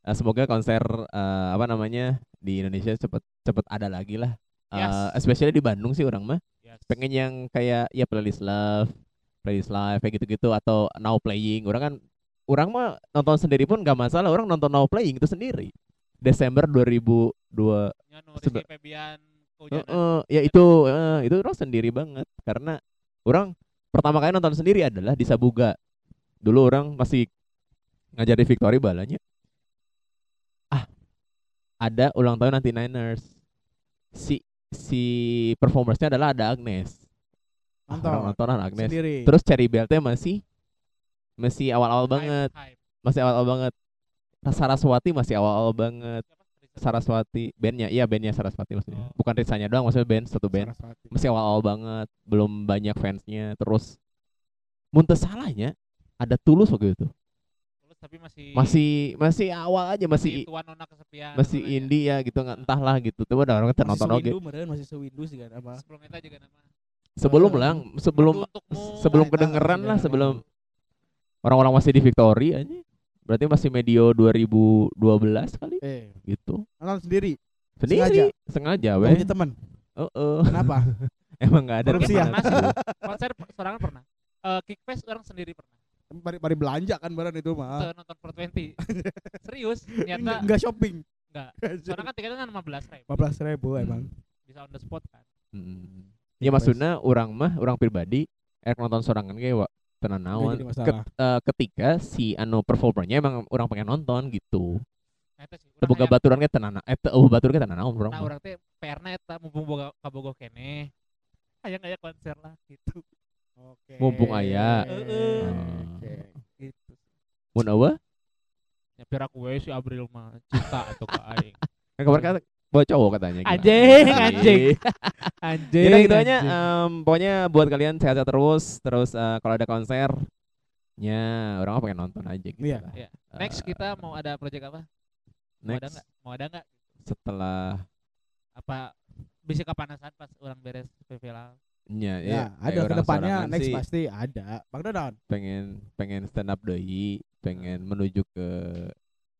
Speaker 2: eh, semoga konser eh, apa namanya di Indonesia cepet cepet ada lagi lah. Eh,
Speaker 1: Yes.
Speaker 2: especially di Bandung sih orang mah
Speaker 1: Yes.
Speaker 2: pengen yang kayak ya playlist love, playlist live kayak gitu-gitu atau now playing. Orang kan orang mah nonton sendiri pun gak masalah. Orang nonton now playing itu sendiri. Desember 2002
Speaker 1: Ya, Rizky Febian
Speaker 2: Eh,
Speaker 1: kehujanan.
Speaker 2: eh, ya itu eh, itu orang sendiri banget karena orang pertama kali nonton sendiri adalah di Sabuga. Dulu orang masih ngajar di Victory balanya. Ah, ada ulang tahun nanti Niners. Si si performersnya adalah ada Agnes. Ah,
Speaker 3: Nonton.
Speaker 2: Nontonan Agnes.
Speaker 3: Sendiri.
Speaker 2: Terus Cherry Bell-nya masih masih awal-awal banget,
Speaker 1: Hype,
Speaker 2: masih awal-awal banget. Saraswati masih awal-awal banget. Saraswati bandnya, iya bandnya Saraswati maksudnya.
Speaker 1: Oh.
Speaker 2: Bukan Risanya doang, maksudnya band satu band.
Speaker 3: Saraswati.
Speaker 2: Masih awal-awal banget, belum banyak fansnya. Terus Muntes salahnya ada tulus waktu itu.
Speaker 1: Tulus tapi masih
Speaker 2: Masih masih awal aja masih
Speaker 1: tuan nona kesepian.
Speaker 2: masih
Speaker 1: namanya.
Speaker 2: indie ya gitu nggak entahlah gitu. Tuh ada orang nonton oke.
Speaker 3: masih sewindu sih kan apa.
Speaker 1: Sebelum itu juga nama.
Speaker 2: Sebelum lah, sebelum sebelum
Speaker 3: Nah,
Speaker 2: kedengeran lah sebelum orang-orang masih di Victory aja. Berarti masih medio 2012 kali
Speaker 3: Eh,
Speaker 2: gitu.
Speaker 3: nonton sendiri.
Speaker 2: Sendiri sengaja,
Speaker 3: Gak
Speaker 2: weh.
Speaker 3: punya teman.
Speaker 2: Heeh.
Speaker 3: Kenapa?
Speaker 2: Emang nggak ada
Speaker 3: Korupsi ya?
Speaker 1: Konser sorangan pernah. Eh Kickfest orang sendiri pernah.
Speaker 3: Mari, mari belanja kan barang itu mah.
Speaker 1: Nonton Pro 20. Serius, ternyata
Speaker 3: Enggak shopping.
Speaker 1: enggak. Soalnya kan tiketnya kan 15 ribu.
Speaker 3: 15 ribu emang.
Speaker 1: Bisa on the spot kan.
Speaker 2: Mm. Ya maksudnya orang mah orang pribadi erek nonton sorangan ge naon. Ket-
Speaker 3: masalah.
Speaker 2: eh, ketika si anu performernya emang orang pengen nonton gitu. Teboga
Speaker 1: hayang-
Speaker 2: baturan ge tenan eh teu eueuh baturan ge tenan naon urang
Speaker 1: Nah, orang teh PR-na eta mumpung boga kabogoh kene. Hayang aya konser lah gitu.
Speaker 3: Oke.
Speaker 2: Mumpung aya.
Speaker 1: Heeh.
Speaker 3: Oke.
Speaker 1: Gitu.
Speaker 2: Mun eueuh
Speaker 1: Ya we si Abril mah cinta atau ka aing.
Speaker 2: kan kabar kata bawa cowok katanya. gimana?
Speaker 1: Anjing,
Speaker 2: Iya.
Speaker 1: anjing. Anjing.
Speaker 2: Yaudah gitu aja. em, pokoknya buat kalian sehat-sehat terus. Terus eh, kalau ada konsernya orang mah pengen nonton aja gitu.
Speaker 3: Iya.
Speaker 2: lah.
Speaker 1: Iya. Next
Speaker 2: Eh,
Speaker 1: kita mau ada project apa? Mau ada
Speaker 2: next
Speaker 1: enggak? Mau ada enggak?
Speaker 2: setelah
Speaker 1: Apa bisa kepanasan pas orang beres PV lah.
Speaker 2: nya
Speaker 3: Ya,
Speaker 2: ya,
Speaker 3: ada
Speaker 2: orang
Speaker 3: ke
Speaker 2: depannya
Speaker 3: next
Speaker 2: sih
Speaker 3: pasti ada. Bang Dodon,
Speaker 2: pengen pengen stand up deui, pengen menuju ke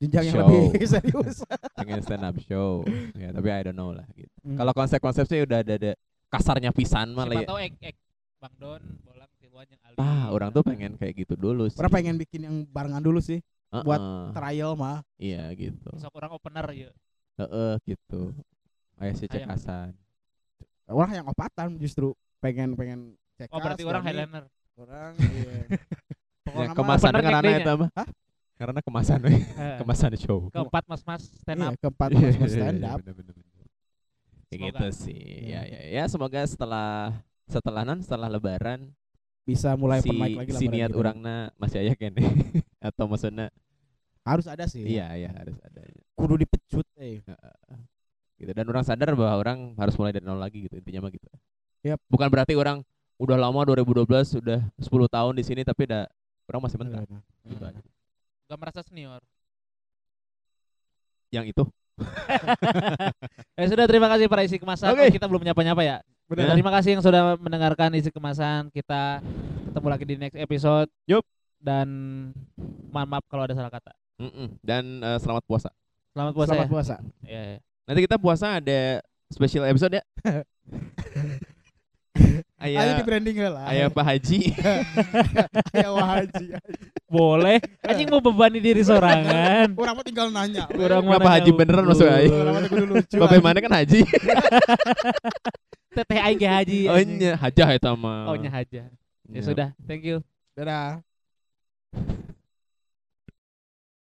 Speaker 3: jenjang yang
Speaker 2: Show.
Speaker 3: lebih serius.
Speaker 2: pengen stand up show. ya, tapi I don't know lah gitu.
Speaker 3: Hmm.
Speaker 2: Kalau konsep-konsep sih udah ada, ada kasarnya pisan mah lah
Speaker 1: Siapa
Speaker 2: ya.
Speaker 1: tahu ek ek Bang Don, Bolang, Tiluan yang Ali.
Speaker 2: Ah, orang tuh pengen kayak gitu dulu sih.
Speaker 3: Orang pengen bikin yang barengan dulu sih, buat
Speaker 2: Heeh.
Speaker 3: trial mah.
Speaker 2: Iya gitu.
Speaker 1: sok orang opener ya.
Speaker 2: Heeh gitu. Ayo sih
Speaker 1: Hayang.
Speaker 2: cekasan.
Speaker 3: Orang yang opatan justru pengen pengen cek.
Speaker 1: Oh berarti orang headliner.
Speaker 3: Orang iya.
Speaker 2: Ya,
Speaker 3: Pokoknya
Speaker 2: kemasan karena
Speaker 1: ngekdenya.
Speaker 2: eta mah. Karena kemasan we.
Speaker 1: Eh,
Speaker 2: kemasan show.
Speaker 1: Keempat mas-mas stand
Speaker 3: iya,
Speaker 1: up.
Speaker 3: keempat
Speaker 2: Iya,
Speaker 3: mas
Speaker 2: iya,
Speaker 3: stand
Speaker 2: iya,
Speaker 3: up.
Speaker 2: bener, bener,
Speaker 1: Semoga.
Speaker 2: gitu sih.
Speaker 3: Iya.
Speaker 2: Ya, ya, ya. Semoga setelah setelah nan setelah lebaran
Speaker 3: Bisa mulai
Speaker 2: si,
Speaker 3: lagi
Speaker 2: si niat
Speaker 3: gitu.
Speaker 2: orangna masih aya kene atau maksudnya
Speaker 3: harus ada sih.
Speaker 2: iya iya harus ada
Speaker 3: Kudu dipecut eh.
Speaker 2: gitu dan orang sadar bahwa orang harus mulai dari nol lagi gitu intinya mah gitu
Speaker 3: Yap.
Speaker 2: bukan berarti orang udah lama 2012 sudah 10 tahun di sini tapi udah orang masih mentah gitu aja.
Speaker 1: Gak merasa senior.
Speaker 2: yang itu
Speaker 1: Eh sudah terima kasih para isi kemasan.
Speaker 2: Oke.
Speaker 1: Oh, kita belum nyapa-nyapa ya.
Speaker 2: Bener.
Speaker 1: Terima kasih yang sudah mendengarkan isi kemasan. Kita ketemu lagi di next episode.
Speaker 2: Yup.
Speaker 1: Dan mohon maaf kalau ada salah kata.
Speaker 2: Mm-mm. dan eh, selamat puasa
Speaker 1: Selamat puasa
Speaker 3: Selamat
Speaker 1: ya.
Speaker 3: puasa.
Speaker 1: Iya, iya.
Speaker 2: nanti kita puasa ada special episode ya Ayah
Speaker 3: di branding lah.
Speaker 2: ayah Pak Haji
Speaker 3: Ayo Wah Haji.
Speaker 1: Boleh. Anjing mau bebani diri sorangan.
Speaker 3: Orang mah tinggal nanya.
Speaker 1: Kurang
Speaker 2: Nggak Pak Haji beneran masuk aing.
Speaker 3: Orang mah kudu lucu.
Speaker 2: Bapak mana kan Haji
Speaker 1: Teteh aing ge haji.
Speaker 2: oh nya hajah eta mah
Speaker 1: Oh nya haja. Ya
Speaker 2: Nya.
Speaker 1: sudah. Thank you.
Speaker 3: Dadah.